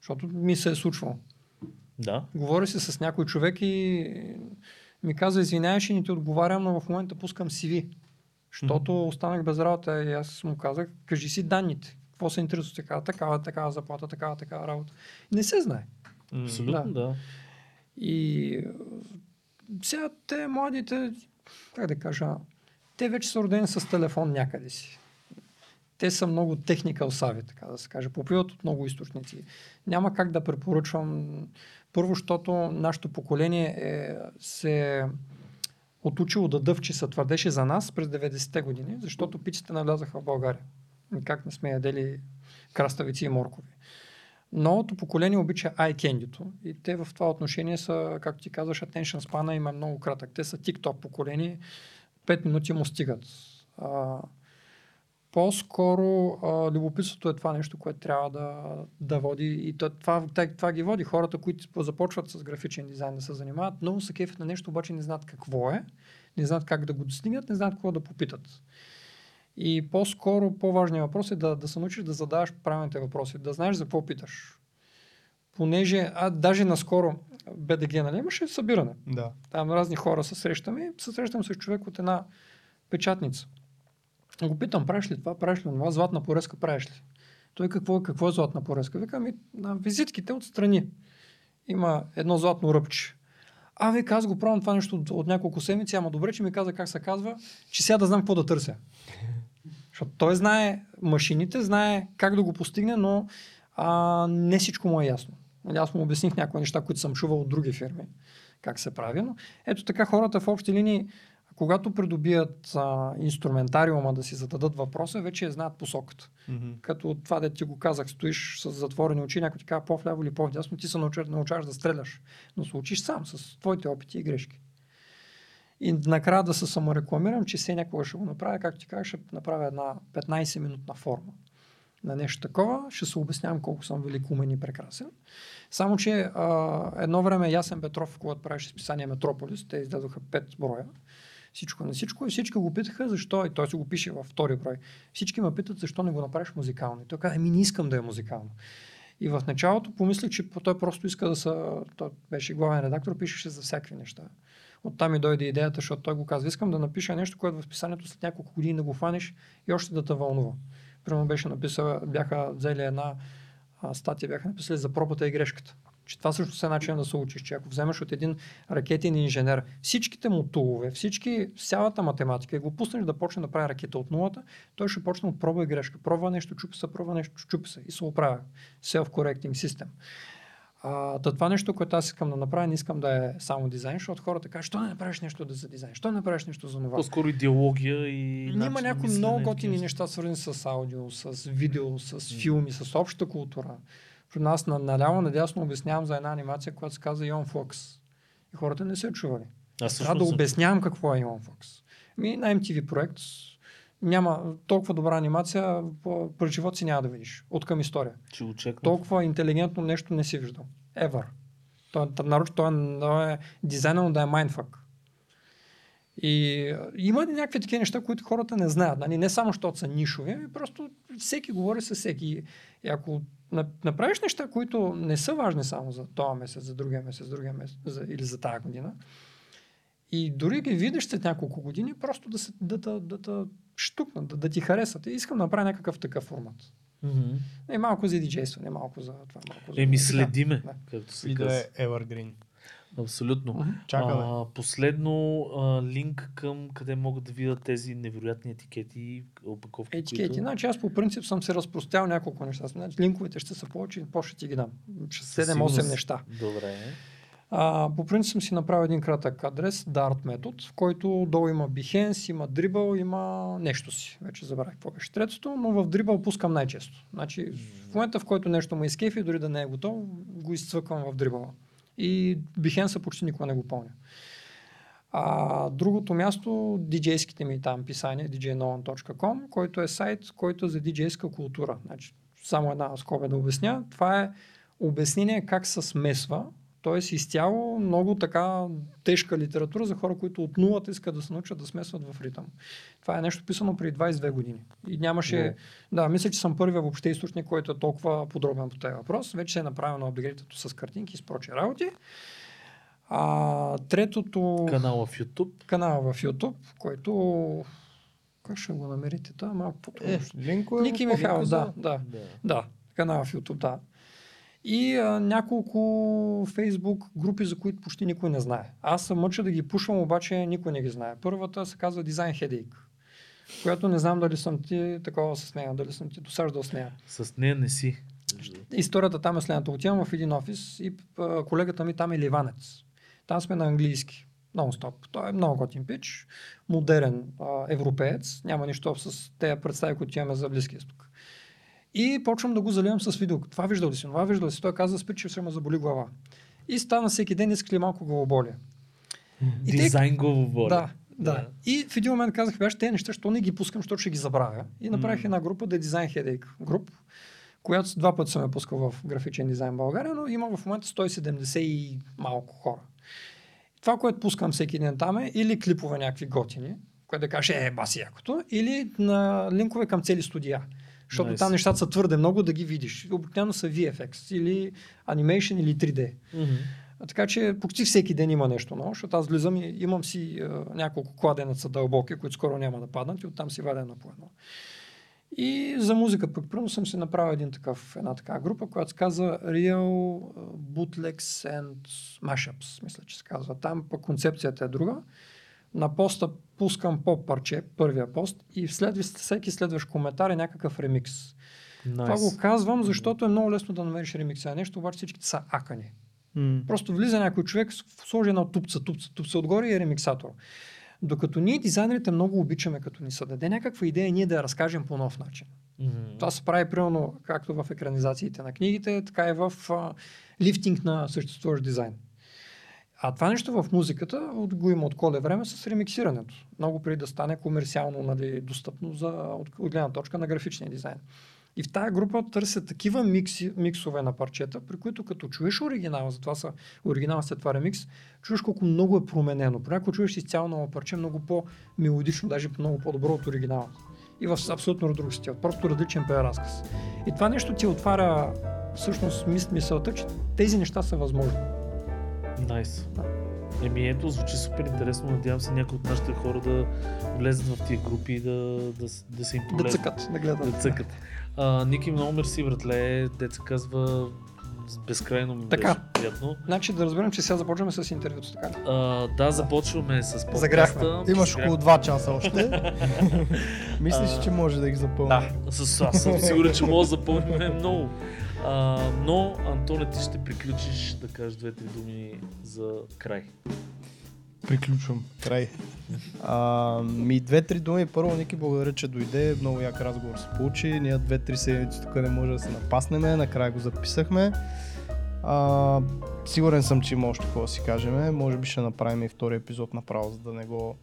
[SPEAKER 3] Защото ми се е случвало.
[SPEAKER 2] Да.
[SPEAKER 3] Говори се с някой човек и ми каза, извинявай, ще не ти отговарям, но в момента пускам CV. Защото останах без работа и аз му казах, кажи си данните. Какво се интересува така, такава, такава заплата, такава, такава работа. Не се знае.
[SPEAKER 2] Абсолютно, да.
[SPEAKER 3] И сега те младите, как да кажа, те вече са родени с телефон някъде си. Те са много техникал сави, така да се каже. Попиват от много източници. Няма как да препоръчвам. Първо, защото нашето поколение е, се отучило да дъвчи, се твърдеше за нас през 90-те години, защото пиците навлязаха в България. Как не сме ядели краставици и моркови. Новото поколение обича candy и те в това отношение са, както ти казваш, attention span им е много кратък. Те са TikTok поколение, 5 минути му стигат. А, по-скоро а, любопитството е това нещо, което трябва да, да води и то, това, това, това ги води. Хората, които започват с графичен дизайн да се занимават, много се кефят на нещо, обаче не знаят какво е, не знаят как да го достигнат, не знаят какво да попитат. И по-скоро по-важният въпрос е да, да се научиш да задаваш правилните въпроси, да знаеш за какво питаш. Понеже, а даже наскоро БДГ, нали, имаше събиране.
[SPEAKER 1] Да.
[SPEAKER 3] Там разни хора се срещаме и се срещам с човек от една печатница. Го питам, правиш ли това, правиш ли това, златна порезка правиш ли? Той какво, какво е златна порезка? Вика ми, на визитките отстрани има едно златно ръбче. А, вика, аз го правям това нещо от, от няколко седмици, ама добре, че ми каза как се казва, че сега да знам какво да търся. Защото той знае машините, знае как да го постигне, но а, не всичко му е ясно. Нали, Аз му обясних някои неща, които съм чувал от други фирми, как се прави. Но ето така хората в общи линии, когато придобият а, инструментариума да си зададат въпроса, вече знаят посоката.
[SPEAKER 1] Мгм.
[SPEAKER 3] Като това, де ти го казах, стоиш с затворени очи, някой ти казва по-вляво или по-вдясно, ти се научаваш да стреляш. Но се учиш сам, с твоите опити и грешки. И накрая да се саморекламирам, че все някога ще го направя, както ти кажа, ще направя една 15-минутна форма на нещо такова. Ще се обяснявам колко съм великумен и прекрасен. Само, че а, едно време Ясен Петров, когато правеше списание Метрополис, те издадоха 5 броя. Всичко на всичко и всички го питаха защо, и той си го пише във втори брой. Всички ме питат защо не го направиш музикално. И той каза, ами не искам да е музикално. И в началото помислих, че той просто иска да са... Той беше главен редактор, пишеше за всякакви неща. Оттам и дойде идеята, защото той го казва, искам да напиша нещо, което в писанието след няколко години да го фанеш и още да те вълнува. Примерно беше написал, бяха взели една статия, бяха написали за пробата и грешката. Че това също е начин да се учиш, че ако вземеш от един ракетен инженер всичките му тулове, всички, цялата математика и го пуснеш да почне да прави ракета от нулата, той ще почне от проба и грешка. Пробва нещо, чупи се, пробва нещо, чупи се и се оправя. Self-correcting system. А, да това нещо, което аз искам да направя, не искам да е само дизайн, защото хората кажат, що не направиш нещо да за дизайн, що не направиш нещо за това.
[SPEAKER 2] По-скоро идеология и.
[SPEAKER 3] Има някои много готини неща, свързани с аудио, с видео, с филми, с обща култура. Нас на, наляво надясно обяснявам за една анимация, която се казва Ion Flux. И хората не се чували.
[SPEAKER 2] Аз
[SPEAKER 3] Трябва да обяснявам какво е Ion Flux. Ми на MTV проект няма толкова добра анимация, през живот си няма да видиш. От към история.
[SPEAKER 2] Че очаквам.
[SPEAKER 3] Толкова интелигентно нещо не си виждал. Ever. Той, нарочно, той, той е дизайнер, да е майндфак. И има някакви такива неща, които хората не знаят. Нали? Не само, защото са нишови, ами просто всеки говори с всеки. И ако направиш неща, които не са важни само за този месец, за другия месец, за другия месец за, или за тази година, и дори ги видиш след няколко години, просто да, се, да, да, да, да штукнат, да, да ти харесат. И искам да направя някакъв такъв формат.
[SPEAKER 2] Mm-hmm.
[SPEAKER 3] Не малко за диджейство, не малко за това. Малко за...
[SPEAKER 2] Еми следиме,
[SPEAKER 1] да. както се да е Evergreen.
[SPEAKER 2] Абсолютно. Uh-huh.
[SPEAKER 1] Чакаме.
[SPEAKER 2] А, последно а, линк към къде могат да видят тези невероятни етикети, опаковки.
[SPEAKER 3] Етикети. Които... Значи аз по принцип съм се разпростял няколко неща. Значи, линковете ще са повече, после ти ги дам. 7-8 неща.
[SPEAKER 2] Добре.
[SPEAKER 3] А, по принцип съм си направил един кратък адрес, Dart метод, в който долу има Behance, има Dribble, има нещо си. Вече забравих какво беше третото, но в Dribble пускам най-често. Значи в момента, в който нещо му изкефи, дори да не е готово, го изцъквам в Dribble. И Behance почти никога не го помня. А другото място, DJ-ските ми там писания, djnolan.com, който е сайт, който е за DJ-ска култура. Значи, само една скоба да обясня. Това е обяснение как се смесва Тоест изцяло много така тежка литература за хора, които от нулата искат да се научат да смесват в ритъм. Това е нещо писано преди 22 години. И нямаше... Yeah. Да, мисля, че съм първия въобще източник, който е толкова подробен по този въпрос. Вече се е направено апгрейдът с картинки и с прочи работи. А, третото...
[SPEAKER 2] Канала в YouTube.
[SPEAKER 3] Канала в YouTube, който... Как ще го намерите? Е малко по-трудно. Е,
[SPEAKER 1] линкове
[SPEAKER 3] Ники Михайлов, да, да, да, да. Канала в YouTube, да и а, няколко фейсбук групи, за които почти никой не знае. Аз съм мъча да ги пушвам, обаче никой не ги знае. Първата се казва Design Headache, която не знам дали съм ти такова с нея, дали съм ти досаждал с нея.
[SPEAKER 2] С нея не си.
[SPEAKER 3] Историята там е следната. Отивам в един офис и а, колегата ми там е ливанец. Там сме на английски. Нон-стоп. Той е много готин пич, модерен а, европеец, няма нищо с тези представи, които имаме за Близкия изток. И почвам да го заливам с видео. Това виждал ли си? Това виждал ли си? Той каза, спи, че се ме заболи глава. И стана всеки ден, иска ли малко главоболие.
[SPEAKER 2] Дизайн главоболие.
[SPEAKER 3] Да, да, да. И в един момент казах, виж, тези неща, що не ги пускам, защото ще ги забравя. И направих mm. една група, да е Design Headache груп, която два пъти съм я пускал в графичен дизайн България, но има в момента 170 и малко хора. Това, което пускам всеки ден там е или клипове някакви готини, което да каже, е, баси якото, или на линкове към цели студия. Защото nice. там нещата са твърде много да ги видиш. Обикновено са VFX или Animation или 3D.
[SPEAKER 2] Mm-hmm.
[SPEAKER 3] Така че почти всеки ден има нещо ново, защото аз влизам и имам си а, няколко кладенеца дълбоки, които скоро няма да паднат и оттам си вадя едно по едно. И за музика пък първо съм си направил един такъв, една така група, която се казва Real Bootlegs and Mashups, мисля, че се казва. Там пък концепцията е друга на поста пускам по парче, първия пост и след, всеки следващ коментар е някакъв ремикс. Nice. Това го казвам, защото е много лесно да намериш ремикса. Нещо, обаче всичките са акани.
[SPEAKER 1] Mm.
[SPEAKER 3] Просто влиза някой човек, сложи една тупца, тупца, тупца отгоре и е ремиксатор. Докато ние, дизайнерите, много обичаме, като ни се даде някаква идея, ние да я разкажем по нов начин.
[SPEAKER 2] Mm-hmm.
[SPEAKER 3] Това се прави примерно както в екранизациите на книгите, така и в а, лифтинг на съществуващ дизайн. А това нещо в музиката от, го има от коле време с ремиксирането. Много преди да стане комерциално нали, достъпно за, от, от гледна точка на графичния дизайн. И в тази група търсят такива микси, миксове на парчета, при които като чуеш оригинала, затова са оригинал след това ремикс, чуеш колко много е променено. Понякога чуеш изцяло ново парче, много по-мелодично, даже много по-добро от оригинала. И в абсолютно друг стил. Просто различен преразказ. И това нещо ти отваря всъщност мис, мисълта, че тези неща са възможни.
[SPEAKER 2] Найс.
[SPEAKER 3] Да.
[SPEAKER 2] Еми ето, звучи супер интересно. Надявам се някои от нашите хора да влезат в тия групи и да, да, да се им
[SPEAKER 3] Да
[SPEAKER 2] полезно.
[SPEAKER 3] цъкат, да гледат.
[SPEAKER 2] Да цъкат. А, Ники, много мерси, братле. Деца казва, безкрайно ми
[SPEAKER 3] Така.
[SPEAKER 2] беше приятно.
[SPEAKER 3] Значи да разберем, че сега започваме с интервюто, така ли?
[SPEAKER 2] А, да, започваме с подкаста.
[SPEAKER 3] Загряхме.
[SPEAKER 1] Имаш около 2 часа още. (laughs) Мислиш,
[SPEAKER 2] А,
[SPEAKER 1] че може да ги запълним?
[SPEAKER 3] Да.
[SPEAKER 2] С, аз съм сигурен, че може да запомним много. А, но, Антоне, ти ще приключиш да кажеш две-три думи за край.
[SPEAKER 1] Приключвам. Край. А, ми две-три думи. Първо, Ники, благодаря, че дойде. Много як разговор се получи. Ние две-три седмици тук не може да се напаснеме. Накрая го записахме. А, сигурен съм, че има още какво да си кажем. Може би ще направим и втори епизод направо, за да не го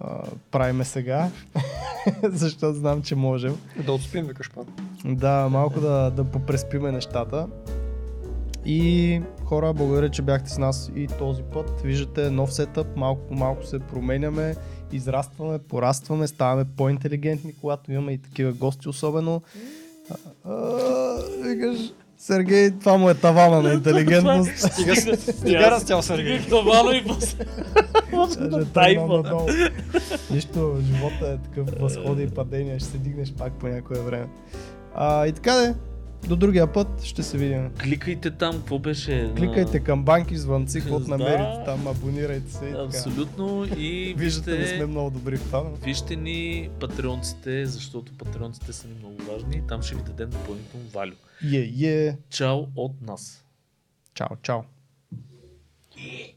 [SPEAKER 1] а, правиме сега. (laughs) Защото знам, че можем.
[SPEAKER 3] Да отспим, викаш пак.
[SPEAKER 1] Да, малко да, да попреспиме нещата. И хора, благодаря, че бяхте с нас и този път. Виждате нов сетъп, малко по малко се променяме, израстваме, порастваме, ставаме по-интелигентни, когато имаме и такива гости особено. А, а, викаш, Сергей, това му е тавана на интелигентност.
[SPEAKER 3] Стига, стига растял Сергей.
[SPEAKER 2] Тавана и после. Тайфа.
[SPEAKER 1] надолу. Нищо, живота е такъв възходи и падения, ще се дигнеш пак по някое време. А, и така де, до другия път ще се видим.
[SPEAKER 2] Кликайте там, какво беше?
[SPEAKER 1] Кликайте към банки, звънци, каквото
[SPEAKER 2] Да.
[SPEAKER 1] намерите там, абонирайте се и така.
[SPEAKER 2] Абсолютно. И
[SPEAKER 1] Виждате, не сме
[SPEAKER 2] вижте,
[SPEAKER 1] много добри в това.
[SPEAKER 2] вижте ни патреонците, защото патреонците са ни много важни. Там ще ви дадем допълнително валю.
[SPEAKER 1] Е, е.
[SPEAKER 2] Чао от нас.
[SPEAKER 1] Чао, чао.
[SPEAKER 4] Yeah.